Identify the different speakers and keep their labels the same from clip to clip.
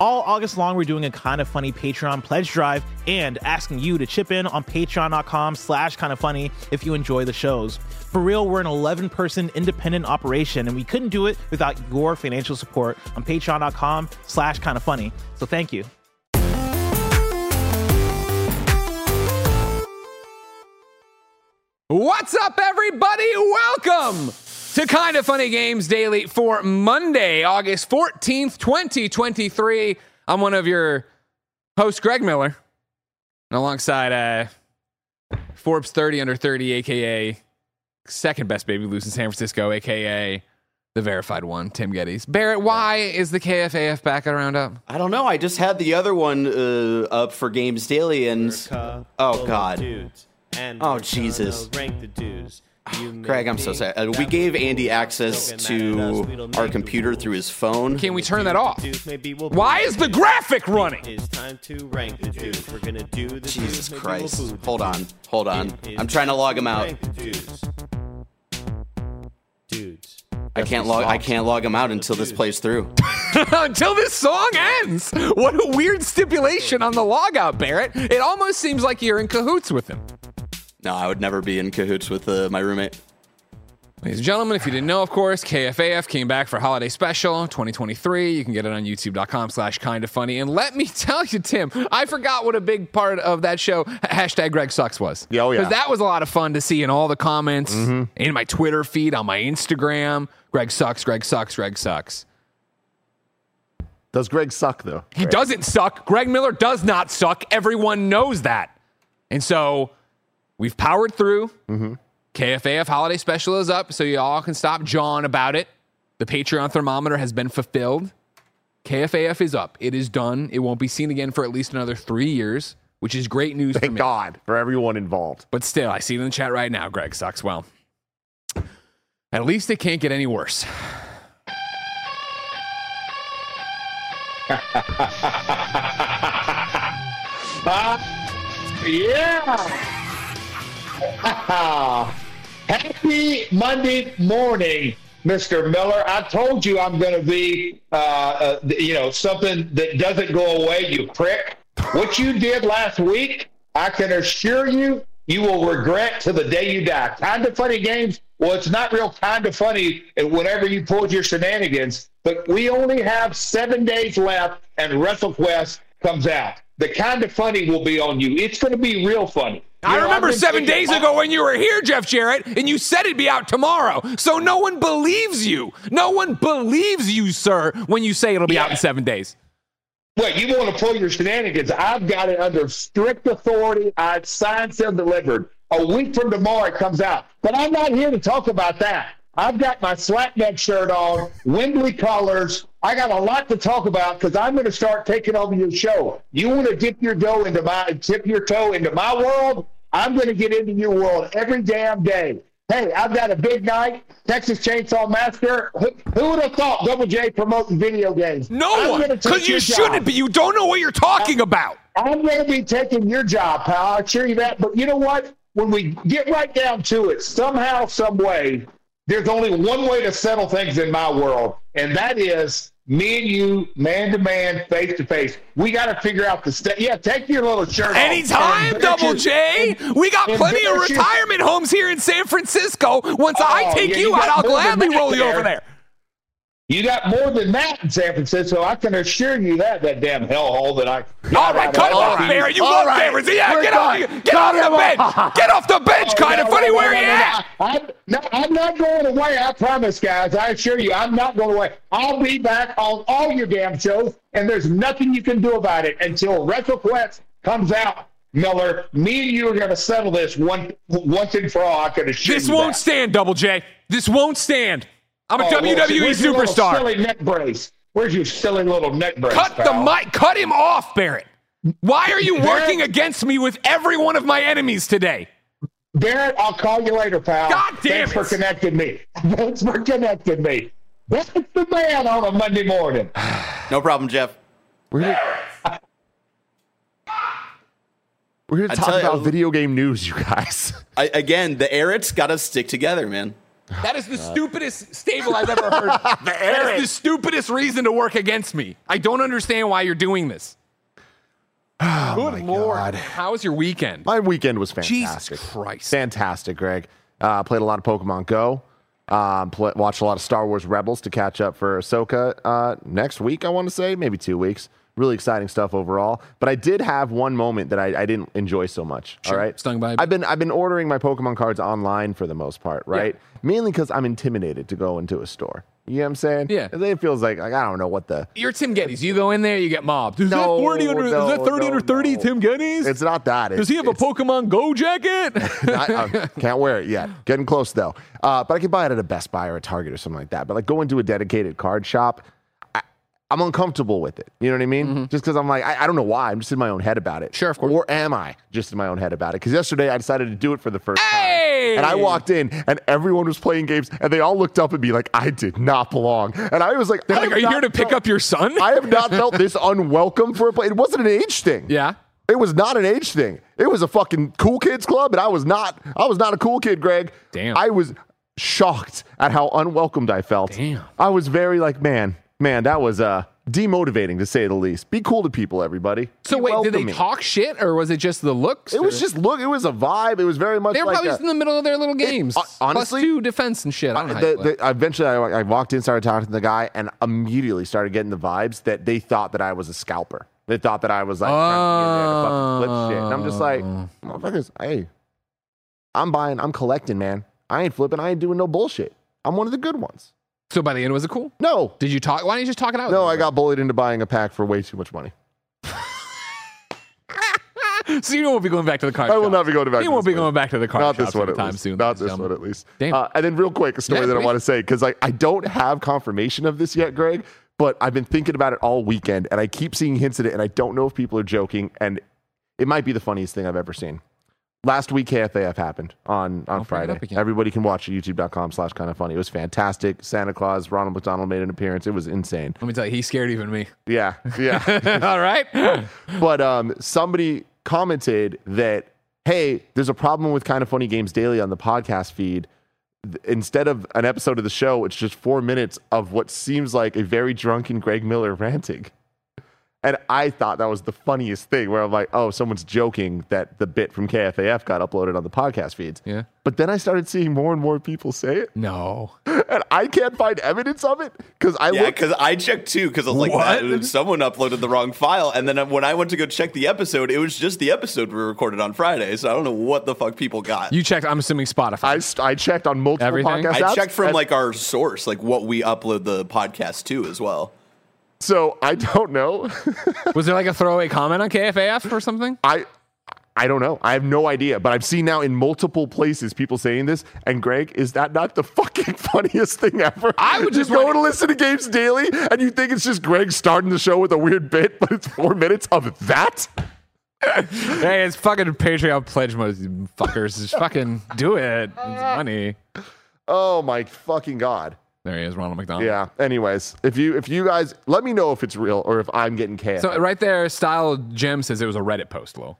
Speaker 1: All August long, we're doing a kind of funny Patreon pledge drive and asking you to chip in on patreon.com slash kind of funny if you enjoy the shows. For real, we're an 11 person independent operation and we couldn't do it without your financial support on patreon.com slash kind of funny. So thank you.
Speaker 2: What's up, everybody? Welcome to Kind of Funny Games Daily for Monday, August 14th, 2023. I'm one of your hosts, Greg Miller, and alongside uh, Forbes 30 under 30, aka second best baby loose in San Francisco, aka the verified one, Tim Gettys. Barrett, why is the KFAF back at a roundup?
Speaker 3: I don't know. I just had the other one uh, up for Games Daily, and oh god,
Speaker 4: Dudes. And
Speaker 3: Oh, Jesus.
Speaker 4: Rank the dudes. You
Speaker 3: Craig, I'm so
Speaker 4: may
Speaker 3: sad. Uh, we gave Andy access
Speaker 4: joking mad at us. We
Speaker 3: to our computer through his phone.
Speaker 2: Can we turn that off?
Speaker 4: Dudes, maybe we'll
Speaker 2: Why is the graphic running?
Speaker 4: It's time to rank the dudes. We're gonna do the
Speaker 3: Jesus Christ!
Speaker 4: We'll boo the
Speaker 3: Hold on, hold on. I'm trying to log him out.
Speaker 4: rank dudes. Dudes.
Speaker 3: I can't log. I can't log him out until this plays through.
Speaker 2: Until this song ends. What a weird stipulation on the logout, Barrett. It almost seems like you're in cahoots with him.
Speaker 3: No, I would never be in cahoots with uh, my roommate.
Speaker 2: Ladies and gentlemen, if you didn't know, of course, KFAF came back for holiday special 2023. You can get it on youtube.com slash kind of funny. And let me tell you, Tim, I forgot what a big part of that show, hashtag Greg Sucks was.
Speaker 5: Yeah, oh, yeah.
Speaker 2: Because that was a lot of fun to see in all the comments, in my Twitter feed, on my Instagram. Greg sucks, Greg sucks, Greg sucks.
Speaker 5: Does Greg suck though?
Speaker 2: He doesn't suck. Greg Miller does not suck. Everyone knows that. And so we've powered through. Mm-hmm. KFAF holiday special is up, so you all can stop jawing about it. The Patreon thermometer has been fulfilled. KFAF is up. It is done. It won't be seen again for at least another three years, which is great news for
Speaker 5: Thank
Speaker 2: me.
Speaker 5: God for everyone involved.
Speaker 2: But still, I see it in the chat right now. Greg sucks. Well, at least it can't get any worse.
Speaker 6: Happy Monday morning, Mr. Miller. I told you I'm going to be, uh, uh, you know, something that doesn't go away, you prick. What you did last week, I can assure you, you will regret to the day you die. Kind of funny games. Well, it's not real kind of funny whenever you pulled your shenanigans, but we only have seven days left and WrestleQuest comes out. The kind of funny will be on you. It's going to be real funny.
Speaker 2: I remember seven days oh. ago when you were here, Jeff Jarrett, and you said it'd be out tomorrow. So no one believes you. No one believes you, sir, when you say it'll be out in seven days.
Speaker 6: Wait, you want to pull your shenanigans? I've got it under strict authority. I've signed, sealed, delivered. A week from tomorrow it comes out. But I'm not here to talk about that. I've got my slackneck shirt on, Wembley colors. I got a lot to talk about because I'm going to start taking over your show. You want to dip your toe into my dip your toe into my world? I'm going to get into your world every damn day. Hey, I've got a big night, Texas Chainsaw Massacre. Who, who would have thought Double J promoting video games?
Speaker 2: No
Speaker 6: I'm
Speaker 2: one, because you
Speaker 6: job.
Speaker 2: shouldn't be. You don't know what you're talking about.
Speaker 6: I'm going to be taking your job, pal. I assure you that. But you know what? When we get right down to it, somehow, some way, there's only one way to settle things in my world, and that is me and you, man to man, face to face. We got to figure out the step. Yeah, take your little shirt off.
Speaker 2: Anytime,
Speaker 6: And
Speaker 2: Double J.
Speaker 6: your-
Speaker 2: We got plenty of retirement homes here in San Francisco. Once I
Speaker 6: Oh,
Speaker 2: take
Speaker 6: yeah,
Speaker 2: you,
Speaker 6: you
Speaker 2: out, I'll gladly roll you over
Speaker 6: there.
Speaker 2: There.
Speaker 6: You got more than that in San Francisco. I can assure you that, that damn hellhole that I.
Speaker 2: All right, cut him off there. You
Speaker 5: All
Speaker 2: love
Speaker 5: right.
Speaker 2: favorites. Yeah,
Speaker 5: We're
Speaker 2: get off, get
Speaker 5: Cut
Speaker 2: off the bench. Get off the bench.
Speaker 6: Oh,
Speaker 2: kind of funny.
Speaker 6: no,
Speaker 2: Where
Speaker 6: no,
Speaker 2: you
Speaker 6: no,
Speaker 2: at?
Speaker 6: no. I'm, no, I'm not going away. I promise, guys. I assure you, I'm not going away. I'll be back on all your damn shows, and there's nothing you can do about it until WrestleQuest comes out. Miller, me and you are going to settle this one, once and for all. I can assure
Speaker 2: This
Speaker 6: you This
Speaker 2: won't
Speaker 6: that.
Speaker 2: stand, Double J. This won't stand. I'm a
Speaker 6: Oh,
Speaker 2: WWE
Speaker 6: where's your
Speaker 2: superstar.
Speaker 6: Silly neck brace. Where's your silly little neck brace?
Speaker 2: Cut the mic. Cut him off, Barrett. Why are you working against me with every one of my enemies today?
Speaker 6: Barrett, I'll call you later, pal.
Speaker 2: God damn
Speaker 6: Thanks
Speaker 2: it.
Speaker 6: for connecting me. Thanks for connecting me. That's the man on a Monday morning.
Speaker 3: No problem, Jeff.
Speaker 5: We're here, we're here to talk
Speaker 3: tell you-
Speaker 5: about video game news, you guys.
Speaker 3: I, again, the Erits got to stick together, man.
Speaker 2: That is the stupidest stable I've ever heard. that is the stupidest reason to work against me. I don't understand why you're doing this. Oh Good lord. How was your weekend?
Speaker 5: My weekend was fantastic.
Speaker 2: Jesus Christ.
Speaker 5: Fantastic, Greg. Uh, played a lot of Pokemon Go. Um, watched a lot of Star Wars Rebels to catch up for Ahsoka uh, next week, I want to say, maybe two weeks. Really exciting stuff overall. But I did have one moment that I, I didn't enjoy so much.
Speaker 2: Sure.
Speaker 5: All right,
Speaker 2: Stung by
Speaker 5: I've been I've been ordering my Pokemon cards online for the most part, right? Mainly because I'm intimidated to go into a store. You know what I'm saying?
Speaker 2: Yeah.
Speaker 5: It feels like, like I don't know what the
Speaker 2: You're Tim Gettys. You go in there, you get mobbed. Is
Speaker 5: No,
Speaker 2: that 40 under,
Speaker 5: no,
Speaker 2: is that 30
Speaker 5: no,
Speaker 2: under 30,
Speaker 5: no.
Speaker 2: Tim Gettys?
Speaker 5: It's not that.
Speaker 2: Does he have a Pokemon Go jacket?
Speaker 5: I, I can't wear it yet. Getting close though. Uh, but I can buy it at a Best Buy or a Target or something like that. But like go into a dedicated card shop, I'm uncomfortable with it. You know what I mean? Just because I'm like, I, I don't know why. I'm just in my own head about it.
Speaker 2: Mm-hmm. Sure, of course.
Speaker 5: Or am I just in my own head about it? Because yesterday I decided to do it for the first
Speaker 2: Hey!
Speaker 5: time. And I walked in and everyone was playing games and they all looked up at me like I did not belong. And I was like,
Speaker 2: They're
Speaker 5: I
Speaker 2: like, are you here to pick
Speaker 5: felt-
Speaker 2: up your son?
Speaker 5: I have not felt this unwelcome for a play. It wasn't an age thing.
Speaker 2: yeah.
Speaker 5: It was not an age thing. It was a fucking cool kids club, and I was not. I was not a cool kid, Greg.
Speaker 2: Damn.
Speaker 5: I was shocked at how unwelcomed I felt.
Speaker 2: Damn.
Speaker 5: I was very like, man, man, that was uh demotivating to say the least. Be cool to people, everybody.
Speaker 2: So
Speaker 5: Be
Speaker 2: wait, did they talk shit or was it just the looks?
Speaker 5: It was
Speaker 2: or-
Speaker 5: just look. It was a vibe. It was very much
Speaker 2: They were
Speaker 5: like
Speaker 2: probably
Speaker 5: a-
Speaker 2: just in the middle of their little games.
Speaker 5: uh, honestly-
Speaker 2: Plus two defense and shit. I don't know how
Speaker 5: the, the, eventually, I, I walked in, started talking to the guy, and immediately started getting the vibes that they thought that I was a scalper. They thought that I was like trying to get in there to flip shit. And I'm just like,
Speaker 2: Oh.
Speaker 5: motherfuckers, hey, I'm buying, I'm collecting, man. I ain't flipping. I ain't doing no bullshit. I'm one of the good ones.
Speaker 2: So by the end, was it cool?
Speaker 5: No,
Speaker 2: Did you talk? Why didn't you just talk it out?
Speaker 5: no, I got bullied into buying a pack for way too much money.
Speaker 2: So you won't be going back to the car.
Speaker 5: I will
Speaker 2: shop.
Speaker 5: not be going back.
Speaker 2: You
Speaker 5: to
Speaker 2: won't be
Speaker 5: one.
Speaker 2: going back to the car
Speaker 5: Not this one at
Speaker 2: anytime
Speaker 5: least.
Speaker 2: soon.
Speaker 5: Not this one at least.
Speaker 2: Damn.
Speaker 5: Uh, and then real quick, a story
Speaker 2: Yeah,
Speaker 5: that I want to say because like I don't have confirmation of this yet, Greg, but I've been thinking about it all weekend, and I keep seeing hints at it, and I don't know if people are joking, and it might be the funniest thing I've ever seen. Last week, KFAF happened on, on
Speaker 2: it
Speaker 5: Friday. Everybody can watch it, youtube.com slash kind of funny. It was fantastic. Santa Claus, Ronald McDonald made an appearance. It was insane.
Speaker 2: Let me tell you, he scared even me.
Speaker 5: Yeah, yeah.
Speaker 2: All right.
Speaker 5: but um, somebody commented that, hey, there's a problem with Kind of Funny Games Daily on the podcast feed. Instead of an episode of the show, it's just four minutes of what seems like a very drunken Greg Miller ranting. And I thought that was the funniest thing where I'm like, oh, someone's joking that the bit from KFAF got uploaded on the podcast feeds.
Speaker 2: Yeah.
Speaker 5: But then I started seeing more and more people say it.
Speaker 2: No.
Speaker 5: And I can't find evidence of it because I
Speaker 3: Yeah,
Speaker 5: looked.
Speaker 3: because I checked too, because I was like,
Speaker 2: What?
Speaker 3: that, someone uploaded the wrong file. And then when I went to go check the episode, it was just the episode we recorded on Friday. So I don't know what the fuck people got.
Speaker 2: You checked. I'm assuming Spotify.
Speaker 5: I, I checked on multiple
Speaker 2: Everything?
Speaker 5: podcast
Speaker 3: I checked from
Speaker 5: and-
Speaker 3: like our source, like what we upload the podcast to as well.
Speaker 5: So I don't know.
Speaker 2: Was there like a throwaway comment on KFAF or something?
Speaker 5: I I don't know. I have no idea. But I've seen now in multiple places people saying this. And Greg, is that not the fucking funniest thing ever?
Speaker 2: I would just
Speaker 5: go to listen to Games Daily and you think it's just Greg starting the show with a weird bit, but it's four minutes of that.
Speaker 2: hey, it's fucking Patreon pledge mode, fuckers. Just fucking do it. It's money.
Speaker 5: Oh my fucking god.
Speaker 2: There he is, Ronald McDonald.
Speaker 5: Yeah. Anyways, if you if you guys let me know if it's real or if I'm getting chaos.
Speaker 2: So right there, Style Jim says it was a Reddit post, Lo.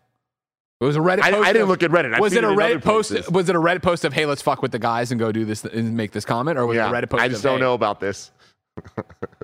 Speaker 2: It was a Reddit
Speaker 5: I,
Speaker 2: post.
Speaker 5: I didn't
Speaker 2: of-
Speaker 5: look at Reddit. I've
Speaker 2: was it a Reddit post?
Speaker 5: places.
Speaker 2: Was it a Reddit post of hey, let's fuck with the guys and go do this and make this comment, or was
Speaker 5: Yeah,
Speaker 2: it a Reddit post?
Speaker 5: I just
Speaker 2: of,
Speaker 5: don't
Speaker 2: hey,
Speaker 5: know about this.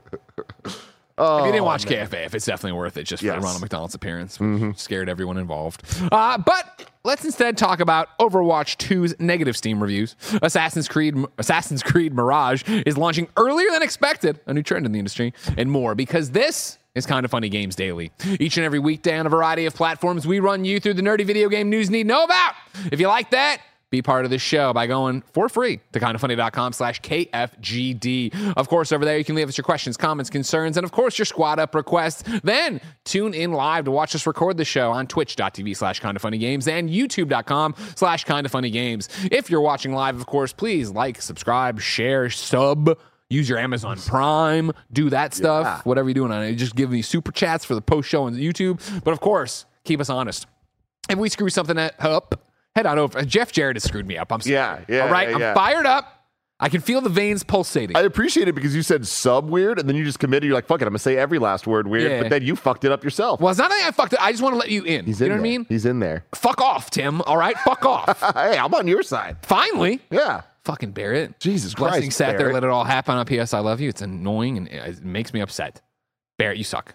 Speaker 2: If you didn't watch KFAF, it's definitely worth it just for
Speaker 5: Yes. Mm-hmm.
Speaker 2: Ronald McDonald's appearance. Scared everyone involved. Uh, but let's instead talk about Overwatch 2's negative Steam reviews. Assassin's Creed Assassin's Creed Mirage is launching earlier than expected, a new trend in the industry, and more because this is kind of funny games daily. Each and every weekday on a variety of platforms, we run you through the nerdy video game news you need to know about. If you like that, be part of this show by going for free to kindoffunny.com slash KFGD. Of course, over there, you can leave us your questions, comments, concerns, and of course, your squad up requests. Then tune in live to watch us record the show on twitch.tv slash kindoffunnygames and youtube.com slash kindoffunnygames. If you're watching live, of course, please like, subscribe, share, sub. use your Amazon Prime, do that stuff,
Speaker 5: Yeah.
Speaker 2: whatever you're doing on it. Just give me super chats for the post show on YouTube. But of course, keep us honest. If we screw something up, head on over. Jeff Jarrett has screwed me up. I'm sorry.
Speaker 5: Yeah, yeah,
Speaker 2: All right,
Speaker 5: yeah,
Speaker 2: I'm fired up. I can feel the veins pulsating.
Speaker 5: I appreciate it because you said sub weird, and then you just committed. You're like, fuck it, I'm gonna say every last word weird,
Speaker 2: Yeah.
Speaker 5: but then you fucked it up yourself.
Speaker 2: well, it's not that I fucked it. I just want to let you in.
Speaker 5: He's
Speaker 2: you
Speaker 5: in
Speaker 2: know what I
Speaker 5: there.
Speaker 2: mean?
Speaker 5: He's in there.
Speaker 2: Fuck off, Tim. All right, fuck off.
Speaker 5: hey, I'm on your side.
Speaker 2: Finally,
Speaker 5: Yeah.
Speaker 2: fucking Barrett.
Speaker 5: Jesus
Speaker 2: Blessing
Speaker 5: Christ,
Speaker 2: sat there,
Speaker 5: Barrett.
Speaker 2: let it all happen on PS. I love you. It's annoying and it makes me upset. Barrett, you suck.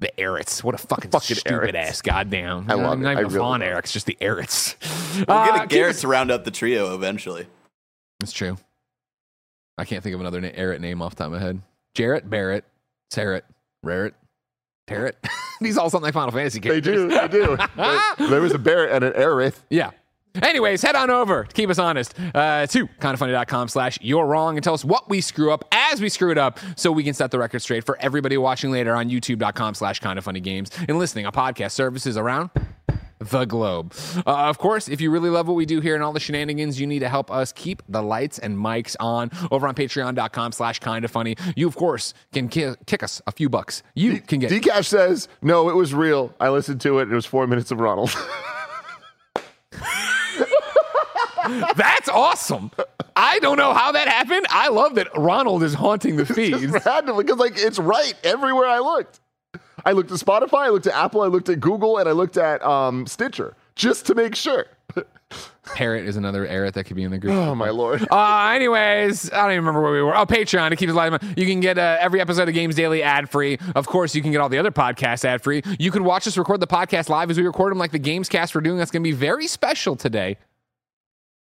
Speaker 2: The Erits. What a fucking,
Speaker 5: Fucking
Speaker 2: stupid
Speaker 5: Erits.
Speaker 2: ass goddamn.
Speaker 5: I
Speaker 2: You know,
Speaker 5: love it.
Speaker 2: Not even
Speaker 5: I really
Speaker 2: Vaughn. Erics, just the Erits.
Speaker 3: We'll
Speaker 2: Uh,
Speaker 3: get a Garrett to round out the trio eventually.
Speaker 2: It's true. I can't think of another na- Errett name off the top of my head. Jarrett, Barrett, Sarrett, Rarrett, Tarrett. These all sound like Final Fantasy
Speaker 5: They do. They do. there, there was a Barrett and an Aerith.
Speaker 2: Yeah. Anyways, head on over to keep us honest uh, to kindoffunny.com slash you're wrong and tell us what we screw up as we screw it up so we can set the record straight for everybody watching later on youtube.com slash kindoffunnygames and listening on podcast services around the globe. Uh, of course, if you really love what we do here and all the shenanigans, you need to help us keep the lights and mics on over on patreon.com slash kind of funny. You, of course, can ki- kick us a few bucks. You can get
Speaker 5: Dcash says, no, it was real. I listened to it. It was four minutes of Ronald.
Speaker 2: That's awesome. I don't know how that happened. I love that Ronald is haunting the feeds.
Speaker 5: Randomly, because like it's right everywhere I looked. I looked at Spotify, I looked at Apple, I looked at Google, and I looked at um, Stitcher just to make sure.
Speaker 2: Parrot is another Eric that could be in the group.
Speaker 5: Oh my lord.
Speaker 2: Uh, anyways, I don't even remember where we were. Oh, Patreon to keep us alive. You can get uh, every episode of Games Daily ad free. Of course, you can get all the other podcasts ad free. You can watch us record the podcast live as we record them, like the Games Cast we're doing. That's going to be very special today.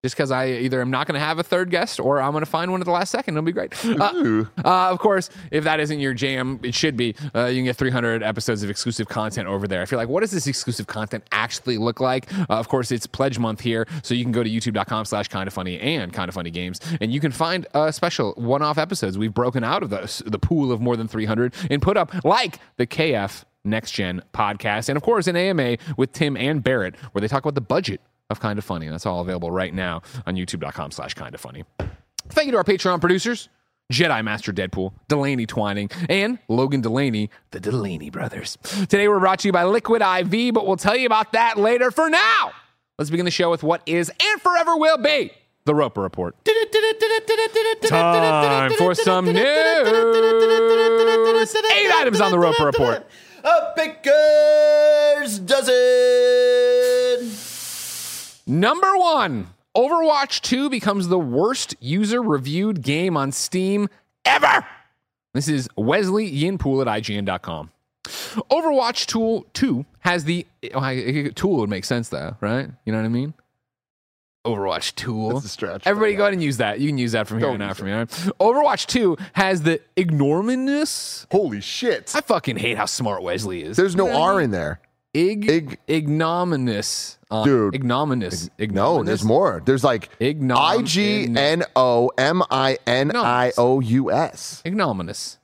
Speaker 2: Just because I either am not going to have a third guest or I'm going to find one at the last second. It'll be great. Uh, uh, of course, if that isn't your jam, it should be. Uh, you can get 300 episodes of exclusive content over there. If you're like, what does this exclusive content actually look like? Uh, of course, it's Pledge Month here, so you can go to youtube.com slash kind of funny and kind of funny games, and you can find uh, special one-off episodes. We've broken out of the, the pool of more than 300 and put up like the KF Next Gen podcast, and of course, an AMA with Tim and Barrett, where they talk about the budget of Kind of Funny. And that's all available right now on youtube.com slash kind of funny. Thank you to our Patreon producers, Jedi Master Deadpool, Delaney Twining, and Logan Delaney, the Delaney brothers. Today we're brought to you by Liquid IV, but we'll tell you about that later. For now, let's begin the show with what is and forever will be the Roper Report. Time for some news. Eight items on the Roper Report.
Speaker 3: A baker's dozen.
Speaker 2: Number one, Overwatch 2 becomes the worst user reviewed game on Steam ever. This is Wesley Yin-Poole at IGN.com. Overwatch Tool 2 has the oh, tool would make sense though, right? You know what I mean? Overwatch Tool.
Speaker 5: That's a stretch.
Speaker 2: Everybody go ahead and use that. You can use that from here on out from here. Overwatch 2 has the ignominous.
Speaker 5: Holy shit.
Speaker 2: I fucking hate how smart Wesley is.
Speaker 5: There's no R in there.
Speaker 2: Ig,
Speaker 5: Ig-
Speaker 2: ignominious. Uh,
Speaker 5: Dude.
Speaker 2: Ignominious.
Speaker 5: No, there's more. There's like
Speaker 2: Ignom-
Speaker 5: I G N O M I N I O U S.
Speaker 2: ignominious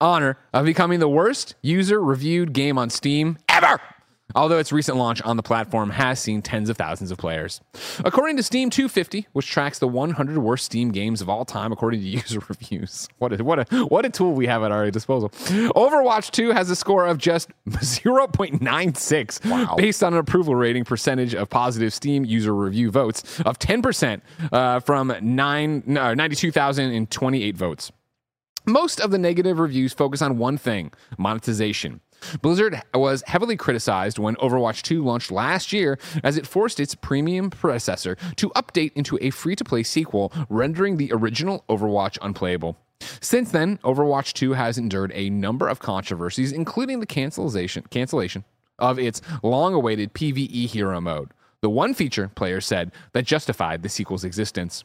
Speaker 2: honor of becoming the worst user reviewed game on Steam ever. Although its recent launch on the platform has seen tens of thousands of players. According to Steam 250, which tracks the 100 worst Steam games of all time according to user reviews. What a, what a, what a tool we have at our disposal. Overwatch 2 has a score of just 0.96
Speaker 5: Wow.
Speaker 2: based on an approval rating percentage of positive Steam user review votes of 10% uh, from nine, no, 92,028 votes. Most of the negative reviews focus on one thing monetization. Blizzard was heavily criticized when Overwatch 2 launched last year as it forced its premium predecessor to update into a free to play sequel, rendering the original Overwatch unplayable. Since then, Overwatch 2 has endured a number of controversies, including the cancellation, cancellation of its long awaited PvE hero mode, the one feature, players said, that justified the sequel's existence.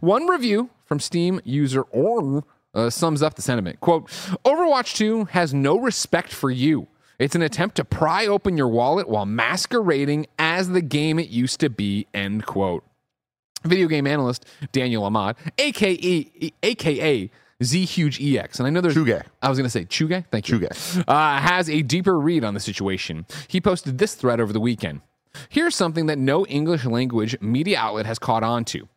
Speaker 2: One review from Steam user Orm uh, sums up the sentiment. Quote, Overwatch 2 has no respect for you. It's an attempt to pry open your wallet while masquerading as the game it used to be, end quote. Video game analyst Daniel Ahmad, aka aka Z Huge EX, and I know there's
Speaker 5: Chuge.
Speaker 2: I was going to say Chuge. Thank you.
Speaker 5: Chuge.
Speaker 2: Uh, has a deeper read on the situation. He posted this thread over the weekend. Here's something that no English language media outlet has caught on to.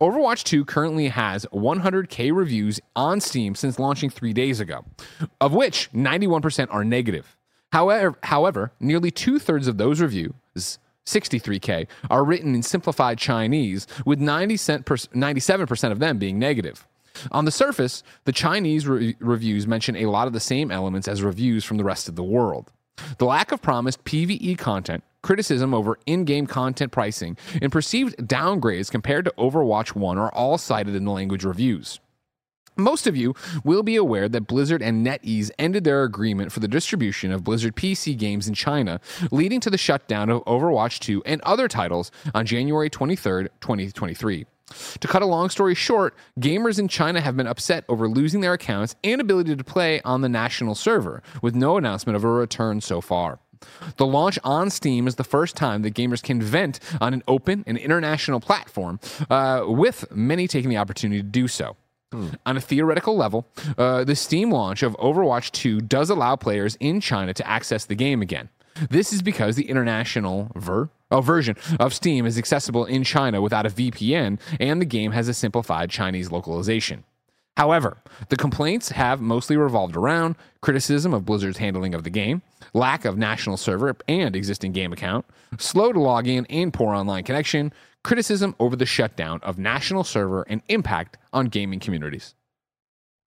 Speaker 2: Overwatch 2 currently has 100k reviews on Steam since launching three days ago, of which 91% are negative. However, however, nearly two thirds of those reviews, 63k, are written in simplified Chinese, with 90 cent per, 97% of them being negative. On the surface, the Chinese re- reviews mention a lot of the same elements as reviews from the rest of the world. The lack of promised PvE content, criticism over in game content pricing, and perceived downgrades compared to Overwatch 1 are all cited in the language reviews. Most of you will be aware that Blizzard and NetEase ended their agreement for the distribution of Blizzard PC games in China, leading to the shutdown of Overwatch 2 and other titles on January 23, 2023. To cut a long story short, gamers in China have been upset over losing their accounts and ability to play on the national server, with no announcement of a return so far. The launch on Steam is the first time that gamers can vent on an open and international platform, uh, with many taking the opportunity to do so. On a theoretical level, uh, the Steam launch of Overwatch 2 does allow players in China to access the game again. This is because the international ver- oh, version of Steam is accessible in China without a VPN, and the game has a simplified Chinese localization. However, the complaints have mostly revolved around criticism of Blizzard's handling of the game, lack of national server and existing game account, slow to log in and poor online connection, criticism over the shutdown of national server and impact on gaming communities.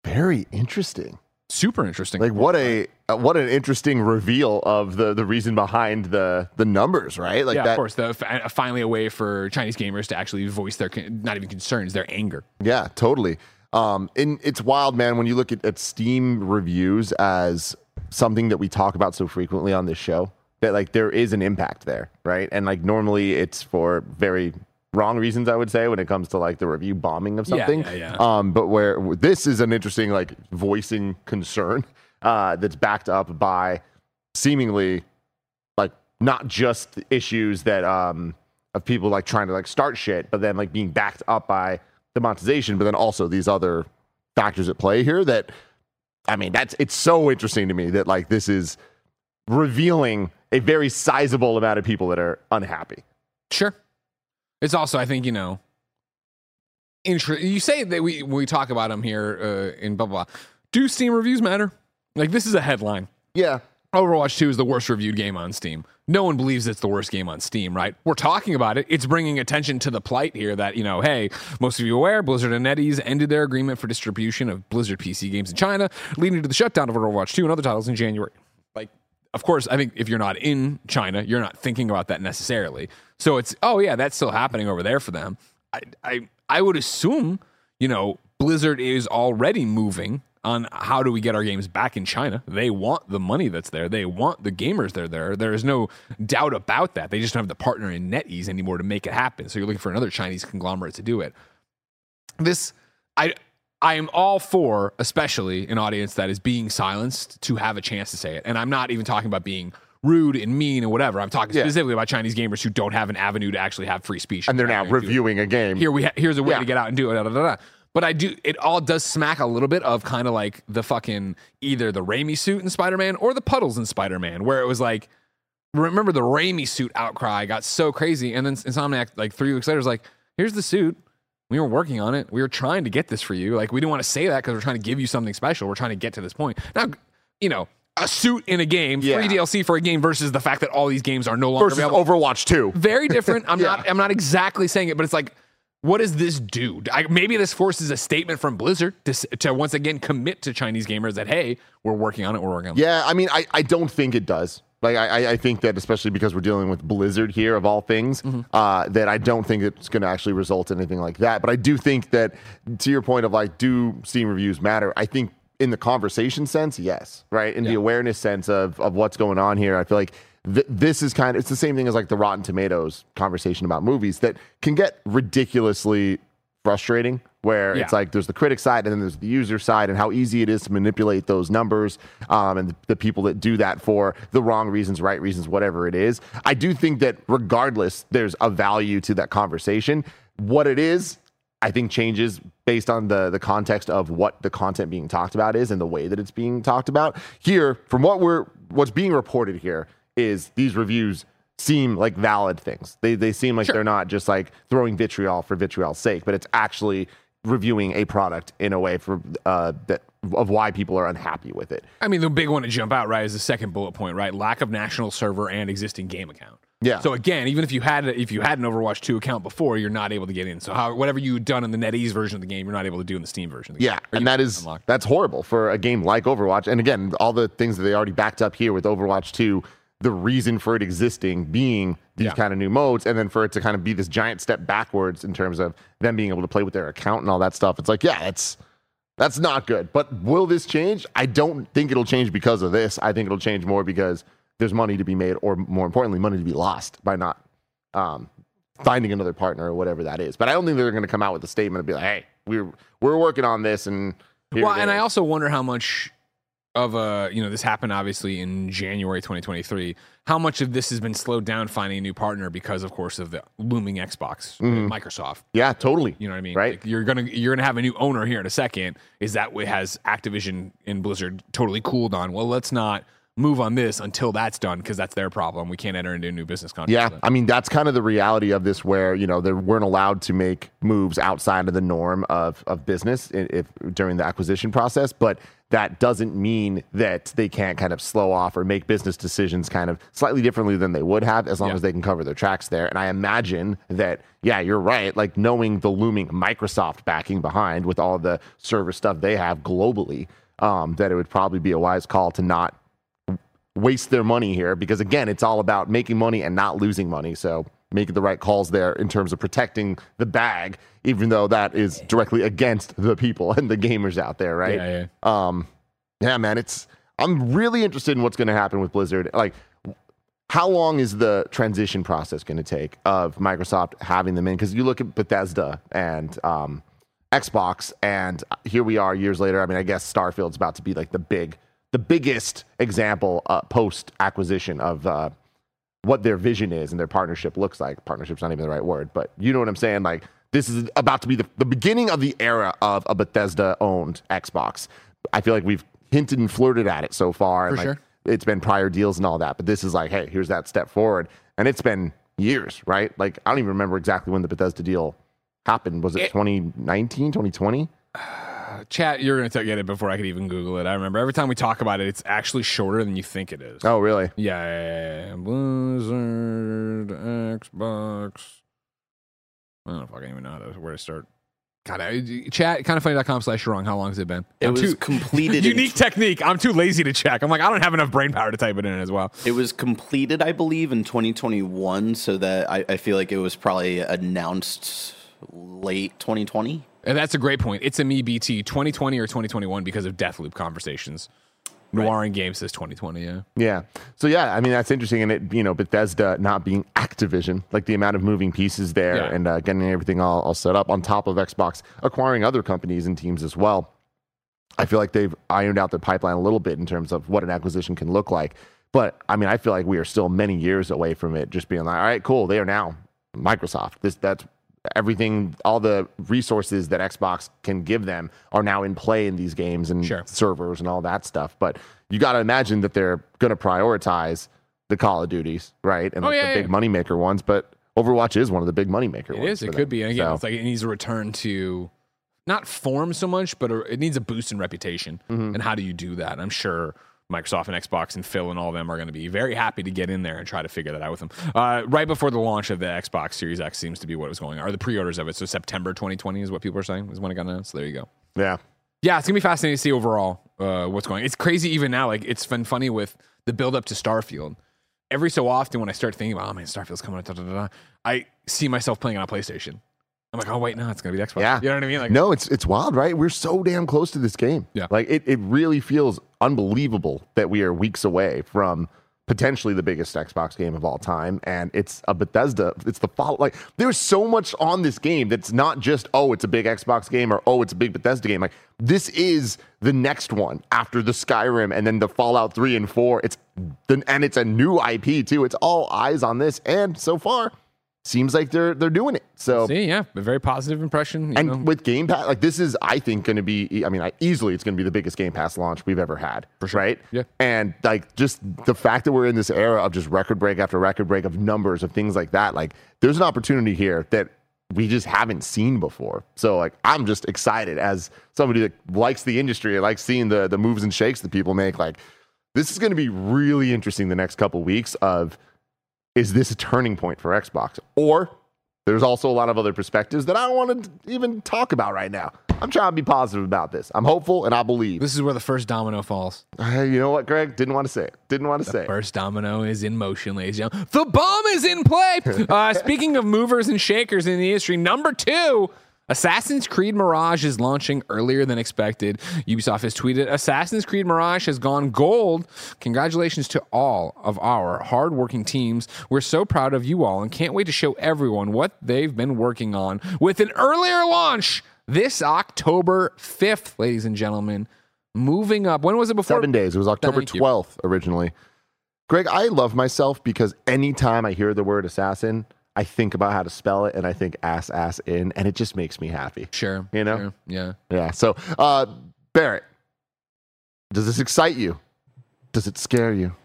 Speaker 5: Very interesting.
Speaker 2: Super interesting.
Speaker 5: Like what a uh, what an interesting reveal of the the reason behind the the numbers, right? Like
Speaker 2: yeah,
Speaker 5: that.
Speaker 2: of course. The, finally, a way for Chinese gamers to actually voice their not even concerns, their anger.
Speaker 5: Yeah, totally. Um, and it's wild, man, when you look at, at Steam reviews as something that we talk about so frequently on this show, that like there is an impact there, right? And like normally it's for very wrong reasons, I would say, when it comes to like the review bombing of
Speaker 2: Yeah,
Speaker 5: something.
Speaker 2: yeah, yeah.
Speaker 5: Um, but where this is an interesting like voicing concern uh, that's backed up by seemingly like not just issues that um of people like trying to like start shit, but then like being backed up by the monetization, but then also these other factors at play here that I mean, that's it's so interesting to me that like this is revealing a very sizable amount of people that are unhappy.
Speaker 2: Sure. It's also, I think, you know, inter- you say that we we talk about them here uh, in blah, blah blah. Do Steam reviews matter? Like this is a headline.
Speaker 5: Yeah.
Speaker 2: Overwatch 2 is the worst reviewed game on Steam. No one believes it's the worst game on Steam, right? We're talking about it. It's bringing attention to the plight here that, you know, hey, most of you aware, Blizzard and NetEase ended their agreement for distribution of Blizzard PC games in China, leading to the shutdown of Overwatch 2 and other titles in January. Like, of course, I think if you're not in China, you're not thinking about that necessarily. So it's, oh, yeah, that's still happening over there for them. I, I, I would assume, you know, Blizzard is already moving on how do we get our games back in China. They want the money that's there. They want the gamers that are there. There is no doubt about that. They just don't have the partner in NetEase anymore to make it happen. So you're looking for another Chinese conglomerate to do it. This, I, I am all for, especially an audience that is being silenced, to have a chance to say it. And I'm not even talking about being rude and mean and whatever. I'm talking
Speaker 5: Yeah.
Speaker 2: specifically about Chinese gamers who don't have an avenue to actually have free speech.
Speaker 5: And they're now
Speaker 2: They're gonna do it
Speaker 5: reviewing a game.
Speaker 2: here we ha- here's a way
Speaker 5: Yeah.
Speaker 2: to get out and do it. Da, da, da. But I do it all does smack a little bit of kind of like the fucking either the Raimi suit in Spider Man or the puddles in Spider Man, where it was like remember the Raimi suit outcry got so crazy, and then Insomniac like three weeks later was like, here's the suit. We were working on it. We were trying to get this for you. Like we didn't want to say that because we're trying to give you something special. We're trying to get to this point. Now, you know, a suit in a game,
Speaker 5: Yeah.
Speaker 2: free DLC for a game versus the fact that all these games are no longer
Speaker 5: versus
Speaker 2: available
Speaker 5: Overwatch 2.
Speaker 2: very different. I'm
Speaker 5: Yeah.
Speaker 2: not. I'm not exactly saying it, but it's like, what does this do? I, maybe this forces a statement from Blizzard to, to once again commit to Chinese gamers that hey, we're working on it. We're working on it.
Speaker 5: Yeah, I mean, I, I don't think it does. Like, I, I- think that especially because we're dealing with Blizzard here, of all things, uh, that I don't think it's going to actually result in anything like that. But I do think that, to your point of like, do Steam reviews matter? I think in the conversation sense, yes, right? In the awareness sense of, of what's going on here, I feel like th- this is kind of, it's the same thing as like the Rotten Tomatoes conversation about movies that can get ridiculously frustrating where
Speaker 2: Yeah.
Speaker 5: it's like there's the critic side and then there's the user side and how easy it is to manipulate those numbers um, and the, the people that do that for the wrong reasons right reasons whatever it is. I do think that regardless there's a value to that conversation. What it is i think changes based on the the context of what the content being talked about is and the way that it's being talked about. Here from what we're what's being reported here is these reviews seem like valid things. They they seem like they're not just like throwing vitriol for vitriol's sake, but it's actually reviewing a product in a way for uh, that of why people are unhappy with it.
Speaker 2: I mean, the big one to jump out, right, is the second bullet point, right? Lack of national server and existing game account.
Speaker 5: Yeah.
Speaker 2: So again, even if you had if you had an Overwatch 2 account before, you're not able to get in. So how whatever you'd done in the NetEase version of the game, you're not able to do in the Steam version. Of the
Speaker 5: Yeah, and that is
Speaker 2: unlock.
Speaker 5: that's horrible for a game like Overwatch. And again, all the things that they already backed up here with Overwatch 2, the reason for it existing being these
Speaker 2: Yeah.
Speaker 5: kind of new modes, and then for it to kind of be this giant step backwards in terms of them being able to play with their account and all that stuff. It's like, yeah, it's that's not good. But will this change? I don't think it'll change because of this. I think it'll change more because there's money to be made, or more importantly, money to be lost by not um, finding another partner or whatever that is. But I don't think they're going to come out with a statement and be like, "Hey, we're we're working on this." And
Speaker 2: Well, and I also wonder how much of a you know this happened obviously in January 2023. How much of this has been slowed down finding a new partner because, of course, of the looming Xbox, mm-hmm. uh, Microsoft.
Speaker 5: yeah, totally.
Speaker 2: You know what I mean?
Speaker 5: Right.
Speaker 2: Like, you're gonna you're gonna have a new owner here in a second. Is that what has Activision and Blizzard totally cooled on? Well, let's not move on this until that's done because that's their problem. We can't enter into a new business contract.
Speaker 5: Yeah. I mean that's kind of the reality of this, where you know they weren't allowed to make moves outside of the norm of of business if during the acquisition process, but that doesn't mean that they can't kind of slow off or make business decisions kind of slightly differently than they would have as long
Speaker 2: Yeah.
Speaker 5: as they can cover their tracks there. And I imagine that, yeah, you're right. Like knowing the looming Microsoft backing behind with all the server stuff they have globally, um, that it would probably be a wise call to not waste their money here because again it's all about making money and not losing money. So making the right calls there in terms of protecting the bag even though that is directly against the people and the gamers out there right?
Speaker 2: Yeah,
Speaker 5: um yeah man it's i'm really interested in what's going to happen with blizzard. Like how long is the transition process going to take of microsoft having them in? Because you look at bethesda and um xbox and here we are years later. I mean i guess starfield's about to be like the big the biggest example uh, post acquisition of uh, what their vision is and their partnership looks like. Partnership's not even the right word, but you know what I'm saying. Like this is about to be the, the beginning of the era of a Bethesda owned Xbox. I feel like we've hinted and flirted at it so far. and
Speaker 2: For
Speaker 5: like,
Speaker 2: sure.
Speaker 5: It's been prior deals and all that, but this is like, hey, here's that step forward, and it's been years, right? Like I don't even remember exactly when the Bethesda deal happened. Was it
Speaker 2: It-
Speaker 5: 2019, 2020?
Speaker 2: Chat, you're gonna get it before I could even Google it. I remember every time we talk about it, it's actually shorter than you think it is.
Speaker 5: Oh, really?
Speaker 2: Yeah, yeah, yeah. Blizzard, Xbox. I don't know if I can even know how to, where to start. God, I, chat, kindoffunny.com slash wrong. How long has it been?
Speaker 3: It
Speaker 2: I'm
Speaker 3: was
Speaker 2: too-
Speaker 3: completed.
Speaker 2: Unique technique. I'm too lazy to check. I'm like, I don't have enough brain power to type it in as well.
Speaker 3: It was completed, I believe, in 2021. So that I, I feel like it was probably announced late 2020.
Speaker 2: And that's a great point. It's a me BT 2020 or 2021 because of Deathloop conversations. Noir in Game says 2020, yeah.
Speaker 5: Yeah. So yeah, I mean that's interesting, and it you know Bethesda not being Activision, like the amount of moving pieces there,
Speaker 2: Yeah.
Speaker 5: and uh, getting everything all, all set up on top of Xbox, acquiring other companies and teams as well. I feel like they've ironed out their pipeline a little bit in terms of what an acquisition can look like. But I mean, I feel like we are still many years away from it just being like, all right, cool, they are now Microsoft. This that's everything, all the resources that Xbox can give them are now in play in these games and
Speaker 2: Sure.
Speaker 5: servers and all that stuff. But you got to imagine that they're going to prioritize the Call of Duties, right? And
Speaker 2: Oh,
Speaker 5: like
Speaker 2: yeah,
Speaker 5: the big
Speaker 2: yeah.
Speaker 5: moneymaker ones. But Overwatch is one of the big moneymaker
Speaker 2: It
Speaker 5: ones.
Speaker 2: is. It could
Speaker 5: them.
Speaker 2: be. And again,
Speaker 5: So-
Speaker 2: it's like it needs a return to not form so much, but it needs a boost in reputation.
Speaker 5: Mm-hmm.
Speaker 2: And how do you do that? I'm sure Microsoft and Xbox and Phil and all of them are going to be very happy to get in there and try to figure that out with them. Uh, right before the launch of the Xbox Series X seems to be what was going on, or the pre-orders of it. So September 2020 is what people are saying is when it got announced. So there you go.
Speaker 5: yeah.
Speaker 2: Yeah, it's gonna be fascinating to see overall uh, what's going. on. It's crazy even now. Like it's been funny with the build up to Starfield. Every so often, when I start thinking about, oh man, Starfield's coming, da, da, da, I see myself playing on a PlayStation. I'm like, oh wait, no, it's gonna be the Xbox.
Speaker 5: Yeah.
Speaker 2: you know what I mean? Like,
Speaker 5: no, it's it's wild, right? We're so damn close to this game.
Speaker 2: Yeah.
Speaker 5: Like it, it really feels unbelievable that we are weeks away from potentially the biggest Xbox game of all time. And it's a Bethesda. It's the follow like there's so much on this game that's not just, oh, it's a big Xbox game or oh, it's a big Bethesda game. Like this is the next one after the Skyrim and then the Fallout 3 and 4. It's the, and it's a new IP too. It's all eyes on this. And so far, seems like they're they're doing it. So
Speaker 2: See, yeah, a very positive impression. You
Speaker 5: and
Speaker 2: know.
Speaker 5: with Game Pass, like this is, I think, going to be. I mean, I, easily it's going to be the biggest Game Pass launch we've ever had. For
Speaker 2: sure.
Speaker 5: right?
Speaker 2: Yeah.
Speaker 5: And like just the fact that we're in this era of just record break after record break of numbers of things like that, like there's an opportunity here that we just haven't seen before. So like I'm just excited as somebody that likes the industry and likes seeing the the moves and shakes that people make. Like this is going to be really interesting the next couple weeks of is this a turning point for Xbox or there's also a lot of other perspectives that I don't want to even talk about right now. I'm trying to be positive about this. I'm hopeful and I believe.
Speaker 2: this is where the first domino falls.
Speaker 5: Uh, you know what, Greg? Didn't want to say it. Didn't want to say it.
Speaker 2: First domino is in motion, ladies and gentlemen. The bomb is in play. Uh, speaking of movers and shakers in the industry, number two. Assassin's Creed Mirage is launching earlier than expected. Ubisoft has tweeted Assassin's Creed Mirage has gone gold. Congratulations to all of our hardworking teams. We're so proud of you all and can't wait to show everyone what they've been working on with an earlier launch this October 5th, ladies and gentlemen. Moving up. When was it before?
Speaker 5: Seven days. It was October
Speaker 2: Thank you.
Speaker 5: 12th originally. Greg, I love myself because anytime I hear the word assassin, I think about how to spell it and I think ass ass in, and it just makes me happy.
Speaker 2: Sure.
Speaker 5: You know?
Speaker 2: sure, Yeah.
Speaker 5: Yeah. So, uh, Barrett, does this excite you? Does it scare you?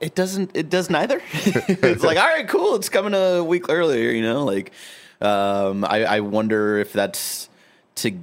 Speaker 3: It doesn't. It does neither. it's like, all right, cool. It's coming a week earlier. You know, like, um, I, I wonder if that's to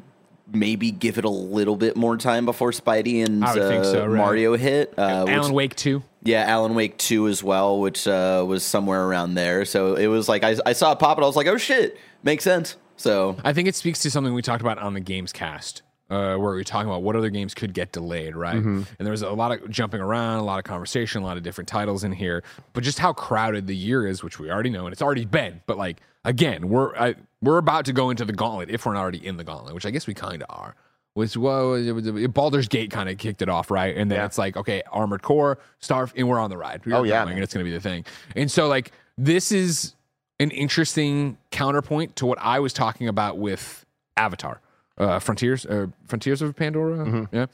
Speaker 3: maybe give it a little bit more time before Spidey and
Speaker 2: I would think
Speaker 3: uh,
Speaker 2: so, right.
Speaker 3: Mario hit. Uh, which-
Speaker 2: Alan Wake 2.
Speaker 3: yeah, Alan Wake two as well, which uh, was somewhere around there. So it was like I, I saw it pop, and I was like, oh shit, makes sense. So
Speaker 2: I think it speaks to something we talked about on the Games Cast, uh, where we were talking about what other games could get delayed, right? And there was a lot of jumping around, a lot of conversation, a lot of different titles in here, but just how crowded the year is, which we already know, and it's already been. But like again, we're I, we're about to go into the gauntlet if we're not already in the gauntlet, which I guess we kind of are. Which well, it was- Baldur's Gate kind of kicked it off, right? And then
Speaker 5: Yeah.
Speaker 2: it's like, okay, Armored Core, Star, and we're on the ride. We're
Speaker 5: Oh, yeah,
Speaker 2: going, and it's going to be the thing. And so, like, this is an interesting counterpoint to what I was talking about with Avatar, uh, Frontiers, uh, Frontiers of Pandora. Yeah,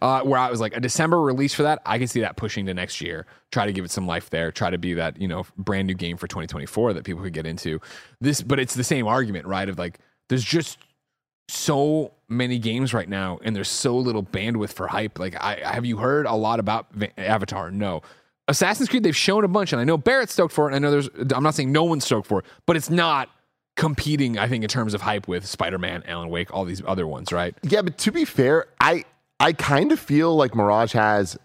Speaker 2: uh, where I was like a December release for that. I can see that pushing to next year. Try to give it some life there. Try to be that you know brand new game for 2024 that people could get into. This, but it's the same argument, right? Of like, there's just so many games right now and there's so little bandwidth for hype like i have you heard a lot about Va- avatar no assassin's creed they've shown a bunch and i know barrett's stoked for it and i know there's i'm not saying no one's stoked for it but it's not competing i think in terms of hype with spider-man alan wake all these other ones right?
Speaker 5: Yeah, but to be fair, I I kind of feel like Mirage has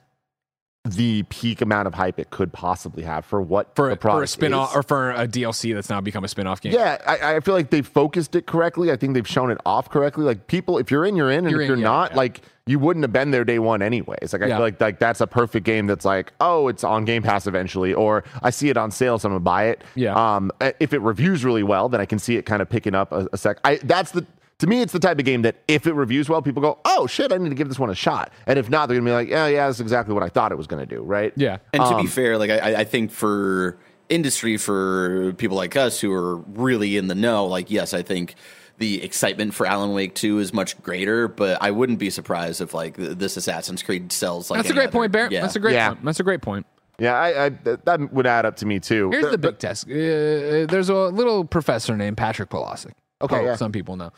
Speaker 5: the peak amount of hype it could possibly have for what
Speaker 2: for,
Speaker 5: the
Speaker 2: for a spin-off
Speaker 5: is.
Speaker 2: or for a dlc that's now become a spin-off game
Speaker 5: Yeah, I, I feel like they've focused it correctly. I think they've shown it off correctly. Like people, if you're in, you're in, and
Speaker 2: You're
Speaker 5: if
Speaker 2: in,
Speaker 5: you're
Speaker 2: yeah,
Speaker 5: not,
Speaker 2: yeah.
Speaker 5: like you wouldn't have been there day one anyways. Like I
Speaker 2: Yeah.
Speaker 5: feel like like that's a perfect game that's like, oh, it's on Game Pass eventually, or I see it on sale, so I'm gonna buy it.
Speaker 2: Yeah.
Speaker 5: Um, uh, if it reviews really well, then I can see it kind of picking up a, a sec. I that's the to me, it's the type of game that if it reviews well, people go, oh shit, I need to give this one a shot. And if not, they're gonna be like, yeah, yeah, that's exactly what I thought it was gonna do, right?
Speaker 2: yeah
Speaker 3: And to
Speaker 5: Um,
Speaker 3: be fair, like I, I think for industry, for people like us who are really in the know, like yes, I think the excitement for Alan Wake Two is much greater. But I wouldn't be surprised if like this Assassin's Creed sells like
Speaker 2: that's a great
Speaker 3: other-
Speaker 2: point barrett
Speaker 3: Yeah.
Speaker 2: that's a great
Speaker 5: Yeah.
Speaker 2: point that's a great point
Speaker 5: Yeah, I, I that, that would add up to me too.
Speaker 2: Here's
Speaker 5: The-
Speaker 2: the big test. Uh, there's a little professor named Patrick Polasic.
Speaker 5: Okay,
Speaker 2: Poe,
Speaker 5: yeah.
Speaker 2: some people know.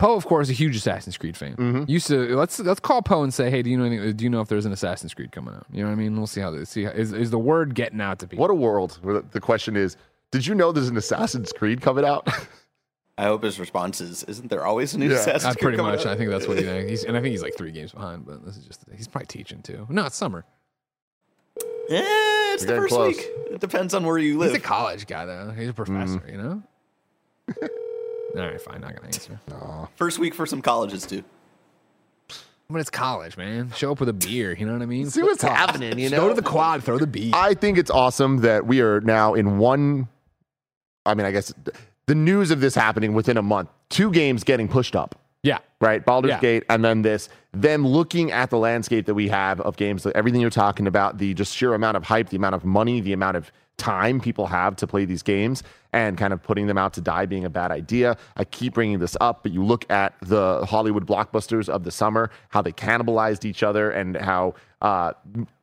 Speaker 2: Poe, of course, a huge Assassin's Creed fan. Mm-hmm. Used to let's let's call Poe and say, hey, do you know anything, do you know if there's an Assassin's Creed coming out? You know what I mean? We'll see how this see how, is is the word getting out to people.
Speaker 5: What a world. The question is, did you know there's an Assassin's Creed coming out?
Speaker 3: I hope his response is, "Isn't there always a new
Speaker 5: Yeah.
Speaker 3: Assassin's
Speaker 2: Uh,
Speaker 3: Creed
Speaker 2: pretty
Speaker 3: coming
Speaker 2: much.
Speaker 3: out?"
Speaker 2: I think that's what he he's and I think he's like three games behind, but this is just he's probably teaching too. No, it's summer.
Speaker 3: Eh, it's the first
Speaker 5: close.
Speaker 3: week. It depends on where you live.
Speaker 2: He's a college guy though. He's a professor,
Speaker 5: Mm.
Speaker 2: you know. All right, fine. I'm not gonna answer.
Speaker 3: First week for some colleges too.
Speaker 2: But it's college, man. Show up with a beer. You know what I mean?
Speaker 5: See what's happening, you
Speaker 2: Just
Speaker 5: know?
Speaker 2: Go to the quad, throw the beat.
Speaker 5: I think it's awesome that we are now in one. I mean, I guess the news of this happening within a month, two games getting pushed up,
Speaker 2: yeah.
Speaker 5: right? Baldur's
Speaker 2: Yeah.
Speaker 5: Gate, and then this, them looking at the landscape that we have of games, everything you're talking about, the just sheer amount of hype, the amount of money, the amount of time people have to play these games and kind of putting them out to die being a bad idea. I keep bringing this up, but you look at the Hollywood blockbusters of the summer, how they cannibalized each other, and how uh,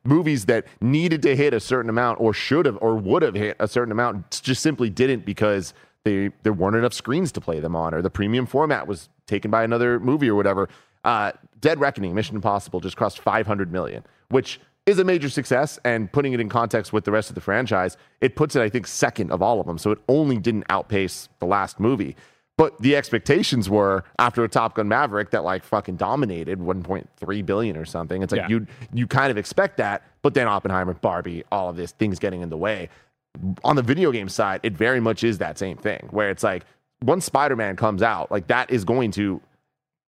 Speaker 5: movies that needed to hit a certain amount or should have or would have hit a certain amount just simply didn't because they there weren't enough screens to play them on, or the premium format was taken by another movie or whatever. Uh, Dead Reckoning, Mission Impossible, just crossed 500 million, which is a major success. And putting it in context with the rest of the franchise, it puts it, I think, second of all of them. So it only didn't outpace the last movie. But the expectations were after a Top Gun Maverick that like fucking dominated 1.3 billion or something. It's like
Speaker 2: Yeah.
Speaker 5: you you kind of expect that, but then Oppenheimer, Barbie, all of this things getting in the way on the video game side, it very much is that same thing where it's like once Spider Man comes out, like that is going to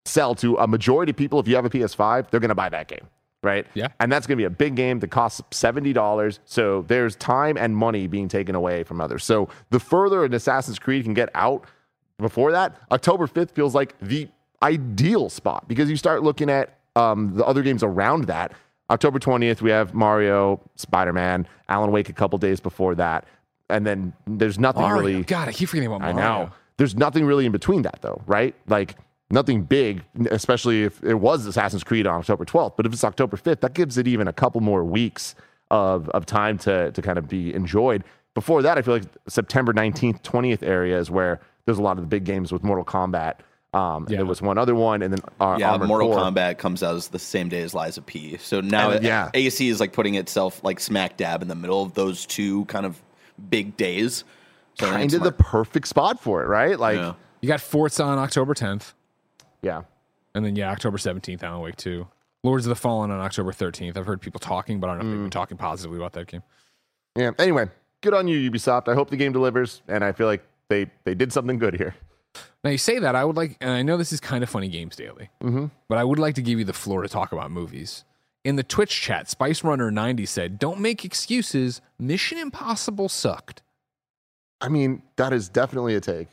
Speaker 5: sell to a majority of people. If you have a PS5, they're going to buy that game, right?
Speaker 2: Yeah.
Speaker 5: And that's going to be a big game that costs $70. So there's time and money being taken away from others. So the further an Assassin's Creed can get out before that, October 5th feels like the ideal spot because you start looking at um, the other games around that. October 20th, we have Mario, Spider Man, Alan Wake a couple days before that. And then there's nothing
Speaker 2: Mario.
Speaker 5: really.
Speaker 2: God, I keep forgetting about Mario.
Speaker 5: I know. There's nothing really in between that, though, right? Like nothing big, especially if it was Assassin's Creed on October 12th. But if it's October 5th, that gives it even a couple more weeks of, of time to, to kind of be enjoyed. Before that, I feel like September 19th, 20th area is where there's a lot of the big games with Mortal Kombat. Um, and
Speaker 2: Yeah.
Speaker 5: There was one other one, and then uh,
Speaker 3: Yeah,
Speaker 5: Armored
Speaker 3: Mortal
Speaker 5: Core.
Speaker 3: Kombat comes out as the same day as Lies of P. So now
Speaker 5: And, yeah.
Speaker 3: AC is like putting itself like smack dab in the middle of those two kind of big days. So I think
Speaker 5: Kind
Speaker 3: it's
Speaker 5: of the perfect spot for it, right? Like,
Speaker 3: Yeah.
Speaker 5: yeah.
Speaker 2: You got Forza on October 10th, and then yeah, October 17th, Alan Wake 2. Lords of the Fallen on October 13th. I've heard people talking, but I don't know if they've
Speaker 5: Mm.
Speaker 2: been talking positively about that game.
Speaker 5: Yeah. Anyway, good on you, Ubisoft. I hope the game delivers, and I feel like they they did something good here.
Speaker 2: Now you say that, I would like, and I know this is kind of funny games daily,
Speaker 5: Mm-hmm.
Speaker 2: but I would like to give you the floor to talk about movies. In the Twitch chat, Spice Runner 90 said, "Don't make excuses. Mission Impossible sucked."
Speaker 5: I mean, that is definitely a take.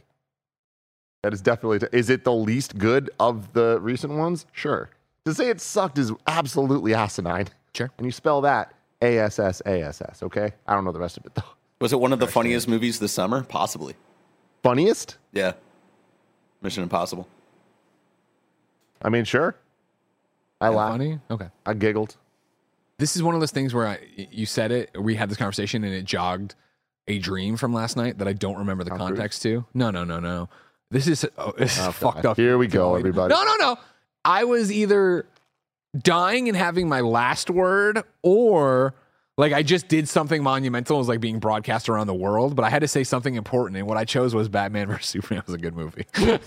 Speaker 5: That is definitely. A ta- is it the least good of the recent ones? Sure. To say it sucked is absolutely asinine.
Speaker 2: Sure.
Speaker 5: And you spell that A S S A S S. Okay. I don't know the rest of it though.
Speaker 3: Was it one of the funniest movies this summer? Possibly.
Speaker 5: Funniest?
Speaker 3: Yeah. Mission Impossible.
Speaker 5: I mean, sure. I laughed.
Speaker 2: Funny? Okay.
Speaker 5: I giggled.
Speaker 2: This is one of those things where I, you said it, we had this conversation, and it jogged a dream from last night that I don't remember the
Speaker 5: Tom Cruise?
Speaker 2: context to. No, no, no, no. This is, oh, this is
Speaker 5: Oh,
Speaker 2: fucked up.
Speaker 5: Here we go, everybody.
Speaker 2: No, no, no. I was either dying and having my last word, or like I just did something monumental. It was like being broadcast around the world, but I had to say something important, and what I chose was Batman vs Superman was a good movie.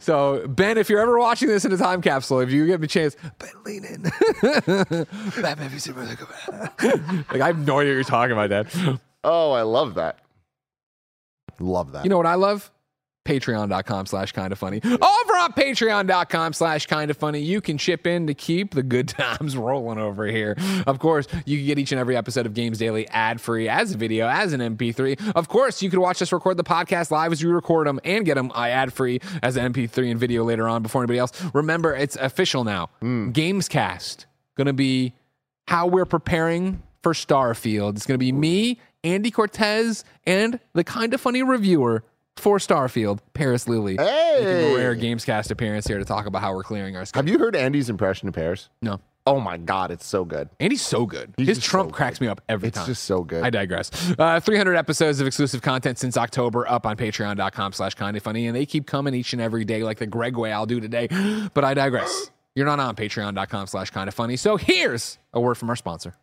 Speaker 2: So Ben, if you're ever watching this in a time capsule, if you get me a chance, Ben, lean in. Batman v Superman. like I have no idea what you're talking about, Dad.
Speaker 5: Oh, I love that. Love that.
Speaker 2: You know what I love? Patreon.com slash kind of funny. Over on patreon.com slash kind of funny, you can chip in to keep the good times rolling over here. Of course, you can get each and every episode of Games Daily ad free as a video, as an MP3. Of course, you can watch us record the podcast live as we record them and get them ad free as an MP3 and video later on before anybody else. Remember, it's official now. Hmm. Gamescast going to be how we're preparing for Starfield. It's going to be me, Andy Cortez, and the kind of funny reviewer for Starfield, Parris. Making
Speaker 5: Hey!
Speaker 2: a rare Gamescast appearance here to talk about how we're clearing our schedule.
Speaker 5: Have you heard Andy's impression of Parris?
Speaker 2: No.
Speaker 5: Oh my God, it's so good.
Speaker 2: Andy's so good.
Speaker 5: He's
Speaker 2: His Trump
Speaker 5: so
Speaker 2: cracks me up every
Speaker 5: It's
Speaker 2: time.
Speaker 5: It's just so good.
Speaker 2: I digress. Uh, 300 episodes of exclusive content since October up on patreon.com slash kind of funny. And they keep coming each and every day like the Greg way I'll do today. But I digress. You're not on patreon.com slash kind of funny. So here's a word from our sponsor.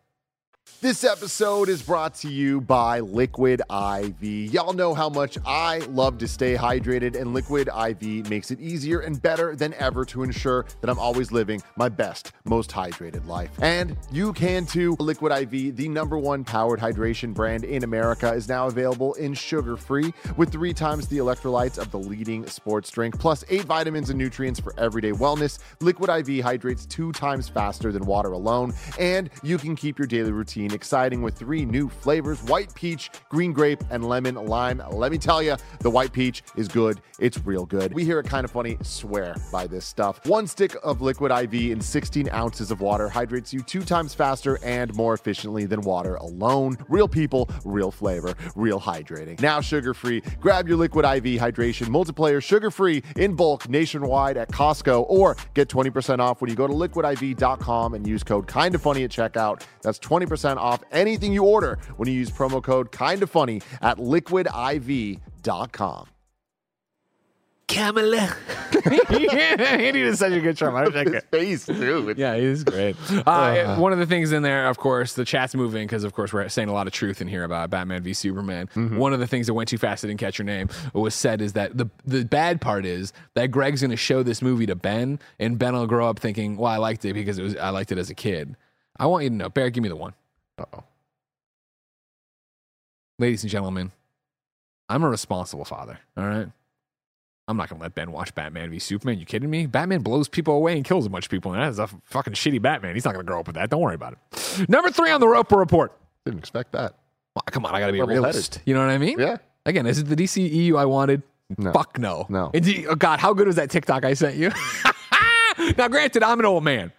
Speaker 5: This episode is brought to you by Liquid IV. Y'all know how much I love to stay hydrated, and Liquid IV makes it easier and better than ever to ensure that I'm always living my best, most hydrated life. And you can too. Liquid IV, the number one powered hydration brand in America, is now available in sugar free with three times the electrolytes of the leading sports drink, plus eight vitamins and nutrients for everyday wellness. Liquid IV hydrates two times faster than water alone, and you can keep your daily routine 2019, exciting with three new flavors white peach, green grape, and lemon lime. Let me tell you, the white peach is good. It's real good. We hear it Kind of Funny swear by this stuff. One stick of liquid IV in 16 ounces of water hydrates you two times faster and more efficiently than water alone. Real people, real flavor, real hydrating. Now sugar free. Grab your liquid IV hydration multiplier sugar free in bulk nationwide at Costco or get 20% off when you go to liquidiv.com and use code kind of funny at checkout. That's 20% off anything you order when you use promo code kind of funny at liquidiv.com.
Speaker 1: Camilla. he did such a good charm. I wish I
Speaker 5: His
Speaker 1: could.
Speaker 5: face, too. It's-
Speaker 2: Yeah, he's great. Uh, one of the things in there, of course, the chat's moving because, of course, we're saying a lot of truth in here about Batman v Superman. One of the things that went too fast, I didn't catch your name, was said is that the the bad part is that Greg's going to show this movie to Ben, and Ben will grow up thinking, "Well, I liked it because it was I liked it as a kid." I want you to know, Bear, give me the one.
Speaker 5: Uh-oh.
Speaker 2: Ladies and gentlemen, I'm a responsible father. All right. I'm not gonna let Ben watch Batman v Superman. You kidding me? Batman blows people away and kills a bunch of people, and that's a fucking shitty Batman. He's not gonna grow up with that. Don't worry about it. Number three on the Roper Report.
Speaker 5: Didn't expect that.
Speaker 2: Well, come on, I gotta be a realist. You know what I mean?
Speaker 5: Yeah.
Speaker 2: Again, is it the DCEU I wanted?
Speaker 5: No.
Speaker 2: Fuck no.
Speaker 5: No.
Speaker 2: You- oh God, how good was that TikTok I sent you? now, granted, I'm an old man.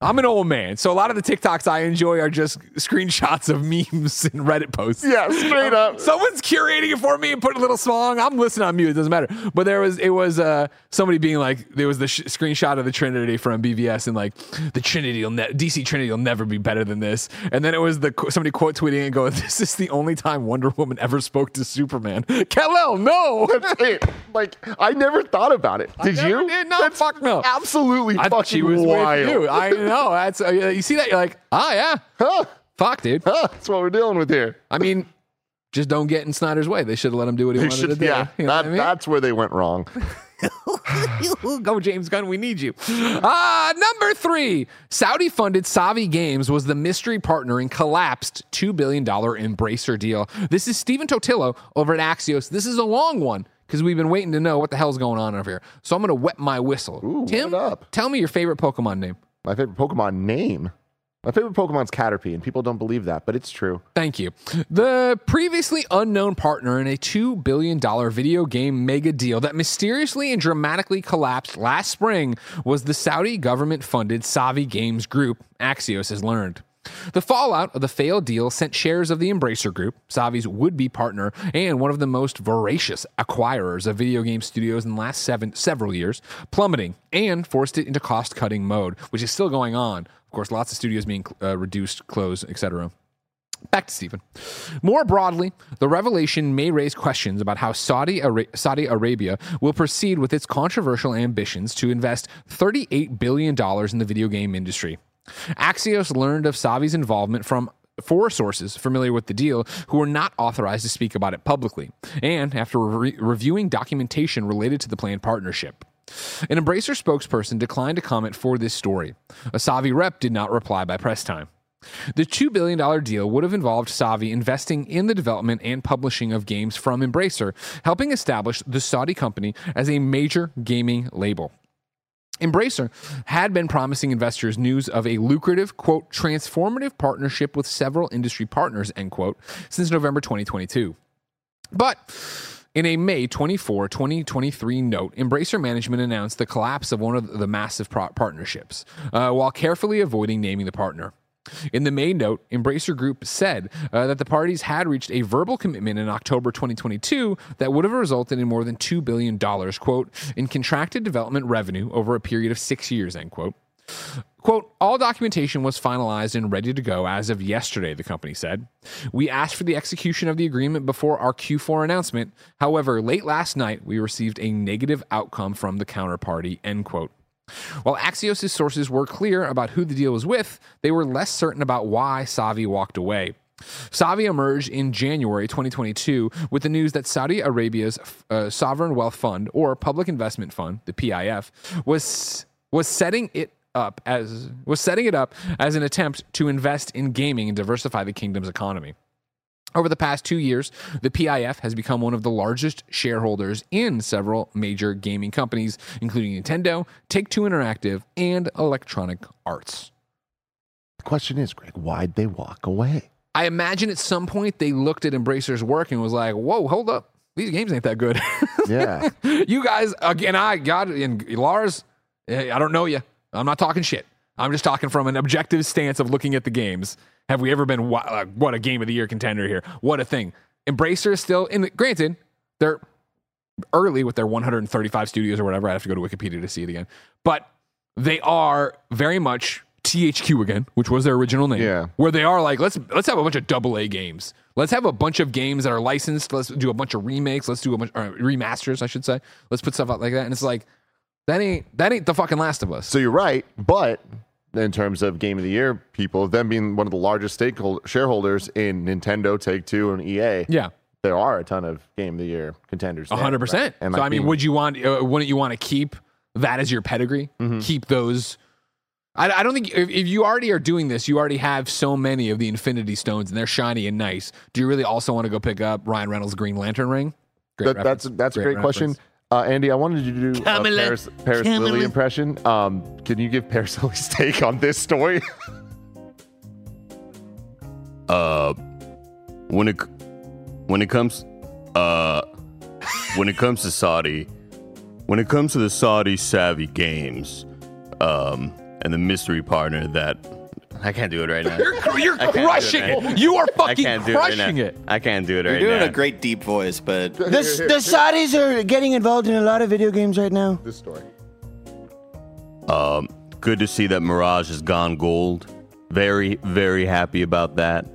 Speaker 2: I'm an old man, so a lot of the TikToks I enjoy are just screenshots of memes and Reddit posts.
Speaker 5: Yeah, straight up.
Speaker 2: Someone's curating it for me and put a little song. I'm listening on mute. It doesn't matter. But there was it was uh somebody being like there was the sh- screenshot of the Trinity from BVS and like the Trinity will ne- DC Trinity will never be better than this. And then it was the somebody quote tweeting and going, "This is the only time Wonder Woman ever spoke to Superman." Kal-El, no.
Speaker 5: Like, I never thought about it. Did you?
Speaker 2: did. No,
Speaker 5: That's
Speaker 2: fuck no.
Speaker 5: Absolutely
Speaker 2: I
Speaker 5: fucking
Speaker 2: thought she was
Speaker 5: wild.
Speaker 2: with you. I know. That's uh, you see that you're like, oh yeah,
Speaker 5: Huh,
Speaker 2: fuck, dude.
Speaker 5: huh, that's what we're dealing with here.
Speaker 2: I mean, just don't get in Snyder's way. They should have let him do what he
Speaker 5: They
Speaker 2: wanted
Speaker 5: should-
Speaker 2: to do.
Speaker 5: yeah,
Speaker 2: You know
Speaker 5: that,
Speaker 2: I mean?
Speaker 5: that's where they went wrong.
Speaker 2: Go, James Gunn. We need you. Uh, number three Saudi funded Savvy Games was the mystery partner in collapsed $2 billion Embracer deal. This is Stephen Totilo over at Axios. This is a long one because we've been waiting to know what the hell's going on over here. So I'm going to wet my whistle.
Speaker 5: Ooh,
Speaker 2: Tim, tell me your favorite Pokemon name.
Speaker 5: My favorite Pokemon name. My favorite Pokemon's Caterpie, and people don't believe that, but it's true.
Speaker 2: Thank you. The previously unknown partner in a $2 billion video game mega deal that mysteriously and dramatically collapsed last spring was the Saudi government funded Savvy Games Group, Axios has learned. The fallout of the failed deal sent shares of the Embracer Group, Savvy's would be partner and one of the most voracious acquirers of video game studios in the last seven, several years, plummeting and forced it into cost cutting mode, which is still going on. Of course, lots of studios being uh, reduced, closed, etc. Back to Stephen. More broadly, the revelation may raise questions about how Saudi, Ara- Saudi Arabia will proceed with its controversial ambitions to invest $38 billion in the video game industry. Axios learned of Savvy's involvement from four sources familiar with the deal who were not authorized to speak about it publicly, and after re- reviewing documentation related to the planned partnership. An Embracer spokesperson declined to comment for this story. A Savvy rep did not reply by press time. The $2 billion deal would have involved Savvy investing in the development and publishing of games from Embracer, helping establish the Saudi company as a major gaming label. Embracer had been promising investors news of a lucrative, quote, transformative partnership with several industry partners, end quote, since November 2022. But in a May 24, 2023 note, Embracer Management announced the collapse of one of the massive pro- partnerships, uh, while carefully avoiding naming the partner. In the May note, Embracer Group said uh, that the parties had reached a verbal commitment in October 2022 that would have resulted in more than $2 billion, quote, in contracted development revenue over a period of six years, end quote. Quote, all documentation was finalized and ready to go as of yesterday, the company said. We asked for the execution of the agreement before our Q4 announcement. However, late last night, we received a negative outcome from the counterparty, end quote. While Axios' sources were clear about who the deal was with, they were less certain about why Savvy walked away. Savvy emerged in January 2022 with the news that Saudi Arabia's uh, sovereign wealth fund, or public investment fund, the PIF, was was setting it up as was setting it up as an attempt to invest in gaming and diversify the kingdom's economy. Over the past two years, the PIF has become one of the largest shareholders in several major gaming companies, including Nintendo, Take Two Interactive, and Electronic Arts.
Speaker 5: The question is, Greg, why'd they walk away?
Speaker 2: I imagine at some point they looked at Embracer's work and was like, "Whoa, hold up, these games ain't that good."
Speaker 5: Yeah.
Speaker 2: you guys again, I got and Lars. eh, I don't know you. I'm not talking shit. I'm just talking from an objective stance of looking at the games. Have we ever been wa- uh, what a game of the year contender here? What a thing. Embracer is still in. The, granted, they're early with their 135 studios or whatever. I have to go to Wikipedia to see it again, but they are very much THQ again, which was their original name.
Speaker 5: Yeah.
Speaker 2: Where they are like, let's let's have a bunch of double A games. Let's have a bunch of games that are licensed. Let's do a bunch of remakes. Let's do a bunch or remasters, I should say. Let's put stuff out like that. And it's like that ain't that ain't the fucking Last of Us.
Speaker 5: So you're right, but in terms of game of the year, people, them being one of the largest stakeholder shareholders in Nintendo, Take Two, and EA,
Speaker 2: Yeah.
Speaker 5: there are a ton of game of the year contenders.
Speaker 2: A hundred percent. So
Speaker 5: like
Speaker 2: I mean, would you want? Uh, wouldn't you want to keep that as your pedigree?
Speaker 5: Mm-hmm.
Speaker 2: Keep those. I, I don't think if, if you already are doing this, you already have so many of the Infinity Stones and they're shiny and nice. Do you really also want to go pick up Ryan Reynolds' Green Lantern ring? Great
Speaker 5: that, that's
Speaker 2: reference.
Speaker 5: that's a great question.
Speaker 2: Reference.
Speaker 5: Uh, Andy, I wanted you to do a
Speaker 3: Kamala,
Speaker 5: Parris, Parris
Speaker 3: Lilly
Speaker 5: impression. Um, can you give Parris Lilly's take on this story?
Speaker 7: uh when it when it comes uh when it comes to Saudi when it comes to the Saudi savvy games um and the mystery partner that I can't do it right now.
Speaker 2: You're, you're
Speaker 7: I it
Speaker 2: crushing
Speaker 7: right
Speaker 2: it. You are
Speaker 7: I
Speaker 2: fucking
Speaker 7: can't do it right
Speaker 2: crushing it.
Speaker 7: I can't do it
Speaker 3: You're doing
Speaker 7: now.
Speaker 3: a great deep voice, but
Speaker 8: The, the Saudis are getting involved in a lot of video games right now.
Speaker 5: this story.
Speaker 7: Um, good to see that Mirage has gone gold. Very, very happy about that.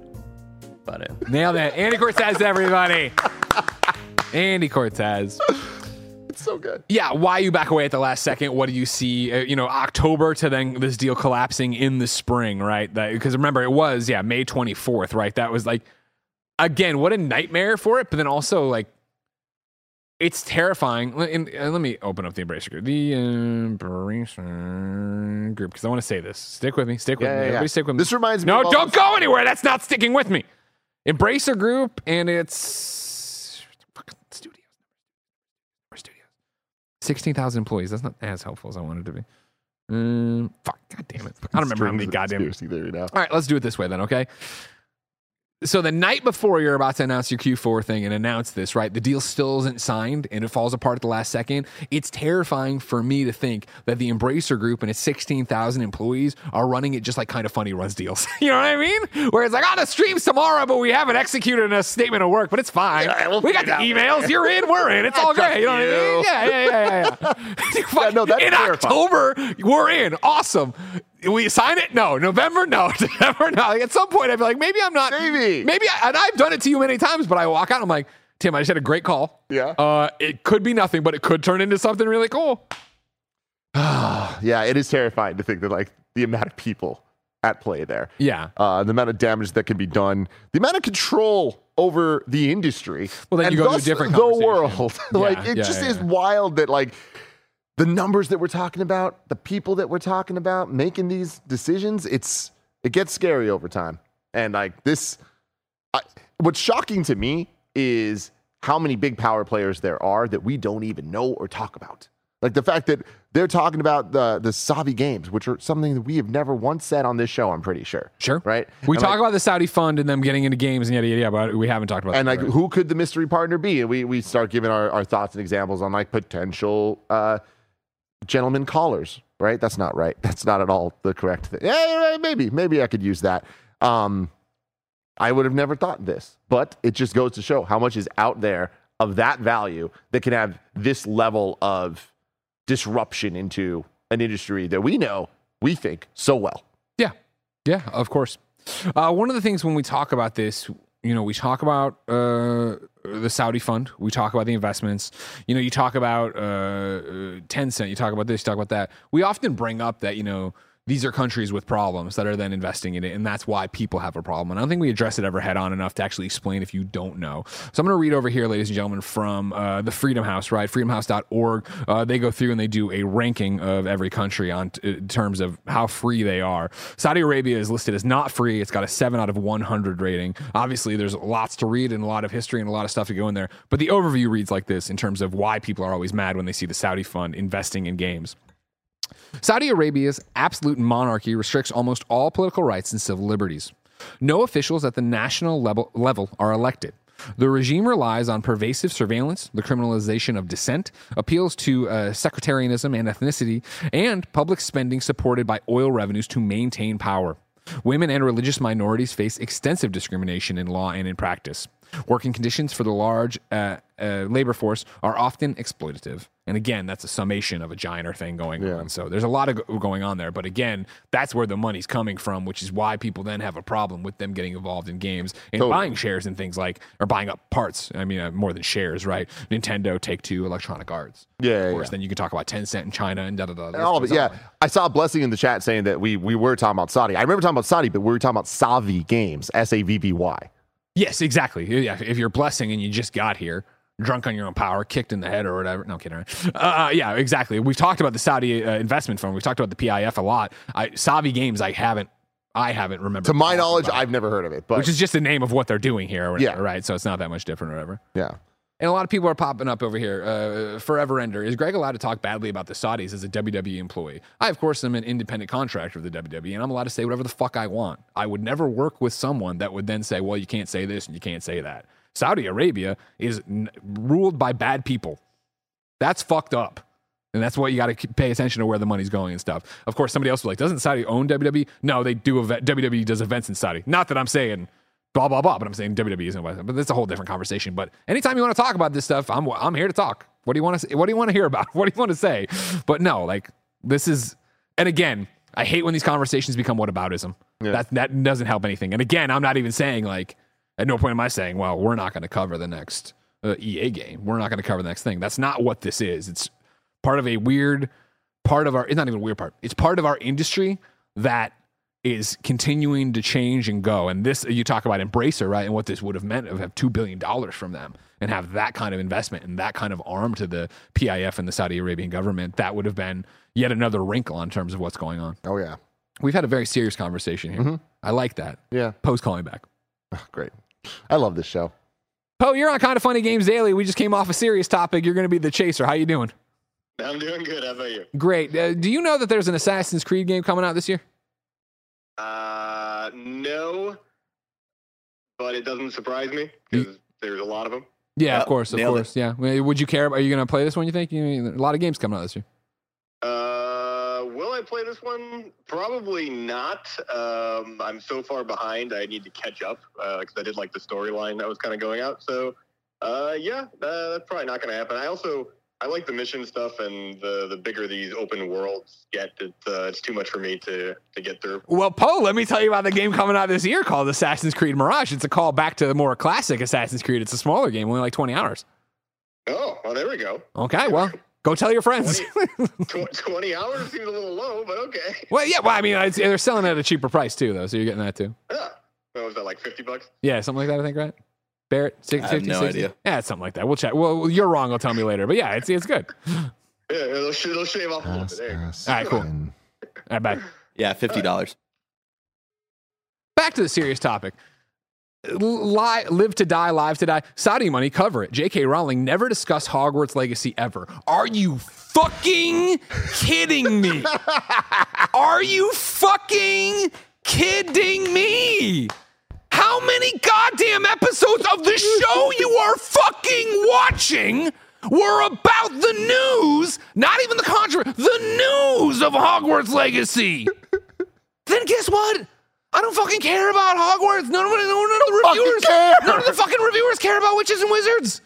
Speaker 7: About it.
Speaker 2: Nailed it. Andy Cortez, everybody. Andy Cortez.
Speaker 5: It's so good.
Speaker 2: Yeah, why you back away at the last second? What do you see? Uh, you know, October to then this deal collapsing in the spring, right? Because remember, it was yeah May twenty fourth, right? That was like again, what a nightmare for it. But then also like it's terrifying. Let- And, uh, let me open up the Embracer group. The Embracer group because I want to say this. Stick with me. Stick with
Speaker 5: Yeah,
Speaker 2: me.
Speaker 5: yeah, yeah.
Speaker 2: Everybody, stick with me.
Speaker 5: This reminds me
Speaker 2: No, don't go anywhere. That's not sticking with me. Embracer Group, and it's 16,000 employees. That's not as helpful as I wanted to be. Mm, fuck, god damn it. I don't remember how many goddamn.
Speaker 5: Theory now.
Speaker 2: All right, let's do it this way then, okay? So the night before you're about to announce your Q4 thing and announce this, right? The deal still isn't signed and it falls apart at the last second. It's terrifying for me to think that the Embracer Group and its 16,000 employees are running it just like kind of funny runs deals. you know what I mean? Where it's like, oh, the stream's tomorrow, but we haven't executed a statement of work, but it's fine. we got the emails. You're in, we're in. It's all great. You know what I mean? Yeah, yeah, yeah, yeah. yeah.
Speaker 5: No, that's
Speaker 2: in
Speaker 5: terrifying.
Speaker 2: October, we're in. Awesome. We sign it? No. November? No. December? No. Like at some point, I'd be like, maybe I'm not.
Speaker 5: Maybe.
Speaker 2: Maybe. I, and I've done it to you many times, but I walk out. I'm like, Tim, I just had a great call.
Speaker 5: Yeah.
Speaker 2: Uh, it could be nothing, but it could turn into something really cool.
Speaker 5: yeah, it is terrifying to think that like the amount of people at play there.
Speaker 2: Yeah.
Speaker 5: uh, the amount of damage that can be done, the amount of control over the industry.
Speaker 2: Well, then
Speaker 5: and
Speaker 2: you go to a
Speaker 5: thus
Speaker 2: different
Speaker 5: the world. like
Speaker 2: Yeah,
Speaker 5: it
Speaker 2: yeah,
Speaker 5: just
Speaker 2: yeah,
Speaker 5: is wild that like the numbers that we're talking about, the people that we're talking about making these decisions. It's it gets scary over time, and like this. I, what's shocking to me is how many big power players there are that we don't even know or talk about. Like the fact that they're talking about the the Savvy games, which are something that we have never once said on this show. I'm pretty sure.
Speaker 2: Sure.
Speaker 5: Right.
Speaker 2: We
Speaker 5: And,
Speaker 2: talk
Speaker 5: like,
Speaker 2: about the Saudi fund and them getting into games and yada yada, yada but we haven't talked about
Speaker 5: and
Speaker 2: that.
Speaker 5: like
Speaker 2: right?
Speaker 5: who could the mystery partner be and we we start giving our, our thoughts and examples on like potential uh gentlemen callers right? That's not right. That's not at all the correct thing yeah, maybe maybe i could use that. Um i would have never thought this but it just goes to show how much is out there of that value that can have this level of disruption into an industry that we know we think so well.
Speaker 2: Yeah, yeah, of course. Uh, one of the things when we talk about this, you know, we talk about uh, the Saudi fund, we talk about the investments. You know, you talk about uh, uh, Tencent, you talk about this, you talk about that. We often bring up that you know these are countries with problems that are then investing in it, and that's why people have a problem. And I don't think we address it ever head on enough to actually explain if you don't know. So I'm going to read over here, ladies and gentlemen, from uh, the Freedom House, right? FreedomHouse.org. Uh, they go through and they do a ranking of every country on t- in terms of how free they are. Saudi Arabia is listed as not free. It's got a seven out of 100 rating. Obviously, there's lots to read and a lot of history and a lot of stuff to go in there. But the overview reads like this in terms of why people are always mad when they see the Saudi fund investing in games. Saudi Arabia's absolute monarchy restricts almost all political rights and civil liberties. No officials at the national level, level are elected. The regime relies on pervasive surveillance, the criminalization of dissent, appeals to uh, sectarianism and ethnicity, and public spending supported by oil revenues to maintain power. Women and religious minorities face extensive discrimination in law and in practice. Working conditions for the large uh, uh, labor force are often exploitative. And again, that's a summation of a giant thing going on. So there's a lot of go- going on there. But again, that's where the money's coming from, which is why people then have a problem with them getting involved in games and
Speaker 5: Totally.
Speaker 2: buying shares and things like, or buying up parts. I mean, uh, more than shares, right? Nintendo, Take Two, Electronic Arts.
Speaker 5: Yeah,
Speaker 2: Of course,
Speaker 5: yeah.
Speaker 2: then you can talk about Tencent in China and da da da.
Speaker 5: All of it, yeah. I saw a blessing in the chat saying that we we were talking about Saudi. I remember talking about Saudi, but we were talking about Savvy Games, S A V V Y.
Speaker 2: Yes, exactly. Yeah, if you're blessing and you just got here, drunk on your own power, kicked in the head or whatever. No kidding. Uh, uh, yeah, exactly. We've talked about the Saudi uh, investment fund. We've talked about the PIF a lot. I, Savvy Games, I haven't, I haven't remembered.
Speaker 5: To my knowledge, I've never heard of it, but
Speaker 2: which is just the name of what they're doing here, or whatever,
Speaker 5: Yeah.
Speaker 2: right? So it's not that much different, or whatever.
Speaker 5: yeah.
Speaker 2: And a lot of people are popping up over here. Uh, Forever Ender. Is Greg allowed to talk badly about the Saudis as a WWE employee? I, of course, am an independent contractor of the WWE, and I'm allowed to say whatever the fuck I want. I would never work with someone that would then say, well, you can't say this and you can't say that. Saudi Arabia is n- ruled by bad people. That's fucked up. And that's what you got to pay attention to where the money's going and stuff. Of course, somebody else was like, doesn't Saudi own WWE? No, they do. WWE does events in Saudi. Not that I'm saying blah blah blah, but I'm saying WWE isn't. what- But that's a whole different conversation. But anytime you want to talk about this stuff, I'm I'm here to talk. What do you want to What do you want to hear about? What do you want to say? But no, like this is. And again, I hate when these conversations become whataboutism. That that doesn't help anything. And again, I'm not even saying like. At no point am I saying, well, we're not going to cover the next uh, EA game. We're not going to cover the next thing. That's not what this is. It's part of a weird part of our it's not even a weird part it's part of our industry that is continuing to change and go. And this you talk about embracer right? And what this would have meant of have $2 billion from them and have that kind of investment and that kind of arm to the pif and the saudi arabian government that would have been yet another wrinkle in terms of what's going on.
Speaker 5: Oh yeah.
Speaker 2: we've had a very serious conversation here. I like that.
Speaker 5: Yeah.
Speaker 2: poe's calling back.
Speaker 5: Oh, great. I love this show.
Speaker 2: poe you're on kind of funny games daily. We just came off a serious topic. You're going to be the chaser. How you doing?
Speaker 9: I'm doing good. How about you?
Speaker 2: great. Uh, do you know that there's an assassin's creed game coming out this year
Speaker 9: Uh, no, but it doesn't surprise me because there's a lot of them.
Speaker 2: Yeah,
Speaker 3: Yep,
Speaker 2: of course, of
Speaker 3: nailed it.
Speaker 2: course. Yeah. Would you care? Are you going to play this one? You think? You, a lot of games coming out this year.
Speaker 9: Uh, will I play this one? Probably not. Um, I'm so far behind. I need to catch up because I did like the storyline that was kind of going out. So, uh, yeah, uh, that's probably not going to happen. I also I like the mission stuff, and the the bigger these open worlds get, it, uh, it's too much for me to to get through.
Speaker 2: Well, Poe, let me tell you about the game coming out this year called Assassin's Creed Mirage. It's a call back to the more classic Assassin's Creed. It's a smaller game, only like 20 hours.
Speaker 9: Oh, well, there we go.
Speaker 2: Okay, well, go tell your friends.
Speaker 9: Tw- Twenty hours seems a little low, but okay.
Speaker 2: well, yeah, well, I mean, they're selling it at a cheaper price too, though, so you're getting that too.
Speaker 9: Yeah. What was that like fifty bucks?
Speaker 2: Yeah, something like that, I think, right? Barrett, six,
Speaker 3: I have
Speaker 2: 50,
Speaker 3: no
Speaker 2: 60?
Speaker 3: idea.
Speaker 2: Yeah, it's something like that. We'll chat. Well, you're wrong. I'll tell me later. But yeah, it's it's good.
Speaker 9: Yeah, it'll, sh- it'll shave off a little bit. There you go.
Speaker 2: right, cool. All right, bye.
Speaker 3: Yeah, fifty dollars.
Speaker 2: back to the serious topic. Lie, live to die, live to die. Saudi money, cover it. J.K. Rowling never discussed Hogwarts Legacy ever. Are you fucking kidding me? Are you fucking kidding me? How many goddamn episodes of the show you are fucking watching were about the news, not even the controversy, the news of Hogwarts Legacy? then guess what? I don't fucking care about Hogwarts. None of, none of the reviewers, none of the fucking reviewers care about witches and wizards.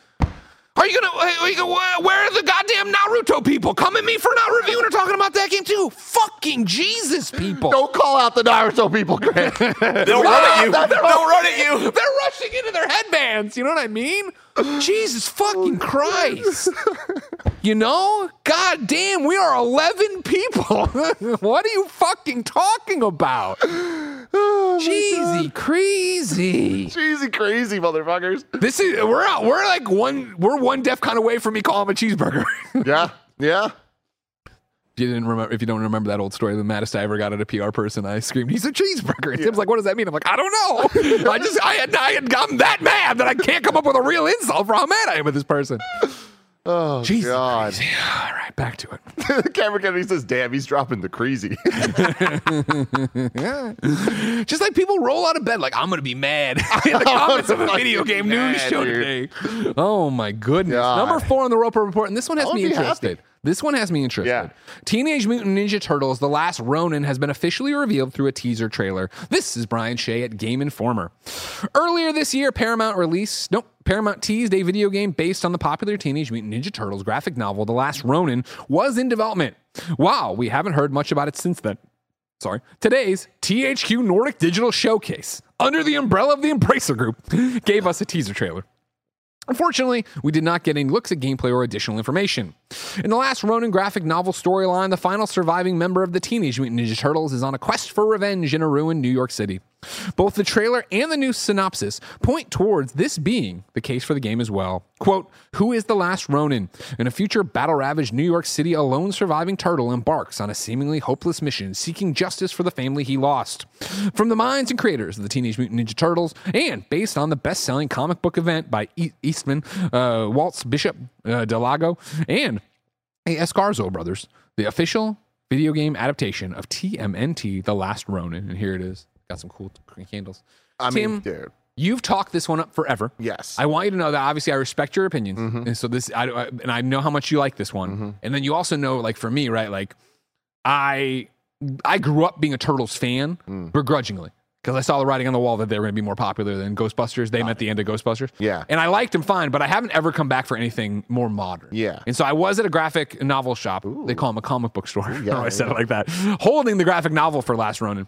Speaker 2: Are you gonna? Are you gonna where are the goddamn Naruto people? Come at me for not reviewing or talking about that game too. Fucking Jesus, people!
Speaker 5: Don't call out the Naruto people, Grant.
Speaker 3: They'll run at ah, you. They'll run at you.
Speaker 2: They're rushing into their headbands. You know what I mean? Jesus fucking oh, Christ. You know? God damn, we are 11 people. what are you fucking talking about? Oh, Cheesy, crazy.
Speaker 5: Cheesy, crazy motherfuckers.
Speaker 2: This is we're out. We're like one. We're one deaf kind of way from me calling him a cheeseburger.
Speaker 5: Yeah, yeah.
Speaker 2: If you didn't remember, if you don't remember that old story, the maddest I ever got at a PR person, I screamed, "He's a cheeseburger!" And Tim's like, "What does that mean?" I'm like, "I don't know. I just, I had, I had gotten that mad that I can't come up with a real insult for how mad I am with this person."
Speaker 5: Oh
Speaker 2: Jesus
Speaker 5: God!
Speaker 2: All right, back to it.
Speaker 5: Cameron Kennedy says, "Damn, he's dropping the crazy."
Speaker 2: Just like people roll out of bed, like I'm gonna be mad in the comments of a video game news
Speaker 5: mad,
Speaker 2: show
Speaker 5: dude.
Speaker 2: today. Oh my goodness!
Speaker 5: God.
Speaker 2: Number four on the Roper Report, and this one has me interested.
Speaker 5: happy.
Speaker 2: This one has me interested.
Speaker 5: Yeah.
Speaker 2: Teenage Mutant Ninja Turtles: The Last Ronin has been officially revealed through a teaser trailer. This is Brian Shea at Game Informer. Earlier this year, Paramount released nope. Paramount teased a video game based on the popular Teenage Mutant Ninja Turtles graphic novel The Last Ronin was in development. Wow, we haven't heard much about it since then. Sorry. Today's THQ Nordic Digital Showcase, under the umbrella of the Embracer Group, gave us a teaser trailer. Unfortunately, we did not get any looks at gameplay or additional information. In the last Ronin graphic novel storyline, the final surviving member of the Teenage Mutant Ninja Turtles is on a quest for revenge in a ruined New York City. Both the trailer and the new synopsis point towards this being the case for the game as well. Quote, Who is the last Ronin? In a future battle ravaged New York City, a lone surviving turtle embarks on a seemingly hopeless mission seeking justice for the family he lost. From the minds and creators of the Teenage Mutant Ninja Turtles, and based on the best selling comic book event by Eastman, uh, Waltz Bishop, uh, Delago, and Escorza brothers, the official video game adaptation of TMNT The Last Ronin. And here it is. Got some cool candles.
Speaker 5: I
Speaker 2: Tim,
Speaker 5: mean, dude.
Speaker 2: You've talked this one up forever.
Speaker 5: Yes.
Speaker 2: I want you to know that obviously I respect your opinions, and so this, I, I- and I know how much you like this one, and then you also know, like for me, right? Like, I, I grew up being a Turtles fan, begrudgingly, because I saw the writing on the wall that they were going to be more popular than Ghostbusters. They meant the end of Ghostbusters.
Speaker 5: Yeah.
Speaker 2: and I liked them fine, but I haven't ever come back for anything more modern.
Speaker 5: Yeah.
Speaker 2: and so I was at a graphic novel shop. They call them a comic book store. I don't know why I said
Speaker 5: yeah.
Speaker 2: it like that. Holding the graphic novel for Last Ronin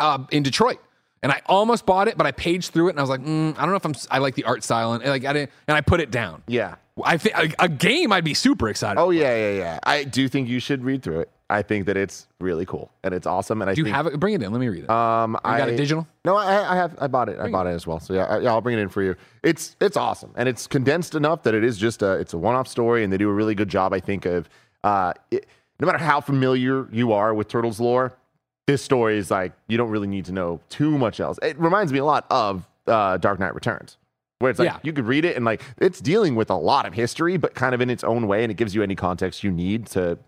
Speaker 2: uh, in Detroit. And I almost bought it, but I paged through it and I was like, mm, I don't know if I'm. I like the art style and like I didn't, and I put it down.
Speaker 5: Yeah.
Speaker 2: I think a, a game I'd be super excited.
Speaker 5: Oh yeah, yeah, yeah. I do think you should read through it. I think that it's really cool and it's awesome. And I
Speaker 2: do you
Speaker 5: think,
Speaker 2: have it? Bring it in. Let me read it.
Speaker 5: Um,
Speaker 2: you
Speaker 5: I
Speaker 2: got it digital.
Speaker 5: No, I, I have. I bought it. I bought it as well. So yeah, I, yeah, I'll bring it in for you. It's it's awesome and it's condensed enough that it is just a it's a one off story and they do a really good job. I think of uh, it, no matter how familiar you are with Turtles lore, this story is like you don't really need to know too much else. It reminds me a lot of uh, Dark Knight Returns. Where it's like
Speaker 2: Yeah.
Speaker 5: you could read it and like it's dealing with a lot of history, but kind of in its own way, and it gives you any context you need to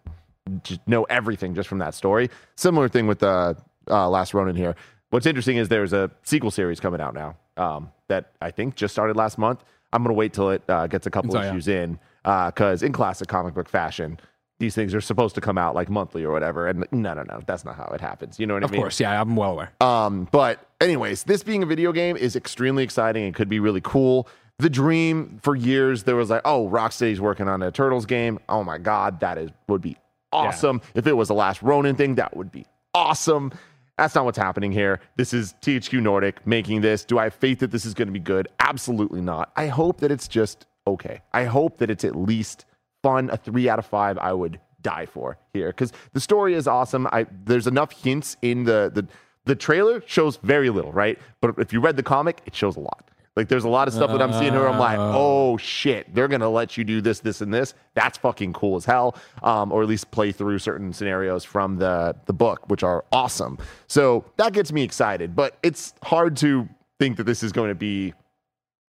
Speaker 5: just know everything just from that story. Similar thing with the uh, Last Ronin here. What's interesting is there's a sequel series coming out now um, that I think just started last month. I'm gonna wait till it uh, gets a couple
Speaker 2: Oh, yeah.
Speaker 5: issues in because in classic comic book fashion, these things are supposed to come out like monthly or whatever. And no, no, no, that's not how it happens. You know what
Speaker 2: of
Speaker 5: I mean?
Speaker 2: Of course, yeah, I'm well aware.
Speaker 5: Um, but anyways, this being a video game is extremely exciting and could be really cool. The dream for years there was like, oh, Rocksteady's working on a Turtles game. Oh my god, that is would be awesome. If it was a Last Ronin thing, that would be awesome. That's not what's happening here. This is THQ Nordic making this. Do I have faith that this is going to be good? Absolutely not. I hope that it's just okay. I hope that it's at least fun. A three out of five, I would die for here because the story is awesome. I there's enough hints in the the the trailer shows very little, right? But if you read the comic, it shows a lot. Like there's a lot of stuff that I'm seeing here. I'm like, oh shit, they're gonna let you do this, this, and this. That's fucking cool as hell. Um, or at least play through certain scenarios from the the book, which are awesome. So that gets me excited. But it's hard to think that this is going to be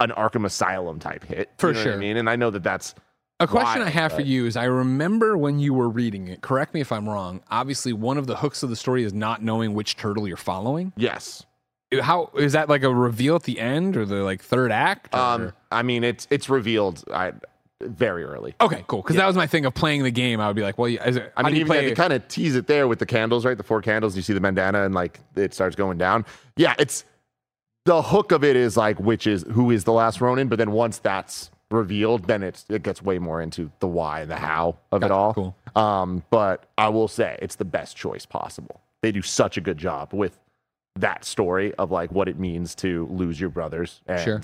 Speaker 5: an Arkham Asylum type hit.
Speaker 2: For
Speaker 5: You know what I
Speaker 2: sure.
Speaker 5: mean, and I know that that's
Speaker 2: A question I
Speaker 5: wild,
Speaker 2: have for you is I remember when you were reading it, correct me if I'm wrong. Obviously, one of the hooks of the story is not knowing which turtle you're following.
Speaker 5: yes.
Speaker 2: How is that like a reveal at the end or the like third act? or-
Speaker 5: Um, I mean, it's it's revealed I, very early.
Speaker 2: okay, cool. Because that was my thing of playing the game. I would be like, well, is it,
Speaker 5: I mean,
Speaker 2: you
Speaker 5: even
Speaker 2: play?
Speaker 5: they kind of tease it there with the candles, right? The four candles. You see the bandana, and like it starts going down. Yeah, it's the hook of it is like which is who is the last Ronin, but then once that's revealed, then it's it gets way more into the why and the how of it all.
Speaker 2: cool.
Speaker 5: Um, but I will say it's the best choice possible. They do such a good job with that story of like what it means to lose your brothers and
Speaker 2: Sure.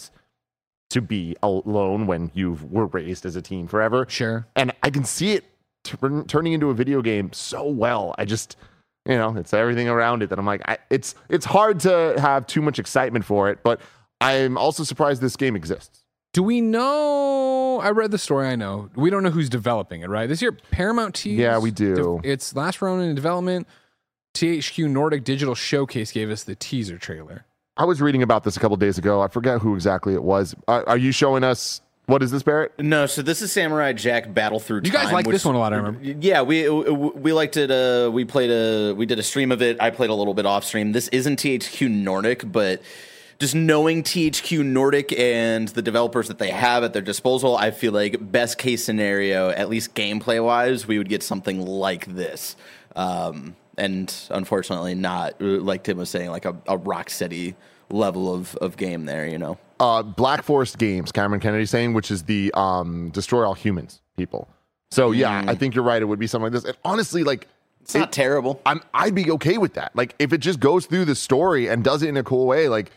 Speaker 5: to be alone when you were raised as a teen forever
Speaker 2: sure.
Speaker 5: and I can see it turn, turning into a video game so well. I just, you know, it's everything around it that I'm like, I, it's it's hard to have too much excitement for it, but I'm also surprised this game exists.
Speaker 2: Do we know? I read the story. I know we don't know who's developing it. Right this year, Paramount T.
Speaker 5: Yeah, we do.
Speaker 2: It's Last Ronin in development. THQ Nordic Digital Showcase gave us the teaser trailer.
Speaker 5: I was reading about this a couple days ago. I forget who exactly it was. Are, are you showing us What is this, Barrett?
Speaker 3: No, so this is Samurai Jack Battle Through
Speaker 2: You
Speaker 3: Time.
Speaker 2: guys like this one a lot, I remember.
Speaker 3: Yeah, we we liked it. Uh, we played a we did a stream of it. I played a little bit off stream. This isn't THQ Nordic, but just knowing THQ Nordic and the developers that they have at their disposal, I feel like best case scenario, at least gameplay wise, we would get something like this. Um, and unfortunately, not uh, like Tim was saying, like a, a Rocksteady level of of game there. You know.
Speaker 5: uh, Black Forest Games, Cameron Kennedy saying, which is the um, Destroy All Humans people. So yeah,
Speaker 2: Mm.
Speaker 5: I think you're right. It would be something like this. And honestly, like
Speaker 3: It's not terrible.
Speaker 5: I'm, I'd be okay with that. Like if it just goes through the story and does it in a cool way, like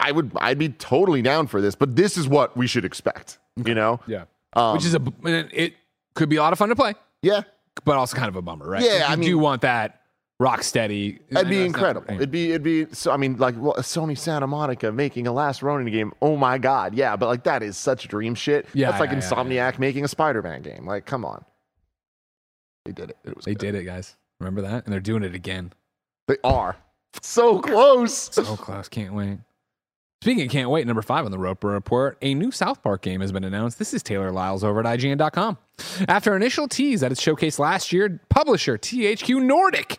Speaker 5: I would, I'd be totally down for this. But this is what we should expect. You know?
Speaker 2: Yeah.
Speaker 5: Um,
Speaker 2: Which is a it could be a lot of fun to play,
Speaker 5: yeah,
Speaker 2: but also kind of a bummer, right?
Speaker 5: Yeah, I mean-
Speaker 2: do want that rock steady.
Speaker 5: It'd be incredible. It'd be it'd be so I mean like well, Sony Santa Monica making a Last Ronin game. Oh my god, yeah, but like that is such dream shit.
Speaker 2: Yeah,
Speaker 5: that's like
Speaker 2: yeah, yeah,
Speaker 5: Insomniac making a Spider-Man game. Like, come on, they did it. It was
Speaker 2: They
Speaker 5: good.
Speaker 2: did it, guys. Remember that? And they're doing it again.
Speaker 5: They are so close.
Speaker 2: So close. Can't wait. Speaking of can't wait, number five on the Roper Report, a new South Park game has been announced. This is Taylor Lyles over at IGN.com. After initial tease at its showcase last year, publisher THQ Nordic,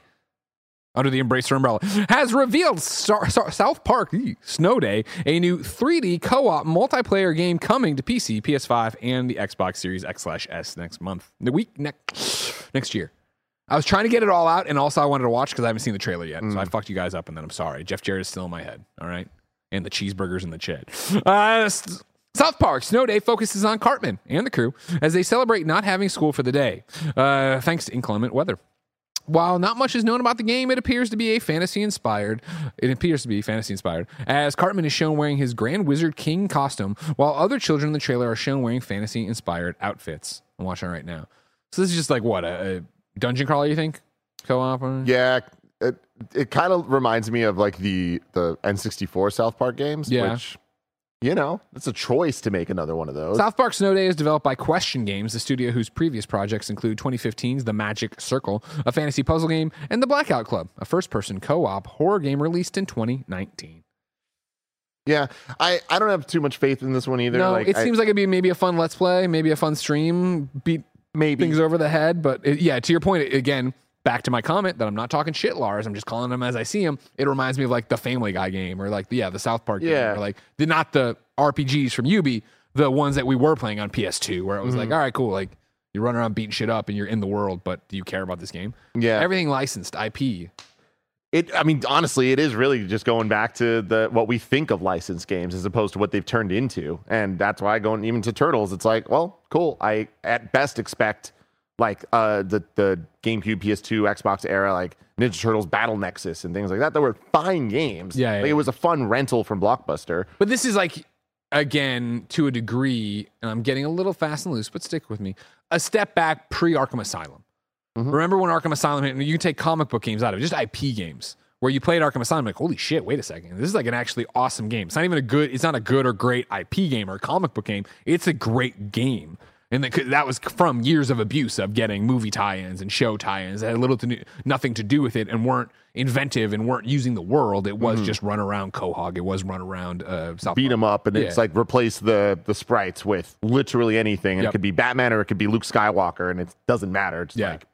Speaker 2: under the Embracer umbrella, has revealed Star- Star- South Park Snow Day, a new 3D co-op multiplayer game coming to PC, PS5, and the Xbox Series X slash S next month, the week next next year. I was trying to get it all out, and also I wanted to watch because I haven't seen the trailer yet. So mm. I fucked you guys up, and then I'm sorry. Jeff Jarrett is still in my head. All right, and the cheeseburgers and the chit. Uh, South Park Snow Day focuses on Cartman and the crew as they celebrate not having school for the day, uh, thanks to inclement weather. While not much is known about the game, it appears to be a fantasy inspired. It appears to be fantasy inspired, as Cartman is shown wearing his Grand Wizard King costume, while other children in the trailer are shown wearing fantasy inspired outfits. I'm watching right now. So this is just like what a, a dungeon crawler, you think? Co-op?
Speaker 5: Yeah, it kind of reminds me of like the the N64 South Park games.
Speaker 2: Yeah.
Speaker 5: which you know it's a choice to make another one of those.
Speaker 2: South Park Snow Day is developed by Question Games, the studio whose previous projects include 2015's The Magic Circle, a fantasy puzzle game, and The Blackout Club, a first person co op horror game released in 2019.
Speaker 5: yeah, I I don't have too much faith in this one either.
Speaker 2: no,
Speaker 5: like,
Speaker 2: it
Speaker 5: I-
Speaker 2: seems like it'd be maybe a fun let's play, maybe a fun stream, beat
Speaker 5: maybe
Speaker 2: things over the head. But it, yeah, to your point, again, back to my comment that I'm not talking shit, Lars. I'm just calling them as I see them. It reminds me of like the Family Guy game or like, yeah, the South Park game. Or like, the, not the RPGs from Ubi, the ones that we were playing on PS2, where it was
Speaker 5: Mm-hmm.
Speaker 2: like, all right, cool. Like, you run around beating shit up and you're in the world, but do you care about this game?
Speaker 5: yeah.
Speaker 2: Everything licensed, IP.
Speaker 5: It, I mean, honestly, it is really just going back to the what we think of licensed games as opposed to what they've turned into, and that's why going even to Turtles, it's like, well, cool. I at best expect like uh the the GameCube, PS2, Xbox era, like Ninja Turtles Battle Nexus and things like that. That were fine games.
Speaker 2: Yeah, yeah,
Speaker 5: like
Speaker 2: yeah.
Speaker 5: it was a fun rental from Blockbuster.
Speaker 2: But this is like, again, to a degree, and I'm getting a little fast and loose, but stick with me, a step back pre Arkham Asylum. Remember when Arkham Asylum hit, and you can take comic book games out of it, just IP games, where you played Arkham Asylum, like, holy shit, wait a second. This is like an actually awesome game. It's not even a good, it's not a good or great IP game or comic book game. It's a great game. And that, that was from years of abuse of getting movie tie-ins and show tie-ins that had little to do, nothing to do with it and weren't inventive and weren't using the world. It was just run around Quahog. It was run around uh, South
Speaker 5: Beat
Speaker 2: Park.
Speaker 5: them up, and it's like replace the the sprites with literally anything. And
Speaker 2: Yep.
Speaker 5: it could be Batman or it could be Luke Skywalker, and it doesn't matter. It's
Speaker 2: Yeah.
Speaker 5: like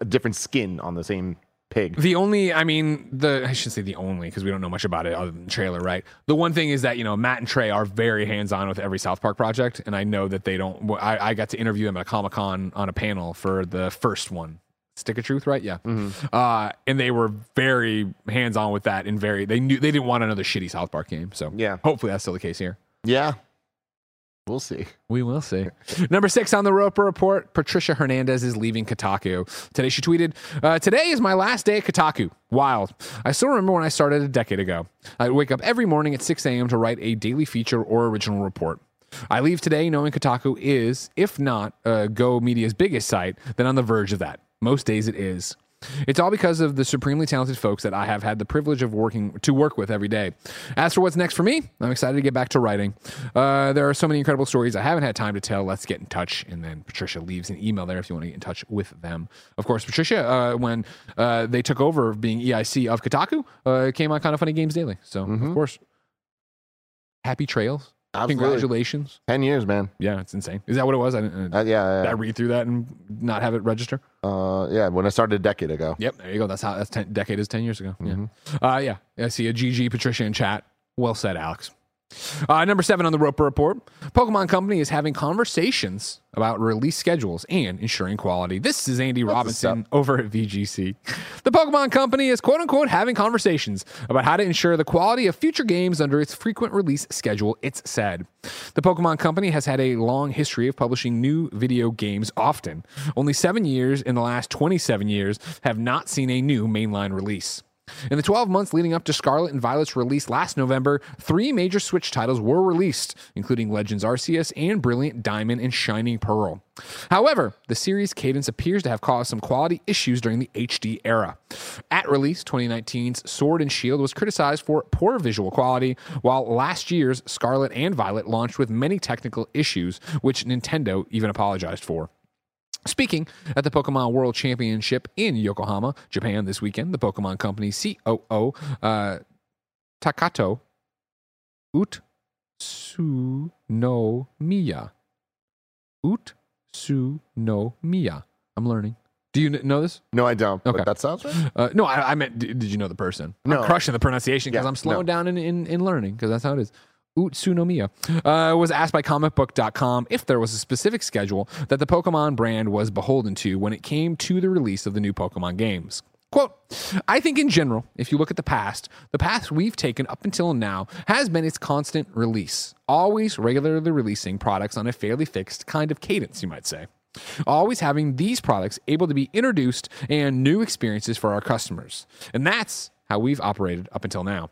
Speaker 5: a different skin on the same pig.
Speaker 2: The only, I mean, the I shouldn't say the only because we don't know much about it other than the trailer, right? The one thing is that you know Matt and Trey are very hands on with every South Park project, and I know that they don't. I, I got to interview them at a Comic Con on a panel for the first one, Stick of Truth, right? Yeah, uh, and they were very hands on with that, and very they knew they didn't want another shitty South Park game. So
Speaker 5: Yeah.
Speaker 2: hopefully that's still the case here.
Speaker 5: Yeah, we'll see.
Speaker 2: We will see. Number six on the Roper Report Patricia Hernandez is leaving Kotaku. Today she tweeted, uh, Today is my last day at Kotaku. Wild. I still remember when I started a decade ago. I'd wake up every morning at 6 a.m. to write a daily feature or original report. I leave today knowing Kotaku is, if not uh, Go Media's biggest site, then on the verge of that. Most days it is. It's all because of the supremely talented folks that I have had the privilege of working to work with every day. As for what's next for me, I'm excited to get back to writing. Uh, there are so many incredible stories I haven't had time to tell. Let's get in touch. And then Patricia leaves an email there if you want to get in touch with them. Of course, Patricia, uh, when uh, they took over being EIC of Kotaku, uh, came on Kind of Funny Games Daily. So, of course, happy trails
Speaker 5: Absolutely.
Speaker 2: Congratulations.
Speaker 5: 10 years, man.
Speaker 2: Yeah, it's insane. Is that what it was? I didn't.
Speaker 5: Uh, yeah,
Speaker 2: did I read through that and not have it register?
Speaker 5: Uh, yeah, when I started a decade ago.
Speaker 2: Yep, there you go. That's how that's ten decade is ten years ago.
Speaker 5: Mm-hmm.
Speaker 2: Yeah, uh, yeah. I see a GG Patricia in chat. Well said, Alex. Uh, number seven on the Roper Report Pokemon Company is having conversations about release schedules and ensuring quality. This is Andy Robinson over at VGC. The Pokemon Company is quote unquote having conversations about how to ensure the quality of future games under its frequent release schedule, it's said. The Pokemon Company has had a long history of publishing new video games often. Only seven years in the last 27 years have not seen a new mainline release. In the 12 months leading up to Scarlet and Violet's release last November, three major Switch titles were released, including Legends Arceus and Brilliant Diamond and Shining Pearl. However, the series cadence appears to have caused some quality issues during the HD era. At release, 2019's Sword and Shield was criticized for poor visual quality, while last year's Scarlet and Violet launched with many technical issues, which Nintendo even apologized for. Speaking at the Pokemon World Championship in Yokohama, Japan this weekend, the Pokemon Company COO uh, Takato Utsunomiya. Utsunomiya. I'm learning. Do you know this?
Speaker 5: No, I don't.
Speaker 2: Okay.
Speaker 5: But that sounds right.
Speaker 2: Uh, no, I, I meant, d- did you know the person?
Speaker 5: No.
Speaker 2: I'm crushing the pronunciation because
Speaker 5: Yeah,
Speaker 2: I'm slowing
Speaker 5: no.
Speaker 2: down in, in, in learning because that's how it is. Utsunomiya uh, was asked by comicbook.com if there was a specific schedule that the Pokemon brand was beholden to when it came to the release of the new Pokemon games. Quote, I think in general, if you look at the past, the path we've taken up until now has been its constant release, always regularly releasing products on a fairly fixed kind of cadence, you might say. Always having these products able to be introduced and new experiences for our customers. And that's how we've operated up until now.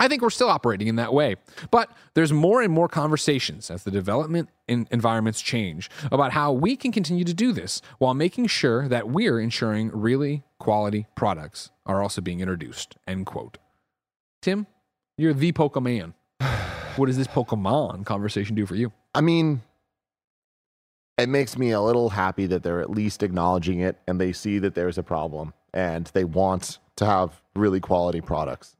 Speaker 2: I think we're still operating in that way. But there's more and more conversations as the development in environments change about how we can continue to do this while making sure that we're ensuring really quality products are also being introduced. End quote. Tim, you're the Pokemon. What does this Pokemon conversation do for you?
Speaker 5: I mean, it makes me a little happy that they're at least acknowledging it and they see that there's a problem and they want to have really quality products.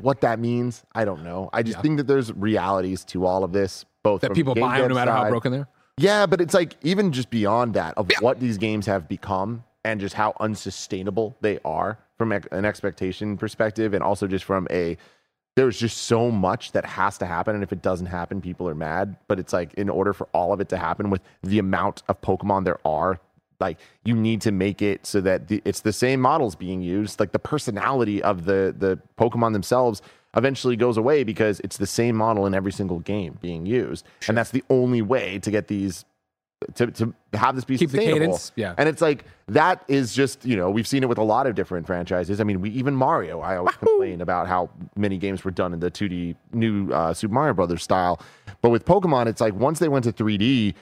Speaker 5: What that means, I don't know. I just
Speaker 2: Yeah.
Speaker 5: think that there's realities to all of this, both
Speaker 2: That people buy them no matter how broken they're?
Speaker 5: Yeah, but it's like even just beyond that of what these games have become and just how unsustainable they are from an expectation perspective, and also just from a there's just so much that has to happen, and if it doesn't happen, people are mad. But it's like in order for all of it to happen with the amount of Pokemon there are. Like you need to make it so that the, it's the same models being used. Like the personality of the the Pokemon themselves eventually goes away because it's the same model in every single game being used, and that's the only way to get these to, to have this be
Speaker 2: Keep the
Speaker 5: sustainable.
Speaker 2: cadence, yeah.
Speaker 5: And it's like that is just you know we've seen it with a lot of different franchises. I mean, we even Mario. I always complain about how many games were done in the 2D new uh, Super Mario Brothers style, but with Pokemon, it's like once they went to 3D.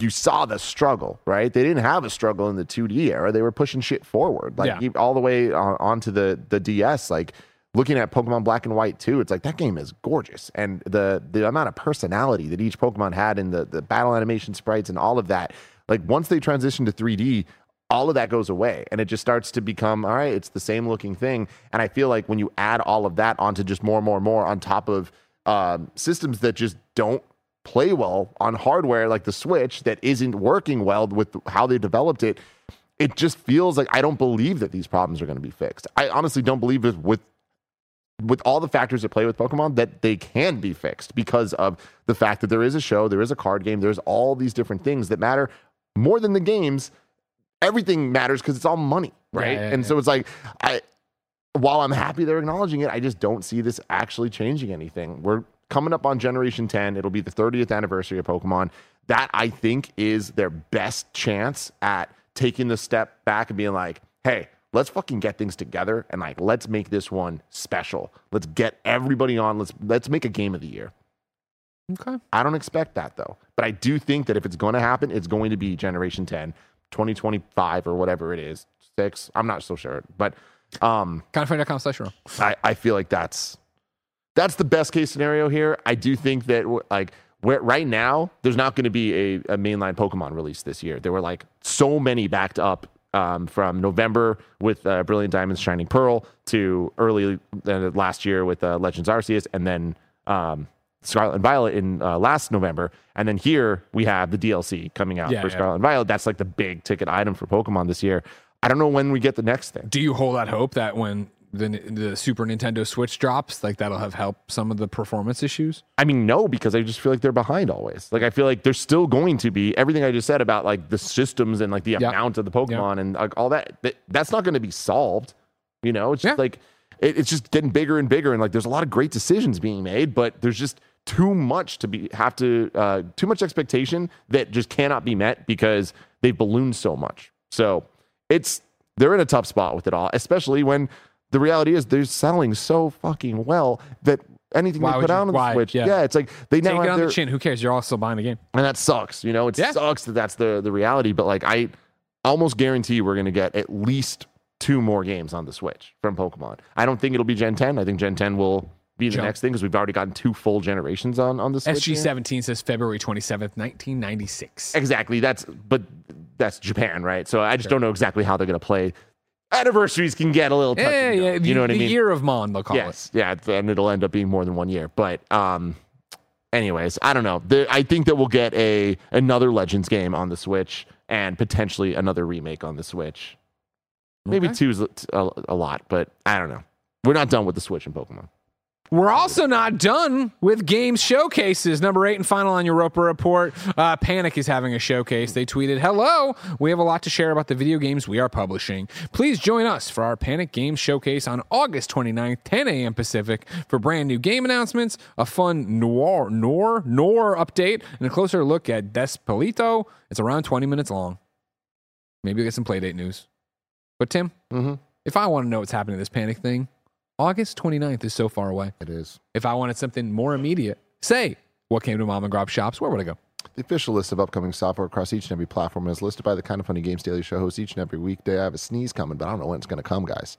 Speaker 5: You saw the struggle, right? They didn't have a struggle in the 2D era. They were pushing shit forward, like
Speaker 2: Yeah.
Speaker 5: all the way on, onto the the DS. Like looking at Pokemon Black and White too, it's like that game is gorgeous, and the the amount of personality that each Pokemon had in the the battle animation sprites and all of that. Like once they transition to 3D, all of that goes away, and it just starts to become all right. It's the same looking thing, and I feel like when you add all of that onto just more, and more, and more on top of um, systems that just don't play well on hardware like the Switch that isn't working well with how they developed it it just feels like I don't believe that these problems are going to be fixed. I honestly don't believe it with with all the factors that play with Pokemon that they can be fixed because of the fact that there is a show, there is a card game, there's all these different things that matter more than the games. Everything matters because it's all money, right?
Speaker 2: yeah,
Speaker 5: and
Speaker 2: yeah.
Speaker 5: so it's like I while I'm happy they're acknowledging it, I just don't see this actually changing anything. We're coming up on generation 10. It'll be the 30th anniversary of Pokemon. That I think is their best chance at taking the step back and being like, hey, let's fucking get things together and like let's make this one special. Let's get everybody on. Let's let's make a game of the year.
Speaker 2: Okay.
Speaker 5: I don't expect that though. But I do think that if it's going to happen, it's going to be generation 10, 2025 or whatever it is. Six. I'm not so sure. But um
Speaker 2: Kindoffunny.com slash.
Speaker 5: I, I feel like that's that's the best case scenario here. I do think that like where right now there's not going to be a, a mainline Pokemon release this year. There were like so many backed up um, from November with uh, Brilliant Diamonds, Shining Pearl to early uh, last year with uh, Legends Arceus, and then um, Scarlet and Violet in uh, last November, and then here we have the DLC coming out
Speaker 2: Yeah,
Speaker 5: for
Speaker 2: yeah.
Speaker 5: Scarlet and Violet. That's like the big ticket item for Pokemon this year. I don't know when we get the next thing.
Speaker 2: Do you hold out hope that when the the Super Nintendo Switch drops, like that'll have helped some of the performance issues?
Speaker 5: I mean, no, because I just feel like they're behind always. Like I feel like they're still going to be everything I just said about like the systems and like the
Speaker 2: Yeah.
Speaker 5: amount of the Pokemon and like all that. that that's not going to be solved. You know, it's just
Speaker 2: Yeah.
Speaker 5: like it, it's just getting bigger and bigger, and like there's a lot of great decisions being made, but there's just too much to be have to uh, too much expectation that just cannot be met because they've ballooned so much. So it's they're in a tough spot with it all, especially when the reality is they're selling so fucking well that anything
Speaker 2: Why
Speaker 5: they put
Speaker 2: you-
Speaker 5: out on the
Speaker 2: why?
Speaker 5: Switch,
Speaker 2: Yeah.
Speaker 5: yeah. it's like they now
Speaker 2: Take it on
Speaker 5: their,
Speaker 2: the chin. Who cares? You're all still buying the game.
Speaker 5: and that sucks. You know, it
Speaker 2: Yeah.
Speaker 5: sucks that that's the the reality. But like, I almost guarantee we're gonna get at least two more games on the Switch from Pokemon. I don't think it'll be Gen 10. I think Gen 10 will be the
Speaker 2: Jump.
Speaker 5: next thing because we've already gotten two full generations on on the Switch.
Speaker 2: SG17 says February 27th, 1996.
Speaker 5: Exactly. That's but that's Japan, right? So I just don't know exactly how they're gonna play. Anniversaries can get a little touchy.
Speaker 2: Yeah, yeah,
Speaker 5: you know what
Speaker 2: the
Speaker 5: I mean?
Speaker 2: year of Mon, they'll call
Speaker 5: yes, yeah, and it'll end up being more than one year. But um, anyways, I don't know. The, I think that we'll get a another Legends game on the Switch and potentially another remake on the Switch. Maybe
Speaker 2: Okay.
Speaker 5: two's a, a lot, but I don't know. We're not done with the Switch and Pokemon.
Speaker 2: We're also not done with games showcases. Number eight and final on your Roper Report. Uh, Panic is having a showcase. They tweeted, Hello, we have a lot to share about the video games we are publishing. Please join us for our Panic Games Showcase on August 29th, 10 a.m. Pacific, for brand new game announcements, a fun Nour, Nour, Nour update, and a closer look at Despelito. It's around 20 minutes long. Maybe we'll get some playdate news. But Tim,
Speaker 5: Mm-hmm.
Speaker 2: if I want to know what's happening to this Panic thing, August 29th is so far away.
Speaker 5: It is.
Speaker 2: If I wanted something more immediate, say what came to mom and grab shops, where would I go?
Speaker 5: The official list of upcoming software across each and every platform is listed by the Kind of Funny Games Daily Show host each and every weekday. I have a sneeze coming, but I don't know when it's going to come, guys.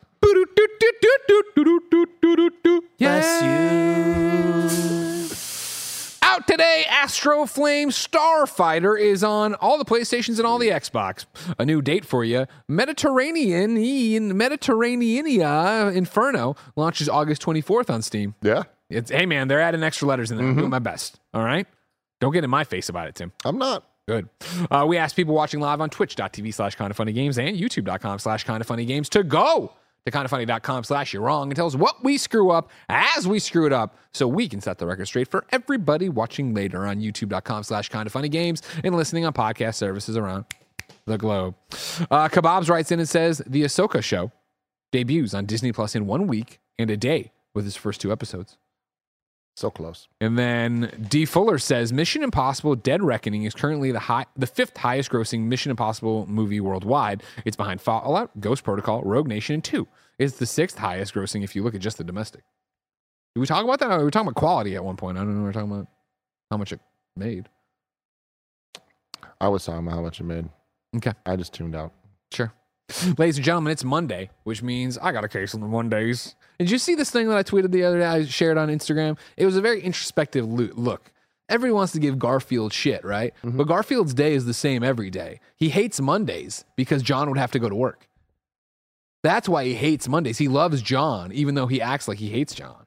Speaker 2: Out today, Astro Flame Starfighter is on all the PlayStations and all the Xbox. A new date for you: Mediterranean Mediterraneania Inferno launches August 24th on Steam.
Speaker 5: Yeah,
Speaker 2: It's hey man, they're adding extra letters in there. I'm doing my best. All right, don't get in my face about it, Tim.
Speaker 5: I'm not.
Speaker 2: Good. Uh, we asked people watching live on twitch.tv slash kind of funny games and youtube.com slash kind of funny games to go to kindoffunny.com slash you're wrong and tell us what we screw up as we screw it up so we can set the record straight for everybody watching later on youtube.com slash kind of funny games and listening on podcast services around the globe. Uh, Kebabs writes in and says the Ahsoka show debuts on Disney Plus in one week and a day with its first two episodes.
Speaker 5: So close.
Speaker 2: And then D Fuller says Mission Impossible: Dead Reckoning is currently the high, the fifth highest grossing Mission Impossible movie worldwide. It's behind Fallout, Ghost Protocol, Rogue Nation, and Two. It's the sixth highest grossing if you look at just the domestic. Did we talk about that? We were talking about quality at one point. I don't know. We are talking about how much it made.
Speaker 5: I was talking about how much it made.
Speaker 2: Okay,
Speaker 5: I just tuned out.
Speaker 2: sure. Ladies and gentlemen, it's Monday, which means I got a case on the Mondays. Did you see this thing that I tweeted the other day? I shared on Instagram. It was a very introspective lo- look. Everybody wants to give Garfield shit, right? Mm-hmm. But Garfield's day is the same every day. He hates Mondays because Jon would have to go to work. That's why he hates Mondays. He loves Jon, even though he acts like he hates Jon.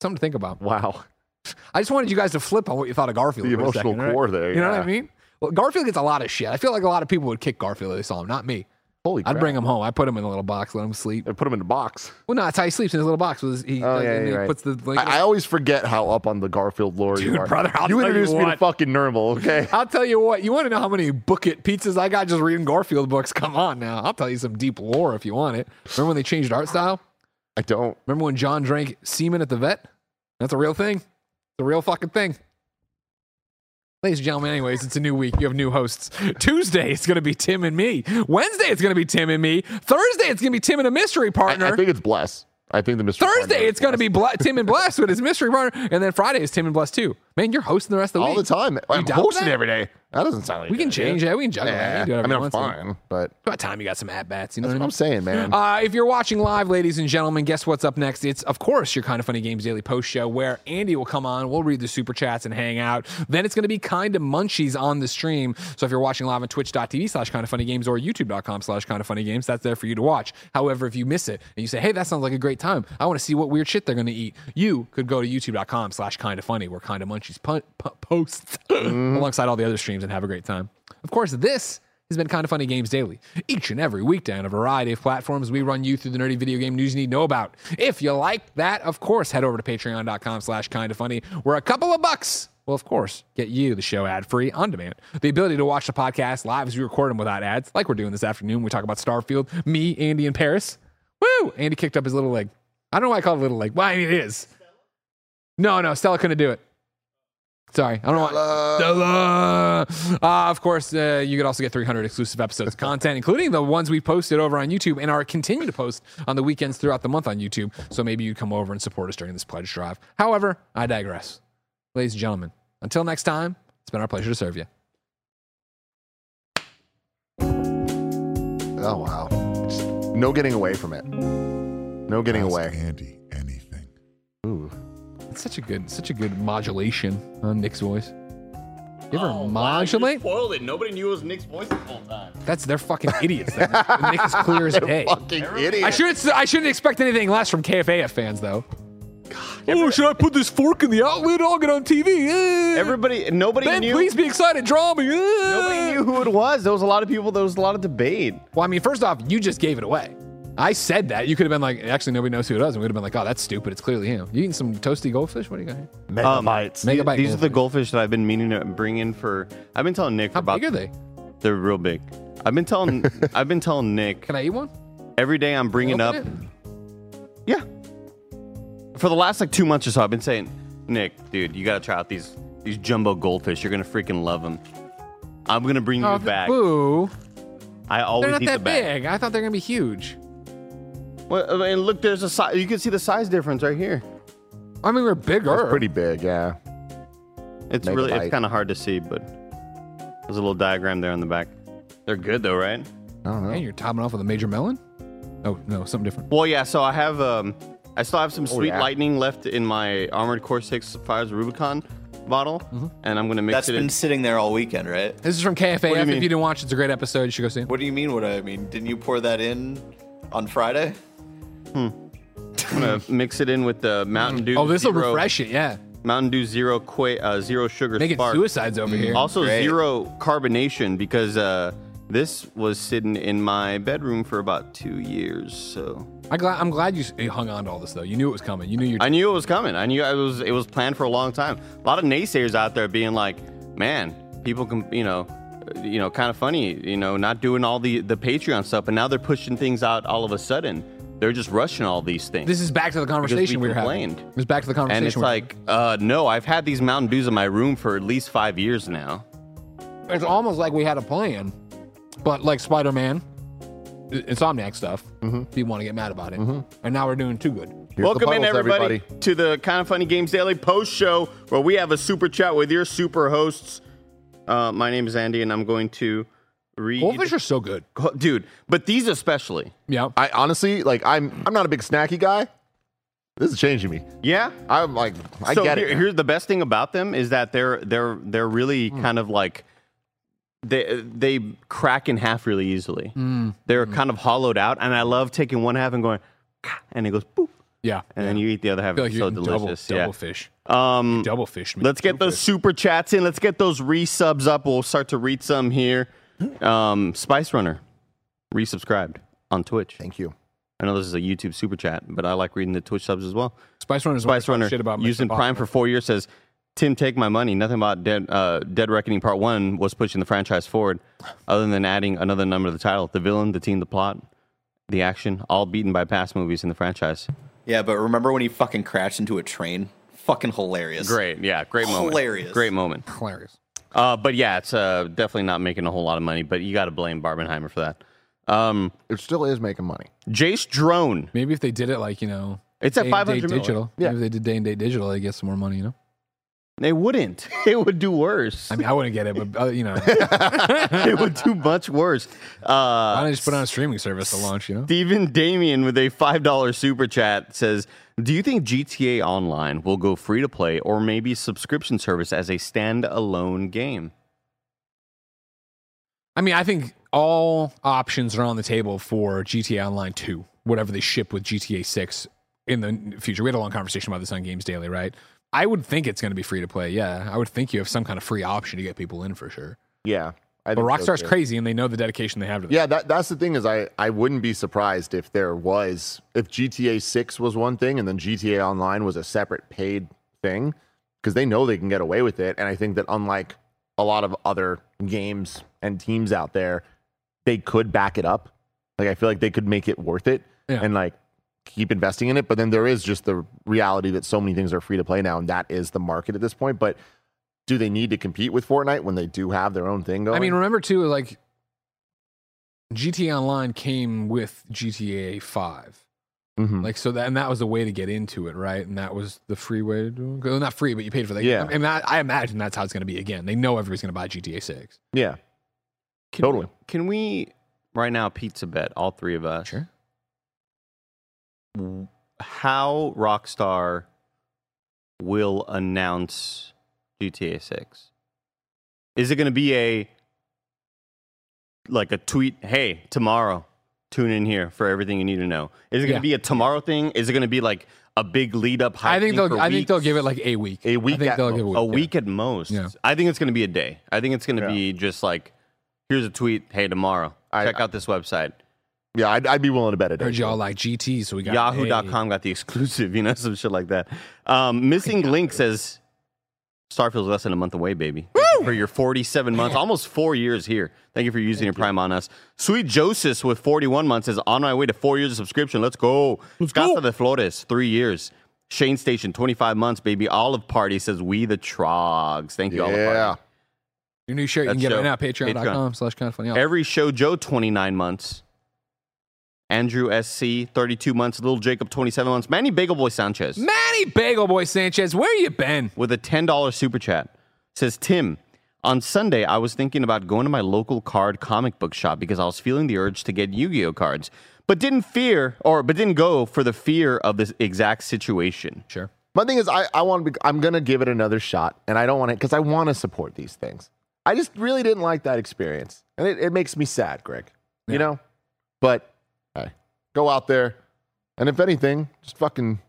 Speaker 2: Something to think about.
Speaker 5: Wow.
Speaker 2: I just wanted you guys to flip on what you thought of Garfield.
Speaker 5: The emotional
Speaker 2: second, right?
Speaker 5: core there,
Speaker 2: You know what. I mean? Well, Garfield gets a lot of shit. I feel like a lot of people would kick Garfield if they saw him, not me.
Speaker 5: Holy
Speaker 2: I'd bring him home. I put him in a little box, let him sleep.
Speaker 5: I put him in a box.
Speaker 2: Well, no, that's how he sleeps in his little box. Was he?
Speaker 5: Oh, uh,
Speaker 2: like,
Speaker 5: yeah,
Speaker 2: he
Speaker 5: right.
Speaker 2: puts the like.
Speaker 5: I, I always forget how up on the Garfield lore you
Speaker 2: Dude,
Speaker 5: are.
Speaker 2: brother, I'll
Speaker 5: you
Speaker 2: tell you
Speaker 5: introduced me to fucking Nermal, okay?
Speaker 2: I'll tell you what. You want to know how many book it pizzas I got just reading Garfield books? Come on now. I'll tell you some deep lore if you want it. Remember when they changed art style?
Speaker 5: I don't.
Speaker 2: Remember when Jon drank semen at the vet? That's a real thing. It's a real fucking thing. Ladies and gentlemen, anyways, it's a new week. You have new hosts. Tuesday, it's going to be Tim and me. Wednesday, it's going to be Tim and me. Thursday, it's going to be Tim and a mystery partner.
Speaker 5: I think it's Bless. I think the mystery.
Speaker 2: Thursday, it's going to be Tim and Bless with his mystery partner. And then Friday is Tim and Bless too. Man, you're hosting the rest of the
Speaker 5: all
Speaker 2: week.
Speaker 5: All the time. I'm hosting every day. That doesn't sound like
Speaker 2: We can change it. We can juggle
Speaker 5: Yeah.
Speaker 2: it. We can do
Speaker 5: I mean, I'm fine, but
Speaker 2: About time you got some at bats. You know
Speaker 5: that's
Speaker 2: what I
Speaker 5: what
Speaker 2: mean?
Speaker 5: I'm saying, man.
Speaker 2: Uh, if you're watching live, ladies and gentlemen, guess what's up next? It's, of course, your Kind of Funny Games Daily Post Show where Andy will come on. We'll read the super chats and hang out. Then it's going to be Kind of Munchies on the stream. So if you're watching live on twitch.tv slash Kind of Funny Games or youtube.com slash Kind of Funny Games, that's there for you to watch. However, if you miss it and you say, hey, that sounds like a great time, I want to see what weird shit they're going to eat, you could go to youtube.com slash Kind of Funny where Kind of Munchies pun- pu- posts alongside all the other streams and have a great time. Of course, this has been Kind of Funny Games Daily. Each and every weekday on a variety of platforms, we run you through the nerdy video game news you need to know about. If you like that, of course, head over to patreon.com slash kind of funny, where a couple of bucks will, of course, get you the show ad free on demand. The ability to watch the podcast live as we record them without ads, like we're doing this afternoon. We talk about Starfield, me, Andy, and Parris. Woo! Andy kicked up his little leg. I don't know why I call it a little leg. Mean, it is. No, no, Stella couldn't do it. Sorry, I don't know why. Stella. Uh, of course, uh, you could also get 300 exclusive episodes of content, including the ones we posted over on YouTube and are continue to post on the weekends throughout the month on YouTube. So maybe you come over and support us during this pledge drive. However, I digress. Ladies and gentlemen, until next time, it's been our pleasure to serve you.
Speaker 5: oh wow, Just no getting away from it. No getting
Speaker 10: Ask
Speaker 5: away.
Speaker 10: Andy anything.
Speaker 5: Ooh.
Speaker 2: It's such a good, such a good modulation on Nick's voice. You ever
Speaker 7: Oh, wow, you
Speaker 2: modulate?
Speaker 7: spoiled it. Nobody knew it was Nick's voice the whole time.
Speaker 2: That's they're fucking idiots. Then. Nick is clear as day.
Speaker 5: Fucking idiot.
Speaker 2: I shouldn't. I shouldn't expect anything less from KFAF fans, though. Oh, should I put this fork in the outlet? I'll get on TV. Eh.
Speaker 11: Everybody, nobody
Speaker 2: Ben,
Speaker 11: knew.
Speaker 2: please be excited. Draw me. Eh.
Speaker 11: Nobody knew who it was. There was a lot of people. There was a lot of debate.
Speaker 2: Well, I mean, first off, you just gave it away. I said that. You could have been like, actually, nobody knows who it is. And we'd have been like, oh, that's stupid. It's clearly him. You eating some toasty goldfish? What do you got here?
Speaker 5: Mega Bites.
Speaker 2: Um, Megabyte
Speaker 11: These are the
Speaker 2: goldfish.
Speaker 11: goldfish that I've been meaning to bring in for. I've been telling Nick
Speaker 2: How
Speaker 11: about.
Speaker 2: big are they?
Speaker 11: They're real big. I've been telling. I've been telling Nick
Speaker 2: Can I eat one?
Speaker 11: every day. I'm bringing up.
Speaker 2: Open
Speaker 11: Yeah. For the last like two months or so, I've been saying, Nick, dude, you gotta try out these these jumbo goldfish. You're gonna freaking love them. I'm gonna bring
Speaker 2: it?
Speaker 11: you back.
Speaker 2: boo.
Speaker 11: I always
Speaker 2: They're not
Speaker 11: eat the
Speaker 2: that
Speaker 11: bag.
Speaker 2: big. I thought they were gonna be huge.
Speaker 11: Well, and look, there's a size. You can see the size difference right here.
Speaker 2: I mean, we're bigger.
Speaker 5: That's pretty big, yeah.
Speaker 11: It's
Speaker 5: Megabyte.
Speaker 11: really it's kind of hard to see, but there's a little diagram there on the back. They're good though, right?
Speaker 5: I don't know.
Speaker 2: And you're topping off with a major melon? Oh, no, something different.
Speaker 11: Well, yeah. So I have um, I still have some sweet
Speaker 5: yeah.
Speaker 11: lightning left in my Armored Core Six Fires Rubicon bottle, and I'm gonna mix
Speaker 3: That's
Speaker 11: it That's
Speaker 3: been
Speaker 11: in.
Speaker 3: sitting there all weekend, right?
Speaker 2: This is from
Speaker 11: do you
Speaker 2: KFAF. If you didn't watch, it's a great episode. You should go see it.
Speaker 3: What do you mean? What I mean? Didn't you pour that in on Friday?
Speaker 11: I'm gonna mix it in with the Mountain Dew.
Speaker 2: Oh, this will
Speaker 11: Zero-
Speaker 2: refresh it. Yeah.
Speaker 11: Mountain Dew Zero Qua- uh, Zero Sugar
Speaker 2: Making
Speaker 11: Spark.
Speaker 2: suicides over here.
Speaker 11: Also
Speaker 3: Great.
Speaker 11: zero carbonation because uh, this was sitting in my bedroom for about two years. So
Speaker 2: I glad, I'm glad you s- you hung on to all this, though. You knew it was coming. You knew you
Speaker 11: I knew it was coming. I knew it was it was planned for a long time. A lot of naysayers out there being like, "Man, people can, you know, uh, you know, kind of funny, you know, not doing all the the Patreon stuff, and now they're pushing things out all of a sudden. They're just rushing all these things."
Speaker 2: This is back to the conversation we, were having.
Speaker 11: complained.
Speaker 2: It was back to the conversation.
Speaker 11: and it's
Speaker 2: we were
Speaker 11: like, uh, no, I've had these Mountain Dews in my room for at least five years now.
Speaker 2: it's almost like we had a plan, but like Spider Man, Insomniac stuff. People want to get mad about it, and now we're doing too good.
Speaker 5: Here's the
Speaker 11: Welcome in,
Speaker 5: puddles,
Speaker 11: everybody, to the Kind of Funny Games Daily Post Show, where we have a super chat with your super hosts. Uh, my name is Andy, and I'm going to read.
Speaker 2: Goldfish are so good.
Speaker 11: dude, but these especially.
Speaker 2: Yeah.
Speaker 5: I honestly like I'm I'm not a big snacky guy. This is changing me.
Speaker 11: Yeah,
Speaker 5: I'm like I
Speaker 11: so
Speaker 5: get
Speaker 11: here-
Speaker 5: it.
Speaker 11: Here's the best thing about them is that they're they're they're really
Speaker 5: Hmm.
Speaker 11: kind of like they they crack in half really easily.
Speaker 5: Hmm.
Speaker 11: They're kind of hollowed out, and I love taking one half and going, and it goes boop,
Speaker 2: Yeah.
Speaker 11: and then you eat the other half.
Speaker 2: I feel like
Speaker 11: It's so
Speaker 2: eating double,
Speaker 11: delicious.
Speaker 2: double
Speaker 11: yeah.
Speaker 2: fish.
Speaker 11: Um,
Speaker 2: Double fish.
Speaker 11: Let's get those super chats in. Let's get those resubs up. We'll start to read some here. Um, Spice Runner, resubscribed on Twitch.
Speaker 5: Thank you.
Speaker 11: I know this is a YouTube super chat, but I like reading the Twitch subs as well.
Speaker 2: Spice Runner.
Speaker 11: Spice Runner,
Speaker 2: Shit about
Speaker 11: using Prime for four years, says, Tim, take my money. Nothing about Dead, uh, Dead Reckoning Part 1 was pushing the franchise forward, other than adding another number to the title. The villain, the team, the plot, the action, all beaten by past movies in the franchise.
Speaker 3: Yeah, but remember when he fucking crashed into a train? Fucking hilarious.
Speaker 11: Great, yeah, great moment.
Speaker 3: Hilarious.
Speaker 11: Great moment.
Speaker 2: Hilarious.
Speaker 11: Uh, but yeah, it's uh, definitely not making a whole lot of money, but you got to blame Barbenheimer for that. Um,
Speaker 5: It still is making money.
Speaker 11: Jace Drone.
Speaker 2: Maybe if they did it like you know,
Speaker 11: It's at
Speaker 2: day and
Speaker 11: 500
Speaker 2: date
Speaker 11: million.
Speaker 2: digital.
Speaker 5: Yeah.
Speaker 2: Maybe if they did day and date digital, they get some more money. You know.
Speaker 11: They wouldn't. It would do worse.
Speaker 2: I mean, I wouldn't get it, but uh, you know,
Speaker 11: it would do much worse. Uh, why
Speaker 2: don't you just put on a streaming service to launch? You know,
Speaker 11: Stephen Damien with a $5 super chat says, Do you think GTA Online will go free to play or maybe subscription service as a standalone game?
Speaker 2: I mean, I think all options are on the table for GTA Online 2, whatever they ship with GTA 6 in the future. We had a long conversation about this on Games Daily, right? I would think it's going to be free to play. Yeah, I would think you have some kind of free option to get people in for sure.
Speaker 5: Yeah. I
Speaker 2: But
Speaker 5: think so,
Speaker 2: Rockstar's crazy, and they know the dedication they have to this.
Speaker 5: Yeah, that, that's the thing is I, I wouldn't be surprised if there was if GTA 6 was one thing and then GTA Online was a separate paid thing because they know they can get away with it and I think that unlike a lot of other games and teams out there they could back it up. Like I feel like they could make it worth it
Speaker 2: Yeah.
Speaker 5: and like keep investing in it, but then there is just the reality that so many things are free to play now and that is the market at this point, but do they need to compete with Fortnite when they do have their own thing going?
Speaker 2: I mean, remember too, like GTA Online came with GTA 5.
Speaker 5: Mm-hmm.
Speaker 2: Like so that and that was the way to get into it, right? And that was the free way to do it. Well, not free, but you paid for that.
Speaker 5: Yeah.
Speaker 2: I mean, I, I imagine that's how it's going to be again. They know everybody's going to buy GTA 6.
Speaker 5: yeah.
Speaker 11: Can
Speaker 5: Totally.
Speaker 11: We, can we, right now, pizza bet, all three of us,
Speaker 2: Sure.
Speaker 11: W- how Rockstar will announce GTA 6? Is it going to be a like a tweet, "Hey, tomorrow tune in here for everything you need to know." Is it going to
Speaker 2: Yeah.
Speaker 11: be a tomorrow thing? Is it going to be like a big lead up hype
Speaker 2: I think they'll
Speaker 11: for
Speaker 2: I think they'll give it like a week.
Speaker 5: A week
Speaker 2: I think
Speaker 5: at
Speaker 2: they'll give
Speaker 5: most.
Speaker 2: a
Speaker 11: a
Speaker 2: week.
Speaker 11: week at most.
Speaker 2: Yeah.
Speaker 11: I think it's going to be a day. I think it's going to
Speaker 5: Yeah.
Speaker 11: be just like, here's a tweet. Hey, tomorrow,
Speaker 5: I-
Speaker 11: check out this website.
Speaker 5: Yeah, I'd, I'd be willing to bet it.
Speaker 2: Heard y'all like GT, so we got
Speaker 11: Yahoo.com got the exclusive, you know, some shit like that. Um, Missing Link says Starfield's less than a month away, baby. Thank you For your 47 months, almost four years here. Thank you for using your Prime on us. Sweet Joseph with 41 months is on my way to four years of subscription. Let's go. Let's Casa de Flores, three years. Shane Station, 25 months, baby. Olive Party says, we the Trogs. Thank you, Olive
Speaker 5: Yeah.
Speaker 11: Party.
Speaker 2: Your new shirt, you can get it
Speaker 11: show.
Speaker 2: right now, patreon.com slash kind of funny.
Speaker 11: Every show, Joe, 29 months. Andrew SC, 32 months. Little Jacob, 27 months. Manny Bagel Boy Sanchez.
Speaker 2: Manny Bagel Boy Sanchez, where you been?
Speaker 11: with a $10 super chat. Says Tim, on Sunday I was thinking about going to my local card comic book shop because I was feeling the urge to get Yu-Gi-Oh cards, but didn't fear or but didn't go for the fear of this exact situation.
Speaker 2: Sure.
Speaker 5: My thing is, I, I want to be, I'm going to give it another shot, and I don't want to, because I want to support these things. I just really didn't like that experience. And it, it makes me sad, Greg, you
Speaker 2: Yeah.
Speaker 5: know? But hey, go out there, and if anything, just fucking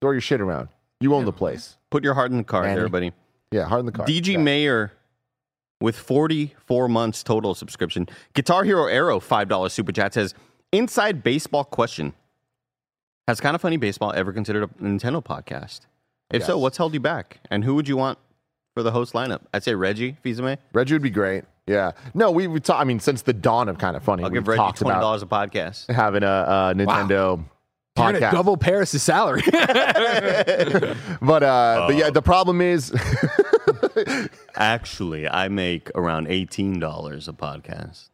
Speaker 5: throw your shit around. You own the place.
Speaker 11: Put your heart in the car,
Speaker 5: Manny.
Speaker 11: everybody.
Speaker 5: Yeah, hard in the car.
Speaker 11: DG
Speaker 5: Yeah.
Speaker 11: Mayer with 44 months total subscription. Guitar Hero Arrow $5 super chat says, "Inside baseball question. Has kind of funny baseball ever considered a Nintendo podcast? If so,
Speaker 5: Yes.
Speaker 11: what's held you back? And who would you want for the host lineup? I'd say Reggie Fils-Aimé.
Speaker 5: Reggie would be great. Yeah. No, we, we talk, I mean, since the dawn of kind of funny,
Speaker 11: I'll
Speaker 5: we've
Speaker 11: give Reggie
Speaker 5: talked
Speaker 11: twenty
Speaker 5: about
Speaker 11: dollars a podcast.
Speaker 5: having a, a Nintendo
Speaker 2: You're gonna double Parris' salary.
Speaker 5: but uh, but yeah, the problem is
Speaker 11: Actually, I make around eighteen dollars a podcast.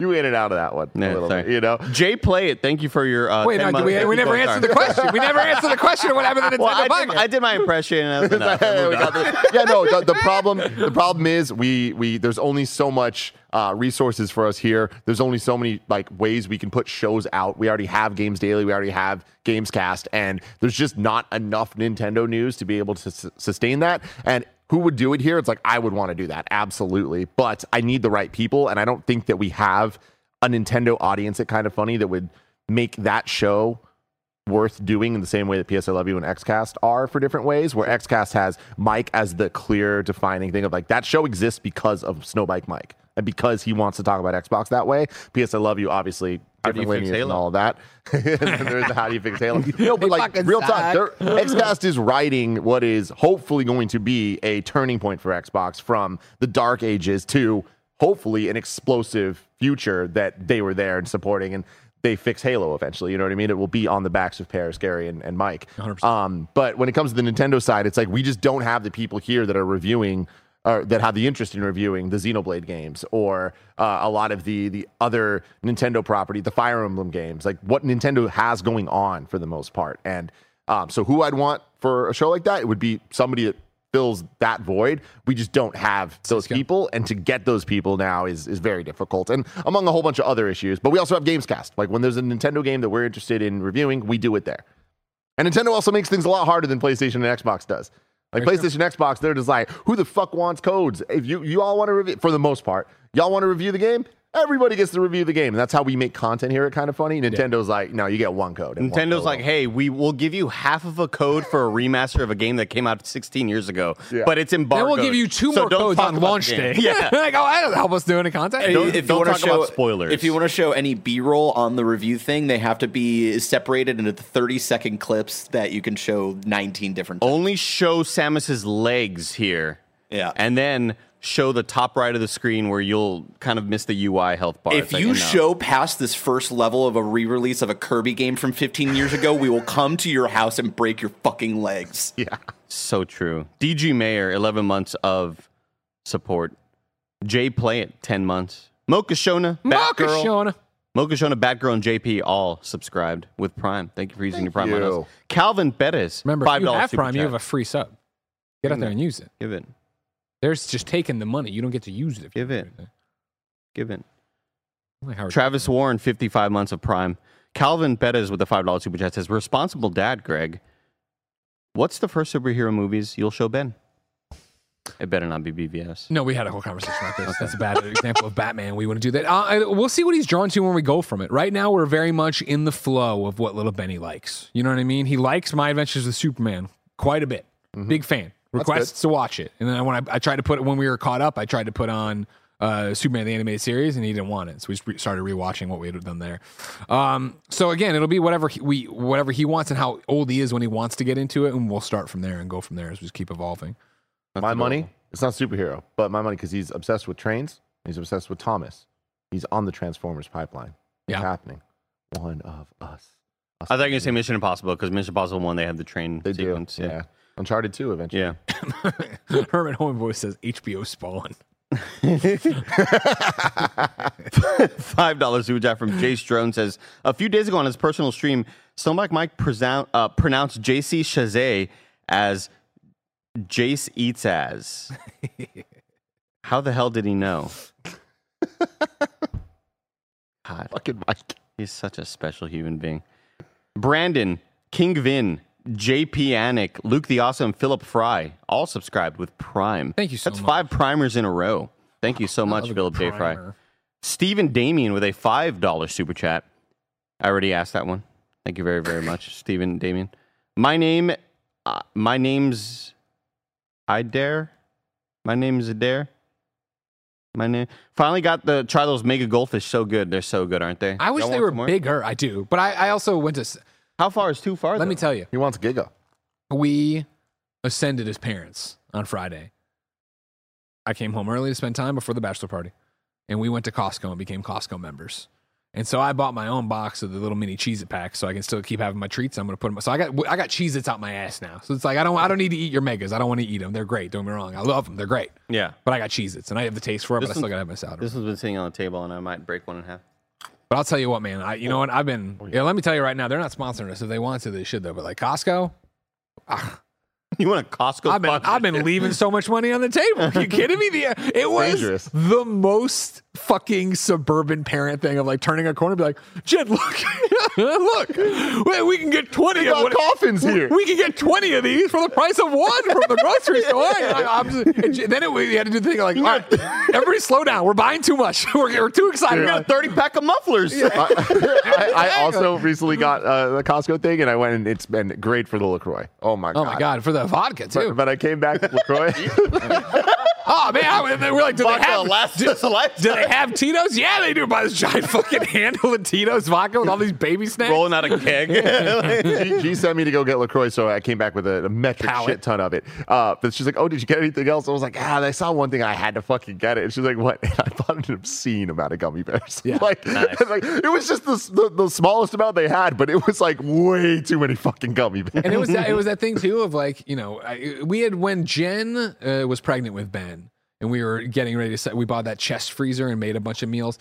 Speaker 5: You in and out of that one
Speaker 11: Yeah,
Speaker 5: a little
Speaker 11: sorry.
Speaker 5: bit, you know.
Speaker 11: Jay, play it. Thank you for your. Uh,
Speaker 2: Wait,
Speaker 11: 10
Speaker 2: no,
Speaker 11: month-
Speaker 2: we, we never answered the question. We never answered the question of what happened to the
Speaker 11: Well,
Speaker 2: Nintendo
Speaker 11: I did. I did my impression. and That's enough. I
Speaker 5: We
Speaker 11: moved
Speaker 5: got
Speaker 11: on.
Speaker 5: the- yeah, no. The, the problem, the problem is we we there's only so much uh, resources for us here. There's only so many like ways we can put shows out. We already have Games Daily. We already have Gamescast, and there's just not enough Nintendo news to be able to s- sustain that. And who would do it here? It's like I would want to do that absolutely, but I need the right people, and I don't think that we have a Nintendo audience at kind of funny that would make that show worth doing in the same way that PS I Love You and XCast are for different ways, where XCast has Mike as the clear defining thing of like that show exists because of Snowbike Mike and because he wants to talk about Xbox that way. PS I Love You, obviously,
Speaker 11: How do you fix
Speaker 5: lineage and
Speaker 11: Halo?
Speaker 5: all of that. and there's the how do you fix Halo? No, but like real talk,
Speaker 2: suck.
Speaker 5: there- XCast is writing what is hopefully going to be a turning point for Xbox from the dark ages to hopefully an explosive future that they were there and supporting and they fix Halo eventually. You know what I mean? It will be on the backs of Parris, Gary, and, and Mike.
Speaker 2: 100%.
Speaker 5: Um, but when it comes to the Nintendo side, it's like we just don't have the people here that are reviewing or that have the interest in reviewing the Xenoblade games or uh, a lot of the the other Nintendo property, the Fire Emblem games, like what Nintendo has going on for the most part. And um, so, who I'd want for a show like that, it would be somebody that fills that void. We just don't have those people, and to get those people now is is very difficult. And among a whole bunch of other issues, but we also have Gamescast. Like when there's a Nintendo game that we're interested in reviewing, we do it there. And Nintendo also makes things a lot harder than PlayStation and Xbox does. Like PlayStation, Xbox, they're just like, who the fuck wants codes? If you you all want to review, for the most part, y'all want to review the game. Everybody gets to review the game. And that's how we make content here at Kind of Funny. Nintendo's like, no, you get one code. and one
Speaker 11: Nintendo's
Speaker 5: code
Speaker 11: like, hey, we will give you half of a code for a remaster of a game that came out 16 years ago,
Speaker 5: Yeah.
Speaker 11: but it's embargoed.
Speaker 2: Then we'll give you two
Speaker 11: so
Speaker 2: more
Speaker 11: don't
Speaker 2: codes on launch day.
Speaker 11: Yeah.
Speaker 2: like, oh, that'll help us do any content.
Speaker 3: Hey,
Speaker 11: Don't-
Speaker 3: if you
Speaker 11: don't
Speaker 3: want to
Speaker 11: talk
Speaker 3: show
Speaker 11: about spoilers.
Speaker 3: if you want to show any B-roll on the review thing, they have to be separated into 30 second clips that you can show 19 different. Times.
Speaker 11: Only show Samus's legs here.
Speaker 3: Yeah.
Speaker 11: And then show the top right of the screen where you'll kind of miss the UI health bar.
Speaker 3: If you
Speaker 11: no.
Speaker 3: show past this first level of a re-release of a Kirby game from 15 years ago, we will come to your house and break your fucking legs.
Speaker 5: Yeah.
Speaker 11: So true. DG Mayer, 11 months of support. Jay Play it, 10 months. Mocha Shona, Batgirl.
Speaker 2: Makashona.
Speaker 11: Mocha Shona, Batgirl, and JP all subscribed with Prime. Thank you for using your Prime on
Speaker 5: you.
Speaker 11: us. Calvin Bettis,
Speaker 2: Remember, if
Speaker 11: $5
Speaker 2: you have
Speaker 11: super
Speaker 2: Prime, you have a free sub. Get out there and use it.
Speaker 11: Give it.
Speaker 2: There's just taking the money. You don't get to use it. If you
Speaker 11: Give it. Give it.
Speaker 2: Like
Speaker 11: Travis Warren, 55 months of Prime. Calvin Bettis with the $5 super chat says, Responsible dad, Greg. What's the first superhero movies you'll show Ben? It better not be BVS.
Speaker 2: No, we had a whole conversation about this. That's a bad example of Batman. We want to do that. Uh, I- we'll see what he's drawn to when we go from it. Right now, we're very much in the flow of what little Benny likes. You know what I mean? He likes My Adventures with Superman quite a bit. Big fan. Requests to watch it. And then when I, I tried to put it when we were caught up, I tried to put on uh, Superman the animated series, and he didn't want it. So we just re- started rewatching what we had done there. Um, so again, it'll be whatever he, we whatever he wants and how old he is when he wants to get into it, and we'll start from there and go from there as we just keep evolving.
Speaker 5: my money, it's not superhero, but my money because he's obsessed with trains. He's obsessed with Thomas. He's on the Transformers pipeline. It's
Speaker 2: Yeah.
Speaker 5: happening. One of us.
Speaker 11: I thought you were going to say Mission Impossible because Mission Impossible 1, they have the train
Speaker 5: They do.
Speaker 11: sequence.
Speaker 5: Yeah. Uncharted 2 eventually.
Speaker 11: Yeah.
Speaker 2: Herman Homeboy says HBO Spawn.
Speaker 11: Five dollars super chat from Jace Drone says a few days ago on his personal stream, Snowbike Mike presou- uh, pronounced JC Chazet as Jace eats as. How the hell did he know? God,
Speaker 5: Fucking Mike.
Speaker 11: he's such a special human being. Brandon, King Vin, JP Anik, Luke the Awesome, Philip Fry, all subscribed with Prime.
Speaker 2: Thank you so much.
Speaker 11: That's
Speaker 2: much.
Speaker 11: five primers in a row. Thank you so much, Philip J. Fry. Stephen Damien with a $5 super chat. I already asked that one. Thank you very, very much, Stephen Damien. My name, uh, my name's I dare. My name's Adair. My name. Finally got the try those mega goldfish. So good. They're so good, aren't they?
Speaker 2: I wish
Speaker 11: Y'all
Speaker 2: they were bigger. I do, but I, I also went to. S-
Speaker 11: How far is too far?
Speaker 2: Let
Speaker 11: though?
Speaker 2: me tell you,
Speaker 5: He wants Giga.
Speaker 2: we ascended as parents on Friday. I came home early to spend time before the bachelor party, and we went to Costco and became Costco members. And so I bought my own box of the little mini Cheez It packs, so I can still keep having my treats. I'm gonna put them. So I got I got Cheez Its out my ass now. So it's like I don't I don't need to eat your megas. I don't want to eat them. They're great. Don't get me wrong. I love them. They're great.
Speaker 11: Yeah.
Speaker 2: But I got Cheez Its, and I have the taste for it.
Speaker 11: This
Speaker 2: but I still
Speaker 11: one's-
Speaker 2: gotta have my salad.
Speaker 11: This one's been sitting on the table, and I might break one in half.
Speaker 2: But I'll tell you what, man. I you know what I've been. Oh, yeah, let me tell you right now. They're not sponsoring us. If they wanted to, they should though. But like Costco,
Speaker 11: You want a Costco?
Speaker 2: I've been I've been leaving so much money on the table. Are you kidding me? The, it was
Speaker 5: dangerous.
Speaker 2: the most fucking suburban parent thing of like turning a corner, and be like, Jed, look, look, wait, we can get twenty. of
Speaker 5: coffins here.
Speaker 2: We can get twenty of these for the price of one from the grocery store. I, I'm just- then it, we had to do the thing like, all right, everybody, slow down. We're buying too much. We're, we're too excited.
Speaker 11: We got a 30 pack of mufflers.
Speaker 5: I, I also recently got uh, the Costco thing, and I went, and it's been great for the LaCroix. Oh my
Speaker 2: Oh
Speaker 5: god!
Speaker 2: my god, for the vodka too.
Speaker 5: But, but I came back with LaCroix.
Speaker 2: oh man, I, they were like, do they have?
Speaker 11: lasts us a.
Speaker 2: Do they have Tito's? Yeah, they do. By this giant fucking handle of Tito's vodka with all these baby snacks.
Speaker 11: rolling out a keg?
Speaker 5: G, G sent me to go get LaCroix, so I came back with a, a metric
Speaker 2: Pallet.
Speaker 5: shit ton of it. Uh, but she's like, Oh, did you get anything else? I was like, Ah, I saw one thing. I had to fucking get it. And she's like, What? And I bought an obscene amount of gummy bears.
Speaker 2: Yeah.
Speaker 5: like, like, it was just the, the, the smallest amount they had, but it was like way too many fucking gummy bears.
Speaker 2: and it was that, it was that thing too of like you know I, we had when Jen uh, was pregnant with Ben. And we were getting ready to set. We bought that chest freezer and made a bunch of meals.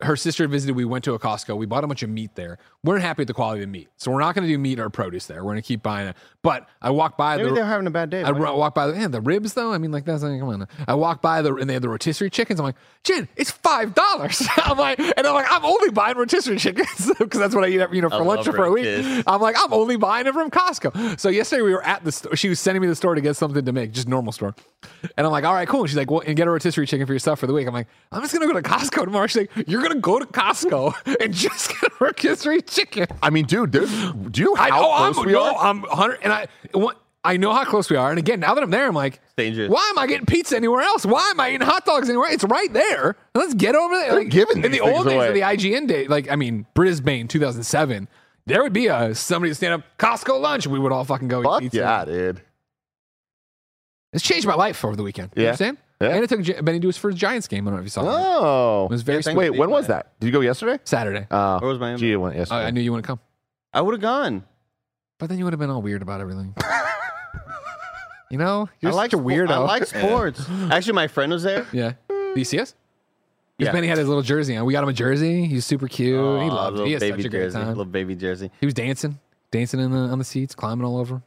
Speaker 2: Her sister visited. We went to a Costco. We bought a bunch of meat there. We weren't happy with the quality of the meat, so we're not going to do meat or produce there. We're going to keep buying it. But I walked by
Speaker 11: Maybe
Speaker 2: the.
Speaker 11: they're having a bad day.
Speaker 2: I ro- walk by the man, the ribs though. I mean, like that's like, come on. I walk by the and they have the rotisserie chickens. I'm like, Jen, it's five dollars. I'm like, and I'm like, I'm only buying rotisserie chickens because that's what I eat, you know, for
Speaker 11: I
Speaker 2: lunch
Speaker 11: love
Speaker 2: for a week.
Speaker 11: rotis.
Speaker 2: I'm like, I'm only buying it from Costco. So yesterday we were at the store. She was sending me the store to get something to make, just normal store. And I'm like, all right, cool. And she's like, well, and get a rotisserie chicken for yourself for the week. I'm like, I'm just gonna go to Costco tomorrow. She's like, you're gonna go to Costco and just get a rotisserie chicken.
Speaker 5: I mean, dude, there's, do you know
Speaker 2: I
Speaker 5: how
Speaker 2: know I'm
Speaker 5: close we
Speaker 2: no,
Speaker 5: are?
Speaker 2: I'm 100, and I what, I know how close we are. And again, now that I'm there, I'm like,
Speaker 11: dangerous.
Speaker 2: why am I getting pizza anywhere else? Why am I eating hot dogs anywhere? It's right there. Let's get over there. Like,
Speaker 5: giving
Speaker 2: in the old
Speaker 5: things
Speaker 2: days
Speaker 5: away.
Speaker 2: of the IGN day, like I mean, Brisbane 2007, there would be a somebody to stand up Costco lunch. And we would all fucking go
Speaker 5: Fuck
Speaker 2: eat pizza.
Speaker 5: yeah, dude.
Speaker 2: It's changed my life over the weekend. You
Speaker 5: Yeah.
Speaker 2: understand?
Speaker 5: Yeah.
Speaker 2: And it took J- Benny to his first Giants game. I don't know if you saw that.
Speaker 5: Oh,
Speaker 2: It was very
Speaker 11: thank
Speaker 2: sweet.
Speaker 5: wait, when was that? Did you go yesterday?
Speaker 2: Saturday.
Speaker 5: Uh,
Speaker 11: Where was Miami?
Speaker 5: Gia went
Speaker 2: Oh,
Speaker 5: yesterday.
Speaker 2: I knew you wouldn't come,
Speaker 11: I would have gone.
Speaker 2: but then you would have been all weird about everything. you know, you're
Speaker 11: I like
Speaker 2: such a
Speaker 11: spo-
Speaker 2: weirdo.
Speaker 11: I like sports. Actually, my friend was there.
Speaker 2: Yeah. Do you see us? Because
Speaker 11: Yeah.
Speaker 2: Benny had his little jersey on. We got him a jersey. He's super cute. he
Speaker 11: Aw,
Speaker 2: loved it. He had
Speaker 11: baby
Speaker 2: such a great
Speaker 11: jersey.
Speaker 2: time.
Speaker 11: Little baby jersey.
Speaker 2: He was dancing, dancing in the on the seats, climbing all over.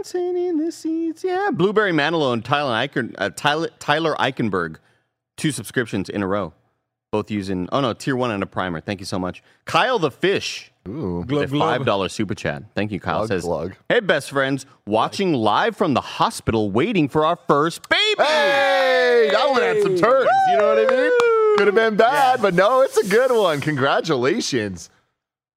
Speaker 11: Dancing in the seats. Yeah. Blueberry Manilow and Tyler, Eichen, uh, Tyler, Tyler Eichenberg. Two subscriptions in a row. Both using, oh no, tier one and a primer. Thank you so much. Kyle the Fish.
Speaker 5: Ooh.
Speaker 11: with a $5 super chat. Thank you, Kyle.
Speaker 5: Glug,
Speaker 11: says,
Speaker 5: glug.
Speaker 11: Hey, best friends, watching live from the hospital waiting for our first baby.
Speaker 5: Hey, that one had some turns. You know what I mean? Could have been bad, but no, it's a good one. Congratulations.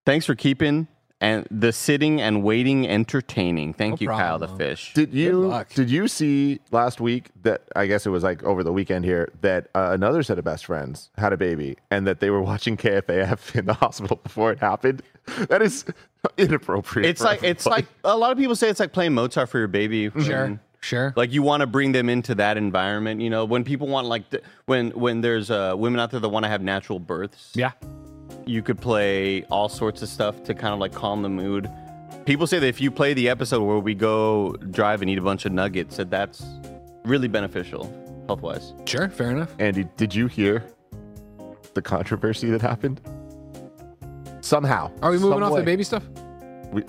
Speaker 11: Thanks for keeping and the sitting and waiting entertaining. Thank you, Kyle the. Fish.
Speaker 5: Did you did you see last week that I guess it was like over the weekend here that uh, another set of best friends had a baby and that they were watching KFAF in the hospital before it happened? That is inappropriate.
Speaker 11: It's
Speaker 5: for
Speaker 11: like it's like a lot of people say it's like playing Mozart for your baby.
Speaker 2: Sure,
Speaker 11: when-
Speaker 2: sure.
Speaker 11: Like you want to bring them into that environment, you know. When people want like th- when when there's uh, women out there that want to have natural births,
Speaker 2: yeah.
Speaker 11: You could play all sorts of stuff to kind of like calm the mood. People say that if you play the episode where we go drive and eat a bunch of nuggets, that that's really beneficial health wise.
Speaker 2: Sure, fair enough.
Speaker 5: Andy, did you hear the controversy that happened? Somehow.
Speaker 2: Are we moving off
Speaker 5: way.
Speaker 2: the baby stuff?
Speaker 5: We-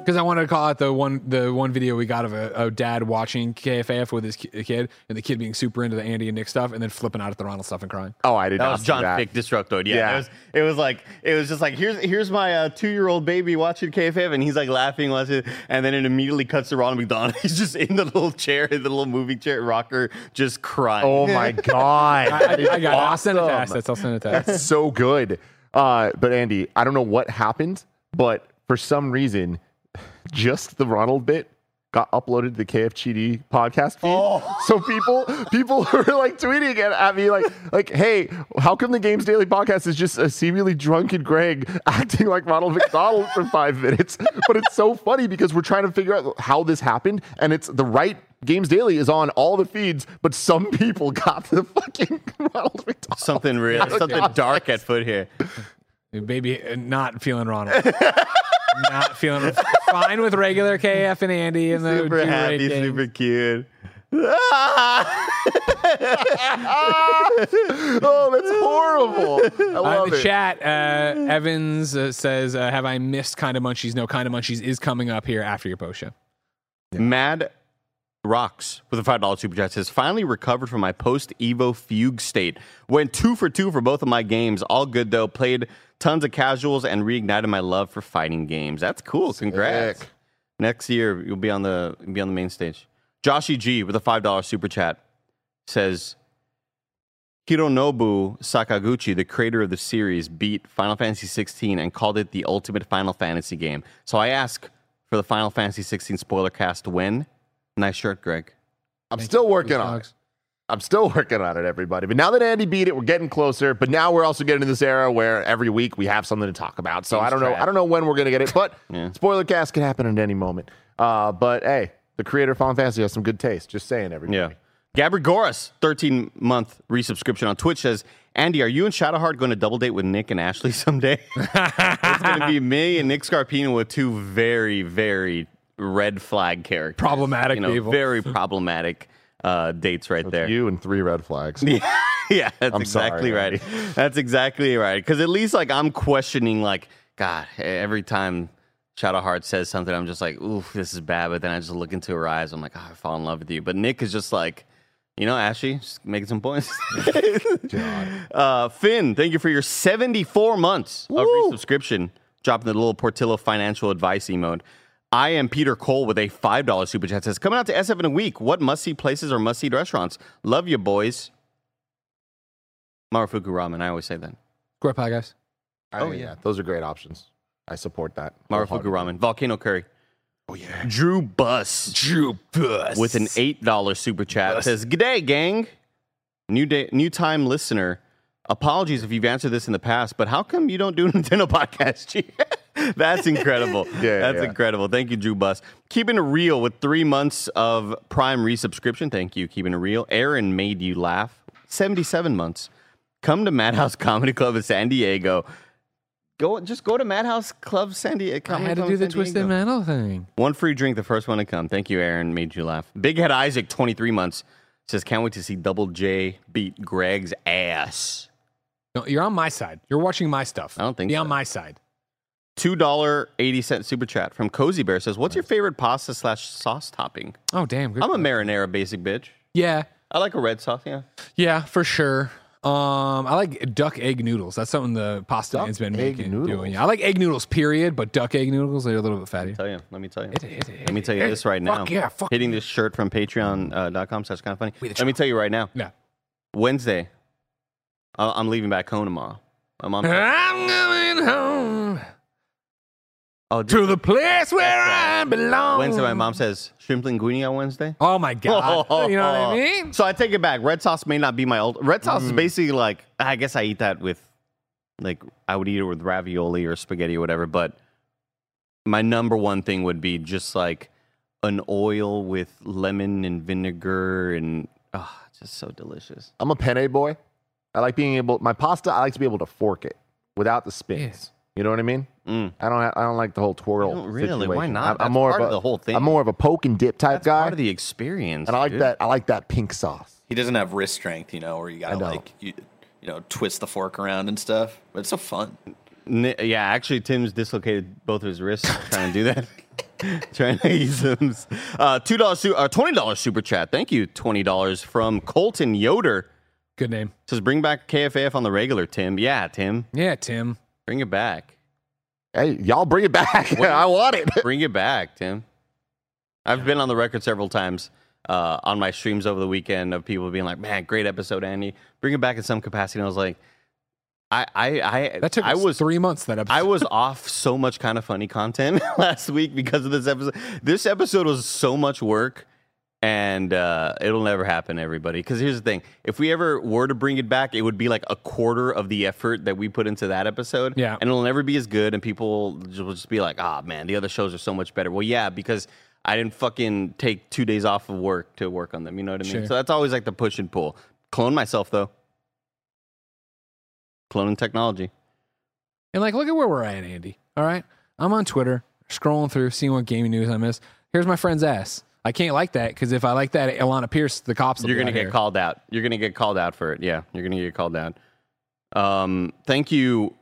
Speaker 2: Because I wanted to call out the one the one video we got of a, a dad watching KFAF with his kid, and the kid being super into the Andy and Nick stuff, and then flipping out at the Ronald stuff and crying.
Speaker 5: Oh, I did
Speaker 11: That
Speaker 5: not
Speaker 11: was
Speaker 5: see
Speaker 11: John
Speaker 5: that.
Speaker 11: Fick Destructoid. Yeah,
Speaker 5: Yeah.
Speaker 11: It, was, it was like it was just like here's here's my uh, two year old baby watching KFF, and he's like laughing, watching, and then it immediately cuts to Ronald McDonald. He's just in the little chair, in the little moving chair rocker, just crying.
Speaker 5: Oh my god.
Speaker 2: I, I, I got it. I'll
Speaker 5: Awesome.
Speaker 2: send it to assets. I'll send it to assets.
Speaker 5: That's so good. Uh, but Andy, I don't know what happened, but for some reason, just the Ronald bit got uploaded to the KFGD podcast feed. So people people were like tweeting at, at me like like, hey, how come the Games Daily podcast is just a seemingly drunken Greg acting like Ronald McDonald for five minutes? But it's so funny because we're trying to figure out how this happened, and it's the right Games Daily is on all the feeds, but some people got the fucking Ronald McDonald.
Speaker 11: Something real, something dark at foot here.
Speaker 2: Baby, uh, not feeling Ronald. not feeling fine with regular KF and Andy and the
Speaker 11: Super
Speaker 2: do
Speaker 11: happy,
Speaker 2: rate
Speaker 11: super cute.
Speaker 5: oh, that's horrible. I
Speaker 2: Uh,
Speaker 5: love
Speaker 2: in the
Speaker 5: it.
Speaker 2: chat, uh, Evans uh, says, uh, "Have I missed Kind of Munchies? No, Kind of Munchies is coming up here after your post show."
Speaker 11: Mad Rocks with a five dollar super chat says finally recovered from my post Evo fugue state. Went two for two for both of my games. All good though. Played tons of casuals and reignited my love for fighting games. That's cool. Congrats.
Speaker 5: Sick.
Speaker 11: Next year you'll be on the be on the main stage. Joshy G with a five dollar super chat says Hironobu Sakaguchi, the creator of the series, beat Final Fantasy 16 and called it the ultimate Final Fantasy game. So I ask for the Final Fantasy 16 spoiler cast when? Nice shirt, Greg.
Speaker 5: I'm still working on it. I'm still working on it, everybody. But now that Andy beat it, we're getting closer. But now we're also getting to this era where every week we have something to talk about. So
Speaker 11: Game's
Speaker 5: I don't know.
Speaker 11: trash.
Speaker 5: I don't know when we're gonna get it, but
Speaker 11: Yeah.
Speaker 5: spoiler cast can happen at any moment. Uh, but hey, the creator of Final Fantasy has some good taste. Just saying, everybody.
Speaker 11: Yeah. Gabri Goris, 13 month resubscription on Twitch says, Andy, are you and Shadowheart going to double date with Nick and Ashley someday? it's going to be me and Nick Scarpino with two very, very red flag characters.
Speaker 2: Problematic
Speaker 11: you know,
Speaker 2: people.
Speaker 11: Very problematic. uh, dates right there.
Speaker 5: You and three red flags.
Speaker 11: Yeah, yeah, that's
Speaker 5: I'm
Speaker 11: exactly
Speaker 5: sorry,
Speaker 11: right. That's exactly right. Because at least like I'm questioning, like God, every time Shadowheart says something, I'm just like, oof, this is bad. But then I just look into her eyes, I'm like, oh, I fall in love with you. But Nick is just like, you know, Ashley, just making some points. uh, Finn, thank you for your 74 months of resubscription. Dropping the little Portillo financial advice emote. I am Peter Cole with a $5 super chat. Says, coming out to SF in a week. What must see places or must see restaurants? Love you, boys. Marufuku Ramen. I always say that.
Speaker 2: Square pie, guys.
Speaker 5: Oh yeah, those are great options. I support that.
Speaker 11: Marufuku Ramen. Volcano Curry. Oh, yeah. Drew Bus.
Speaker 2: Drew Bus.
Speaker 11: With an $8 super chat. Says, G'day, gang. New day, new time listener. Apologies if you've answered this in the past, but how come you don't do a Nintendo podcast? G? That's incredible.
Speaker 5: Yeah,
Speaker 11: That's
Speaker 5: yeah.
Speaker 11: incredible. Thank you, Drew Bus. Keeping it real with three months of Prime resubscription. Thank you. Keeping it real. Aaron made you laugh. 77 months. Come to Madhouse Comedy Club in San Diego. Go, just go to Madhouse Club San Diego.
Speaker 2: I had to
Speaker 11: Club
Speaker 2: do the
Speaker 11: San
Speaker 2: twisted
Speaker 11: Diego.
Speaker 2: metal thing.
Speaker 11: One free drink, the first one to come. Thank you, Aaron. Made you laugh. Big Head Isaac, 23 months, says, Can't wait to see Double J beat Greg's ass.
Speaker 2: No, you're on my side. You're watching my stuff.
Speaker 11: I don't think
Speaker 2: Be
Speaker 11: so.
Speaker 2: on my side.
Speaker 11: $2.80 super chat from Cozy Bear says, What's your favorite pasta slash sauce topping?
Speaker 2: Oh, damn. Good.
Speaker 11: I'm a marinara basic bitch.
Speaker 2: yeah.
Speaker 11: I like a red sauce, yeah.
Speaker 2: Yeah, for sure. Um, I like duck egg noodles. That's something the pasta
Speaker 5: Duck
Speaker 2: man's been
Speaker 5: egg
Speaker 2: making.
Speaker 5: noodles?
Speaker 2: Doing. Yeah, I like egg noodles, period. But duck egg noodles, they're a little bit fatty.
Speaker 11: Tell you, let me tell you. Let me tell you this right now.
Speaker 2: Fuck yeah, fuck
Speaker 11: Hitting this shirt from patreon.com slash kind of funny. Let me tell you right now.
Speaker 2: Yeah.
Speaker 11: Wednesday, I- I'm leaving back home tomorrow. My mom.
Speaker 2: I'm going home
Speaker 11: Oh,
Speaker 2: to the place where I belong.
Speaker 11: Wednesday, my mom says shrimp linguine on Wednesday.
Speaker 2: Oh my god! you know what I mean?
Speaker 11: So I take it back. Red sauce may not be my old. Red sauce
Speaker 2: Mm.
Speaker 11: is basically like I guess I eat that with, like I would eat it with ravioli or spaghetti or whatever. But my number one thing would be just like an oil with lemon and vinegar and ah, just so delicious.
Speaker 5: I'm a penne boy. I like being able my pasta. I like to be able to fork it without the spins. You know what I mean?
Speaker 11: Mm.
Speaker 5: I don't. I don't like the whole twirl.
Speaker 11: You don't really? Why not?
Speaker 5: I'm, I'm
Speaker 11: That's
Speaker 5: more
Speaker 11: part
Speaker 5: of
Speaker 11: of
Speaker 5: a,
Speaker 11: the whole thing.
Speaker 5: I'm more of a poke and dip type
Speaker 11: That's
Speaker 5: guy,
Speaker 11: part of the experience.
Speaker 5: and I like
Speaker 11: dude.
Speaker 5: that. I like that pink sauce.
Speaker 3: He doesn't have wrist strength, you know, where you gotta like you, you know twist the fork around and stuff. But it's so fun.
Speaker 11: Ni- Yeah, actually, Tim's dislocated both of his wrists trying to do that. trying to use them. Uh, Two dollars, su- uh, twenty dollars super chat. Thank you, twenty dollars from Colton Yoder.
Speaker 2: Good name.
Speaker 11: Says bring back KFAF on the regular, Tim. Yeah, Tim,
Speaker 2: Yeah, Tim.
Speaker 11: bring it back.
Speaker 5: Hey, y'all bring it back. I want it.
Speaker 11: Bring it back, Tim. I've been on the record several times uh, on my streams over the weekend of people being like, "Man, great episode, Andy. Bring it back in some capacity." And I was like, I, I, I,
Speaker 2: That took
Speaker 11: I was
Speaker 2: three months. That episode.
Speaker 11: I was off so much kind of funny content last week because of this episode. This episode was so much work, and uh, it'll never happen, everybody. Because here's the thing: if we ever were to bring it back, it would be like a quarter of the effort that we put into that episode.
Speaker 2: Yeah.
Speaker 11: and it'll never be as good, and people will just be like, "Ah, man, the other shows are so much better." Well, yeah, because. I didn't fucking take two days off of work to work on them. You know what I mean?
Speaker 2: Sure.
Speaker 11: So that's always like the push and pull. Clone myself though. Cloning technology.
Speaker 2: And like, look at where we're at, Andy. All right, I'm on Twitter, scrolling through, seeing what gaming news I miss. Here's my friend's ass. I can't like that because if I like that, Alanah Pearce, the cops. will
Speaker 11: You're gonna get
Speaker 2: here.
Speaker 11: called out. You're gonna get called out for it. Yeah, you're gonna get called out. Um, thank you.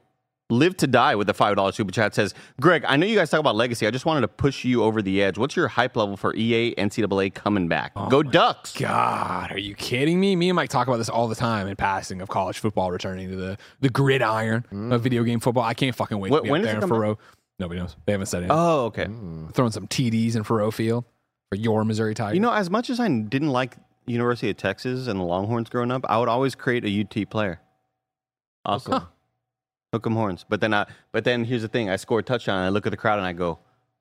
Speaker 11: Live to die with the five dollar super chat says, Greg, I know you guys talk about legacy. I just wanted to push you over the edge. What's your hype level for EA NCAA coming back? Go Ducks!
Speaker 2: God, are you kidding me? Me and Mike talk about this all the time in passing of college football returning to the the gridiron of video game football. I can't fucking wait
Speaker 11: Wh-
Speaker 2: to be
Speaker 11: when does
Speaker 2: there
Speaker 11: it come
Speaker 2: Nobody knows. They haven't said anything.
Speaker 11: Oh, okay.
Speaker 2: Throwing some TDs in Faurot Field for your Missouri Tigers.
Speaker 11: You know, as much as I didn't like University of Texas and the Longhorns growing up, I would always create a UT player. Awesome.
Speaker 2: Huh.
Speaker 11: Hook 'em horns. But then I but then here's the thing. I score a touchdown and I look at the crowd and I go,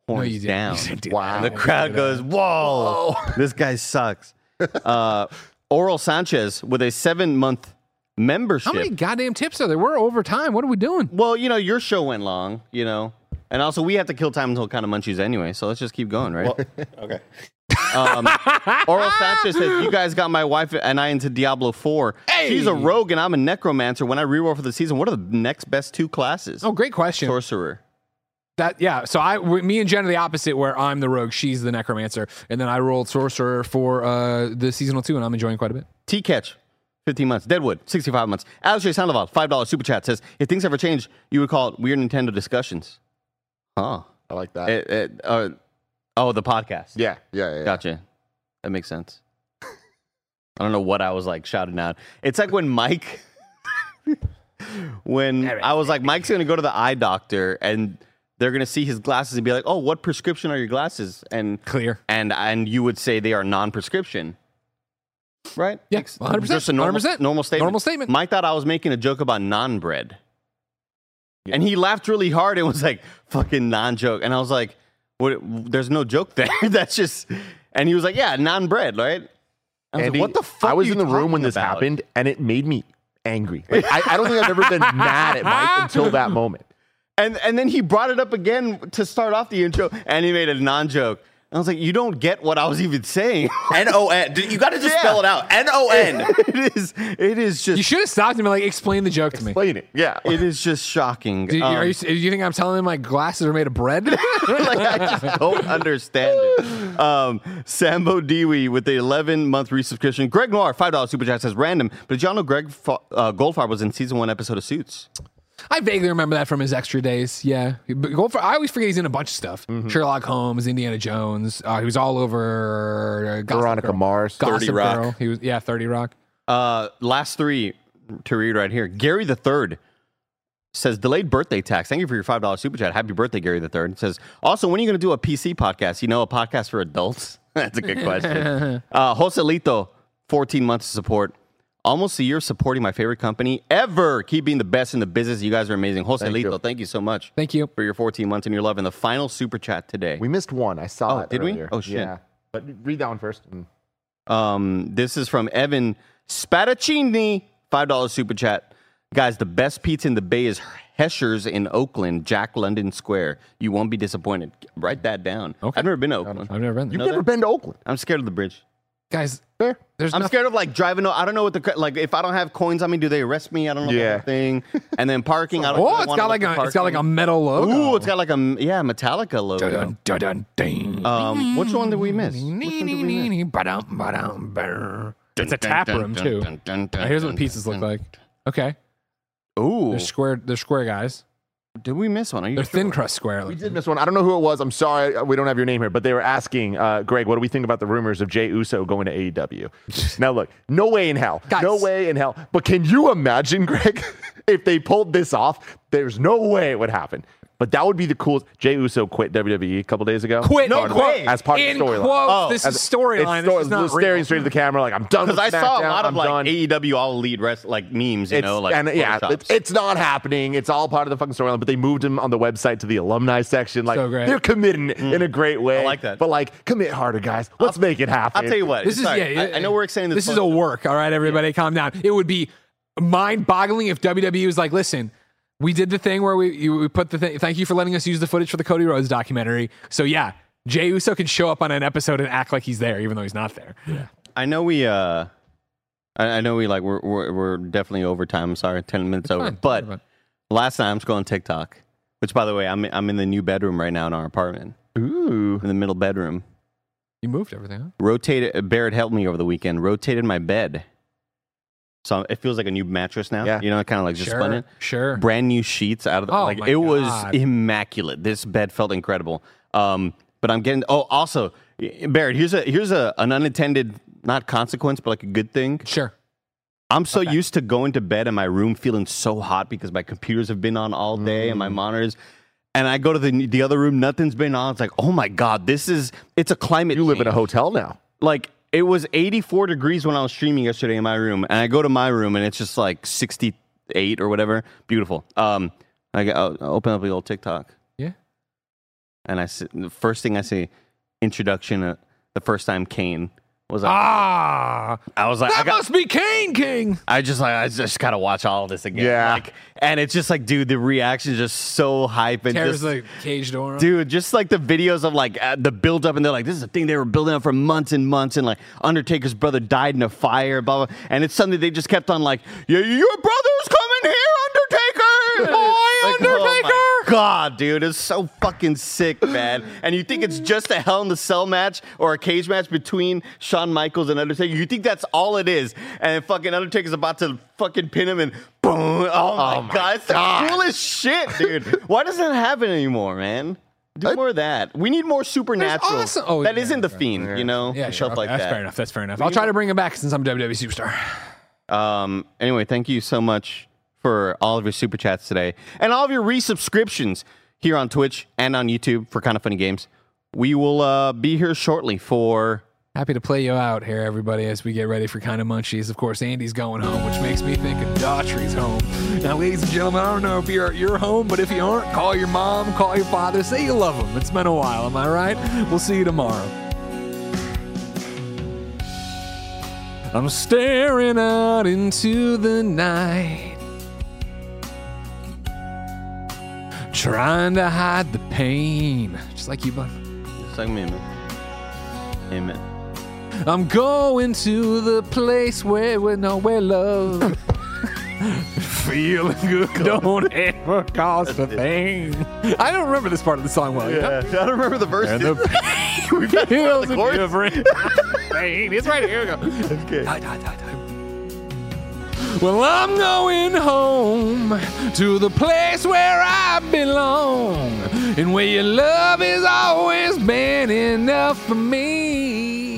Speaker 11: horns
Speaker 2: you
Speaker 11: down.
Speaker 2: You didn't do
Speaker 5: Wow.
Speaker 2: that.
Speaker 11: The crowd goes, "Whoa, this guy sucks." Uh, Oral Sanchez with a seven-month membership.
Speaker 2: How many goddamn tips are there? We're over time. What are we doing?
Speaker 11: well, you know, your show went long, you know, and also we have to kill time until kind of munchies anyway. So let's just keep going, right?
Speaker 3: Okay.
Speaker 11: Um, Oral Sanchez says, "You guys got my wife and I into Diablo 4. She's a rogue and I'm a necromancer. When I reroll for the season, what are the next best two classes?
Speaker 2: Oh, great question.
Speaker 11: Sorcerer.
Speaker 2: That yeah. So I, w- me and Jen are the opposite, where I'm the rogue, she's the necromancer, and then I rolled sorcerer for uh, the seasonal two, and I'm enjoying quite a bit.
Speaker 11: T Catch, 15 months. Deadwood, 65 months. Alistair Sandoval, $5 super chat says, if things ever change, you would call it Weird Nintendo Discussions. Huh.
Speaker 5: I like that.
Speaker 11: It, it, uh, oh, the podcast.
Speaker 5: yeah, yeah, yeah. yeah.
Speaker 11: Gotcha. That makes sense. I don't know what I was like shouting out. It's like when Mike, when I was like, Mike's going to go to the eye doctor and they're going to see his glasses and be like, oh, what prescription are your glasses? And
Speaker 2: Clear.
Speaker 11: and and you would say they are non-prescription, right?
Speaker 2: Yeah, 100%,
Speaker 11: Just a normal,
Speaker 2: 100%.
Speaker 11: normal statement.
Speaker 2: Normal statement.
Speaker 11: Mike thought I was making a joke about non-bread, and he laughed really hard and was like, "Fucking non-joke," and I was like, "What? There's no joke there. That's just." And he was like, "Yeah, non-bread, right?" I was
Speaker 5: Andy,
Speaker 11: like, "What the fuck?"
Speaker 5: I was in the room when this
Speaker 11: about?"
Speaker 5: happened, and it made me angry. Like, I, I don't think I've ever been mad at Mike until that moment.
Speaker 11: And and then he brought it up again to start off the intro, and he made a non-joke. I was like, "You don't get what I was even saying."
Speaker 3: N O N. You got to just
Speaker 11: Yeah.
Speaker 3: spell it out. N O N.
Speaker 11: it is. It is just.
Speaker 2: You should have stopped him and like explain the joke to me.
Speaker 5: Explain it. Yeah.
Speaker 11: It is just shocking.
Speaker 2: Do you,
Speaker 11: Um,
Speaker 2: are you, do you think I'm telling him my glasses are made of bread?
Speaker 11: like I just don't understand it. Um, Sambo Dewey with the 11 month resubscription. Greg Noir, five dollars super chat says random. But did y'all know Greg Fa- uh, Goldfarb was in season one episode of Suits?
Speaker 2: I vaguely remember that from his extra days. Yeah, but go for. I always forget he's in a bunch of stuff.
Speaker 5: Mm-hmm.
Speaker 2: Sherlock Holmes, Indiana Jones. Uh, he was all over. Uh, Gossip
Speaker 5: Veronica
Speaker 2: Girl.
Speaker 5: Mars.
Speaker 2: Gossip
Speaker 3: 30 Rock.
Speaker 2: Girl. He was yeah, Thirty Rock.
Speaker 11: Uh, last three to read right here. Gary the Third says delayed birthday tax. Thank you for your five dollars super chat. Happy birthday, Gary the Third. Says also when are you going to do a PC podcast? You know, a podcast for adults. That's a good question. uh, Joselito, fourteen months of support. Almost a year supporting my favorite company ever. Keep being the best in the business. You guys are amazing. Joselito, thank
Speaker 5: you.
Speaker 11: you so much
Speaker 2: Thank you.
Speaker 11: for your 14 months and your love. And the final super chat today.
Speaker 5: We missed one. I saw
Speaker 11: Oh,
Speaker 5: it.
Speaker 11: did we? Oh, shit.
Speaker 5: Yeah. But read that one first. Mm.
Speaker 11: Um, this is from Evan Spadaccini, five dollars super chat. Guys, the best pizza in the Bay is Hesher's in Oakland, Jack London Square. You won't be disappointed. Write that down.
Speaker 2: Okay.
Speaker 11: I've never been to Oakland.
Speaker 2: I've never been there.
Speaker 5: You've
Speaker 11: Know
Speaker 5: never
Speaker 11: that?
Speaker 5: been to Oakland.
Speaker 11: I'm scared of the bridge.
Speaker 2: Guys,
Speaker 5: Fair.
Speaker 2: there's
Speaker 11: I'm
Speaker 2: nothing-
Speaker 11: scared of like driving. o- I don't know what the like. If I don't have coins on me, do they arrest me? I don't know
Speaker 5: Yeah.
Speaker 11: the thing. And then parking. I don't.
Speaker 2: Oh,
Speaker 11: I
Speaker 2: it's
Speaker 11: wanna
Speaker 2: got like
Speaker 11: at
Speaker 2: a it's got like a metal logo.
Speaker 11: Ooh, it's got like a m- yeah Metallica logo.
Speaker 2: Dun, dun, dun, dun.
Speaker 11: Um, which one did we miss? Which one did we?
Speaker 2: Ba-dum, ba-dum, brr. It's a tap room too. Here's what the pieces look like. Okay,
Speaker 11: Ooh,
Speaker 2: they're square. They're square guys.
Speaker 11: Did we miss one? Are you
Speaker 2: They're
Speaker 11: sure?
Speaker 2: thin crust square.
Speaker 5: We did miss one. I don't know who it was. I'm sorry. uh, We don't have your name here, but they were asking, uh, Greg, what do we think about the rumors of Jey Uso going to AEW? now, look, no way in hell.
Speaker 2: Guys.
Speaker 5: No way in hell. But can you imagine, Greg, if they pulled this off? There's no way it would happen. But that would be the coolest. Jey Uso quit WWE a couple days ago.
Speaker 2: Quit.
Speaker 11: No
Speaker 2: in
Speaker 11: way.
Speaker 5: As part of the
Speaker 2: in
Speaker 5: storyline.
Speaker 11: Oh,
Speaker 2: this
Speaker 5: As-
Speaker 2: is storyline.
Speaker 5: It's
Speaker 2: This
Speaker 5: sto-
Speaker 2: is not
Speaker 5: staring
Speaker 2: real.
Speaker 5: straight to the camera, like I'm done.
Speaker 11: Because
Speaker 5: With
Speaker 11: I saw a lot of
Speaker 5: I'm
Speaker 11: like
Speaker 5: done.
Speaker 11: AEW all elite rest like memes, you
Speaker 5: It's,
Speaker 11: know, like
Speaker 5: and yeah,
Speaker 11: photoshops.
Speaker 5: it's, it's not happening. It's all part of the fucking storyline. But they moved him on the website to the alumni section. Like
Speaker 2: So great.
Speaker 5: they're committing mm. in a great way.
Speaker 11: I like that.
Speaker 5: But like, commit harder, guys. Let's make it happen.
Speaker 11: I'll tell you what.
Speaker 2: This is yeah.
Speaker 11: I, I know we're saying this.
Speaker 2: This is a work. All right, everybody, calm down. It would be mind-boggling if WWE was like, listen. We did the thing where we you, we put the thing. Thank you for letting us use the footage for the Cody Rhodes documentary. So yeah, Jey Uso can show up on an episode and act like he's there, even though he's not there.
Speaker 11: Yeah, I know we. uh I, I know we like we're, we're we're definitely over time. I'm sorry, ten minutes over.
Speaker 2: fine.
Speaker 11: But
Speaker 2: fine.
Speaker 11: last night I'm scrolling TikTok, which by the way, I'm I'm in the new bedroom right now in our apartment,
Speaker 5: Ooh.
Speaker 11: in the middle bedroom.
Speaker 2: You moved everything. Huh?
Speaker 11: Rotated. Barrett helped me over the weekend. Rotated my bed, so it feels like a new mattress now.
Speaker 5: Yeah.
Speaker 11: You know, kind of like just spun
Speaker 2: Sure,
Speaker 11: it.
Speaker 2: sure.
Speaker 11: brand new sheets out of the
Speaker 2: Oh
Speaker 11: like
Speaker 2: my
Speaker 11: it was immaculate. This bed felt incredible. Um, but I'm getting oh also Barrett, here's a here's a an unintended not consequence, but like a good thing.
Speaker 2: Sure.
Speaker 11: I'm so used to going to bed in my room feeling so hot because my computers have been on all day
Speaker 2: Mm.
Speaker 11: and my monitors. And I go to the the other room, nothing's been on. It's like, oh my god, this is it's a climate.
Speaker 5: You live in a hotel now.
Speaker 11: Like it was 84 degrees when I was streaming yesterday in my room, and I go to my room and it's just like 68 or whatever. Beautiful. Um, I, get, I'll open up the old TikTok,
Speaker 2: Yeah.
Speaker 11: and I see, the first thing I see, introduction. Uh, the first time Kane was on.
Speaker 2: Ah,
Speaker 11: I was like, I
Speaker 2: that
Speaker 11: got,
Speaker 2: must be Kane King.
Speaker 11: I just like I just gotta watch all of this again.
Speaker 5: Yeah.
Speaker 11: Like, and it's just like, dude, the reaction is just so hype and
Speaker 2: Tears
Speaker 11: just,
Speaker 2: the cage door.
Speaker 11: Dude, just like the videos of like uh, the build up, and they're like, this is a thing they were building up for months and months, and like Undertaker's brother died in a fire, blah blah, and it's something they just kept on like, yeah, your brother's god, dude, it's so fucking sick, man. And you think it's just a Hell in the Cell match or a cage match between Shawn Michaels and Undertaker? You think that's all it is? And fucking Undertaker's about to fucking pin him and boom! Oh my,
Speaker 5: my
Speaker 11: god, it's the coolest shit, dude. Why doesn't that happen anymore, man? Do more of that. We need more supernatural.
Speaker 2: awesome- oh,
Speaker 11: that
Speaker 2: yeah,
Speaker 11: not the fiend, you know,
Speaker 2: Yeah, sure,
Speaker 11: stuff
Speaker 2: okay,
Speaker 11: like
Speaker 2: that's
Speaker 11: that.
Speaker 2: fair enough. That's fair enough. I'll try to bring him back since I'm WWE superstar.
Speaker 11: Um, anyway, thank you so much for all of your super chats today and all of your resubscriptions here on Twitch and on YouTube for Kinda Funny Games. We will uh, be here shortly for.
Speaker 2: Happy to play you out here, everybody, as we get ready for kind of munchies. Of course, Andy's going home, which makes me think of Daughtry's home. Now, ladies and gentlemen, I don't know if you're at your home, but if you aren't, call your mom, call your father, say you love them. It's been a while, am I right? We'll see you tomorrow. I'm staring out into the night, trying to hide the pain, just like you, bud.
Speaker 11: Just like me, man. Amen.
Speaker 2: I'm going to the place where we know where love. Feeling good don't ever cost a thing. I don't remember this part of the song well. you know?
Speaker 11: I don't remember the verse.
Speaker 2: And the
Speaker 11: We've had
Speaker 2: feels
Speaker 11: the chorus.
Speaker 2: different. pain. It's right here. Here we go.
Speaker 11: Okay.
Speaker 2: Die, die, die, die. Well, I'm going home to the place where I belong and where your love has always been enough for me.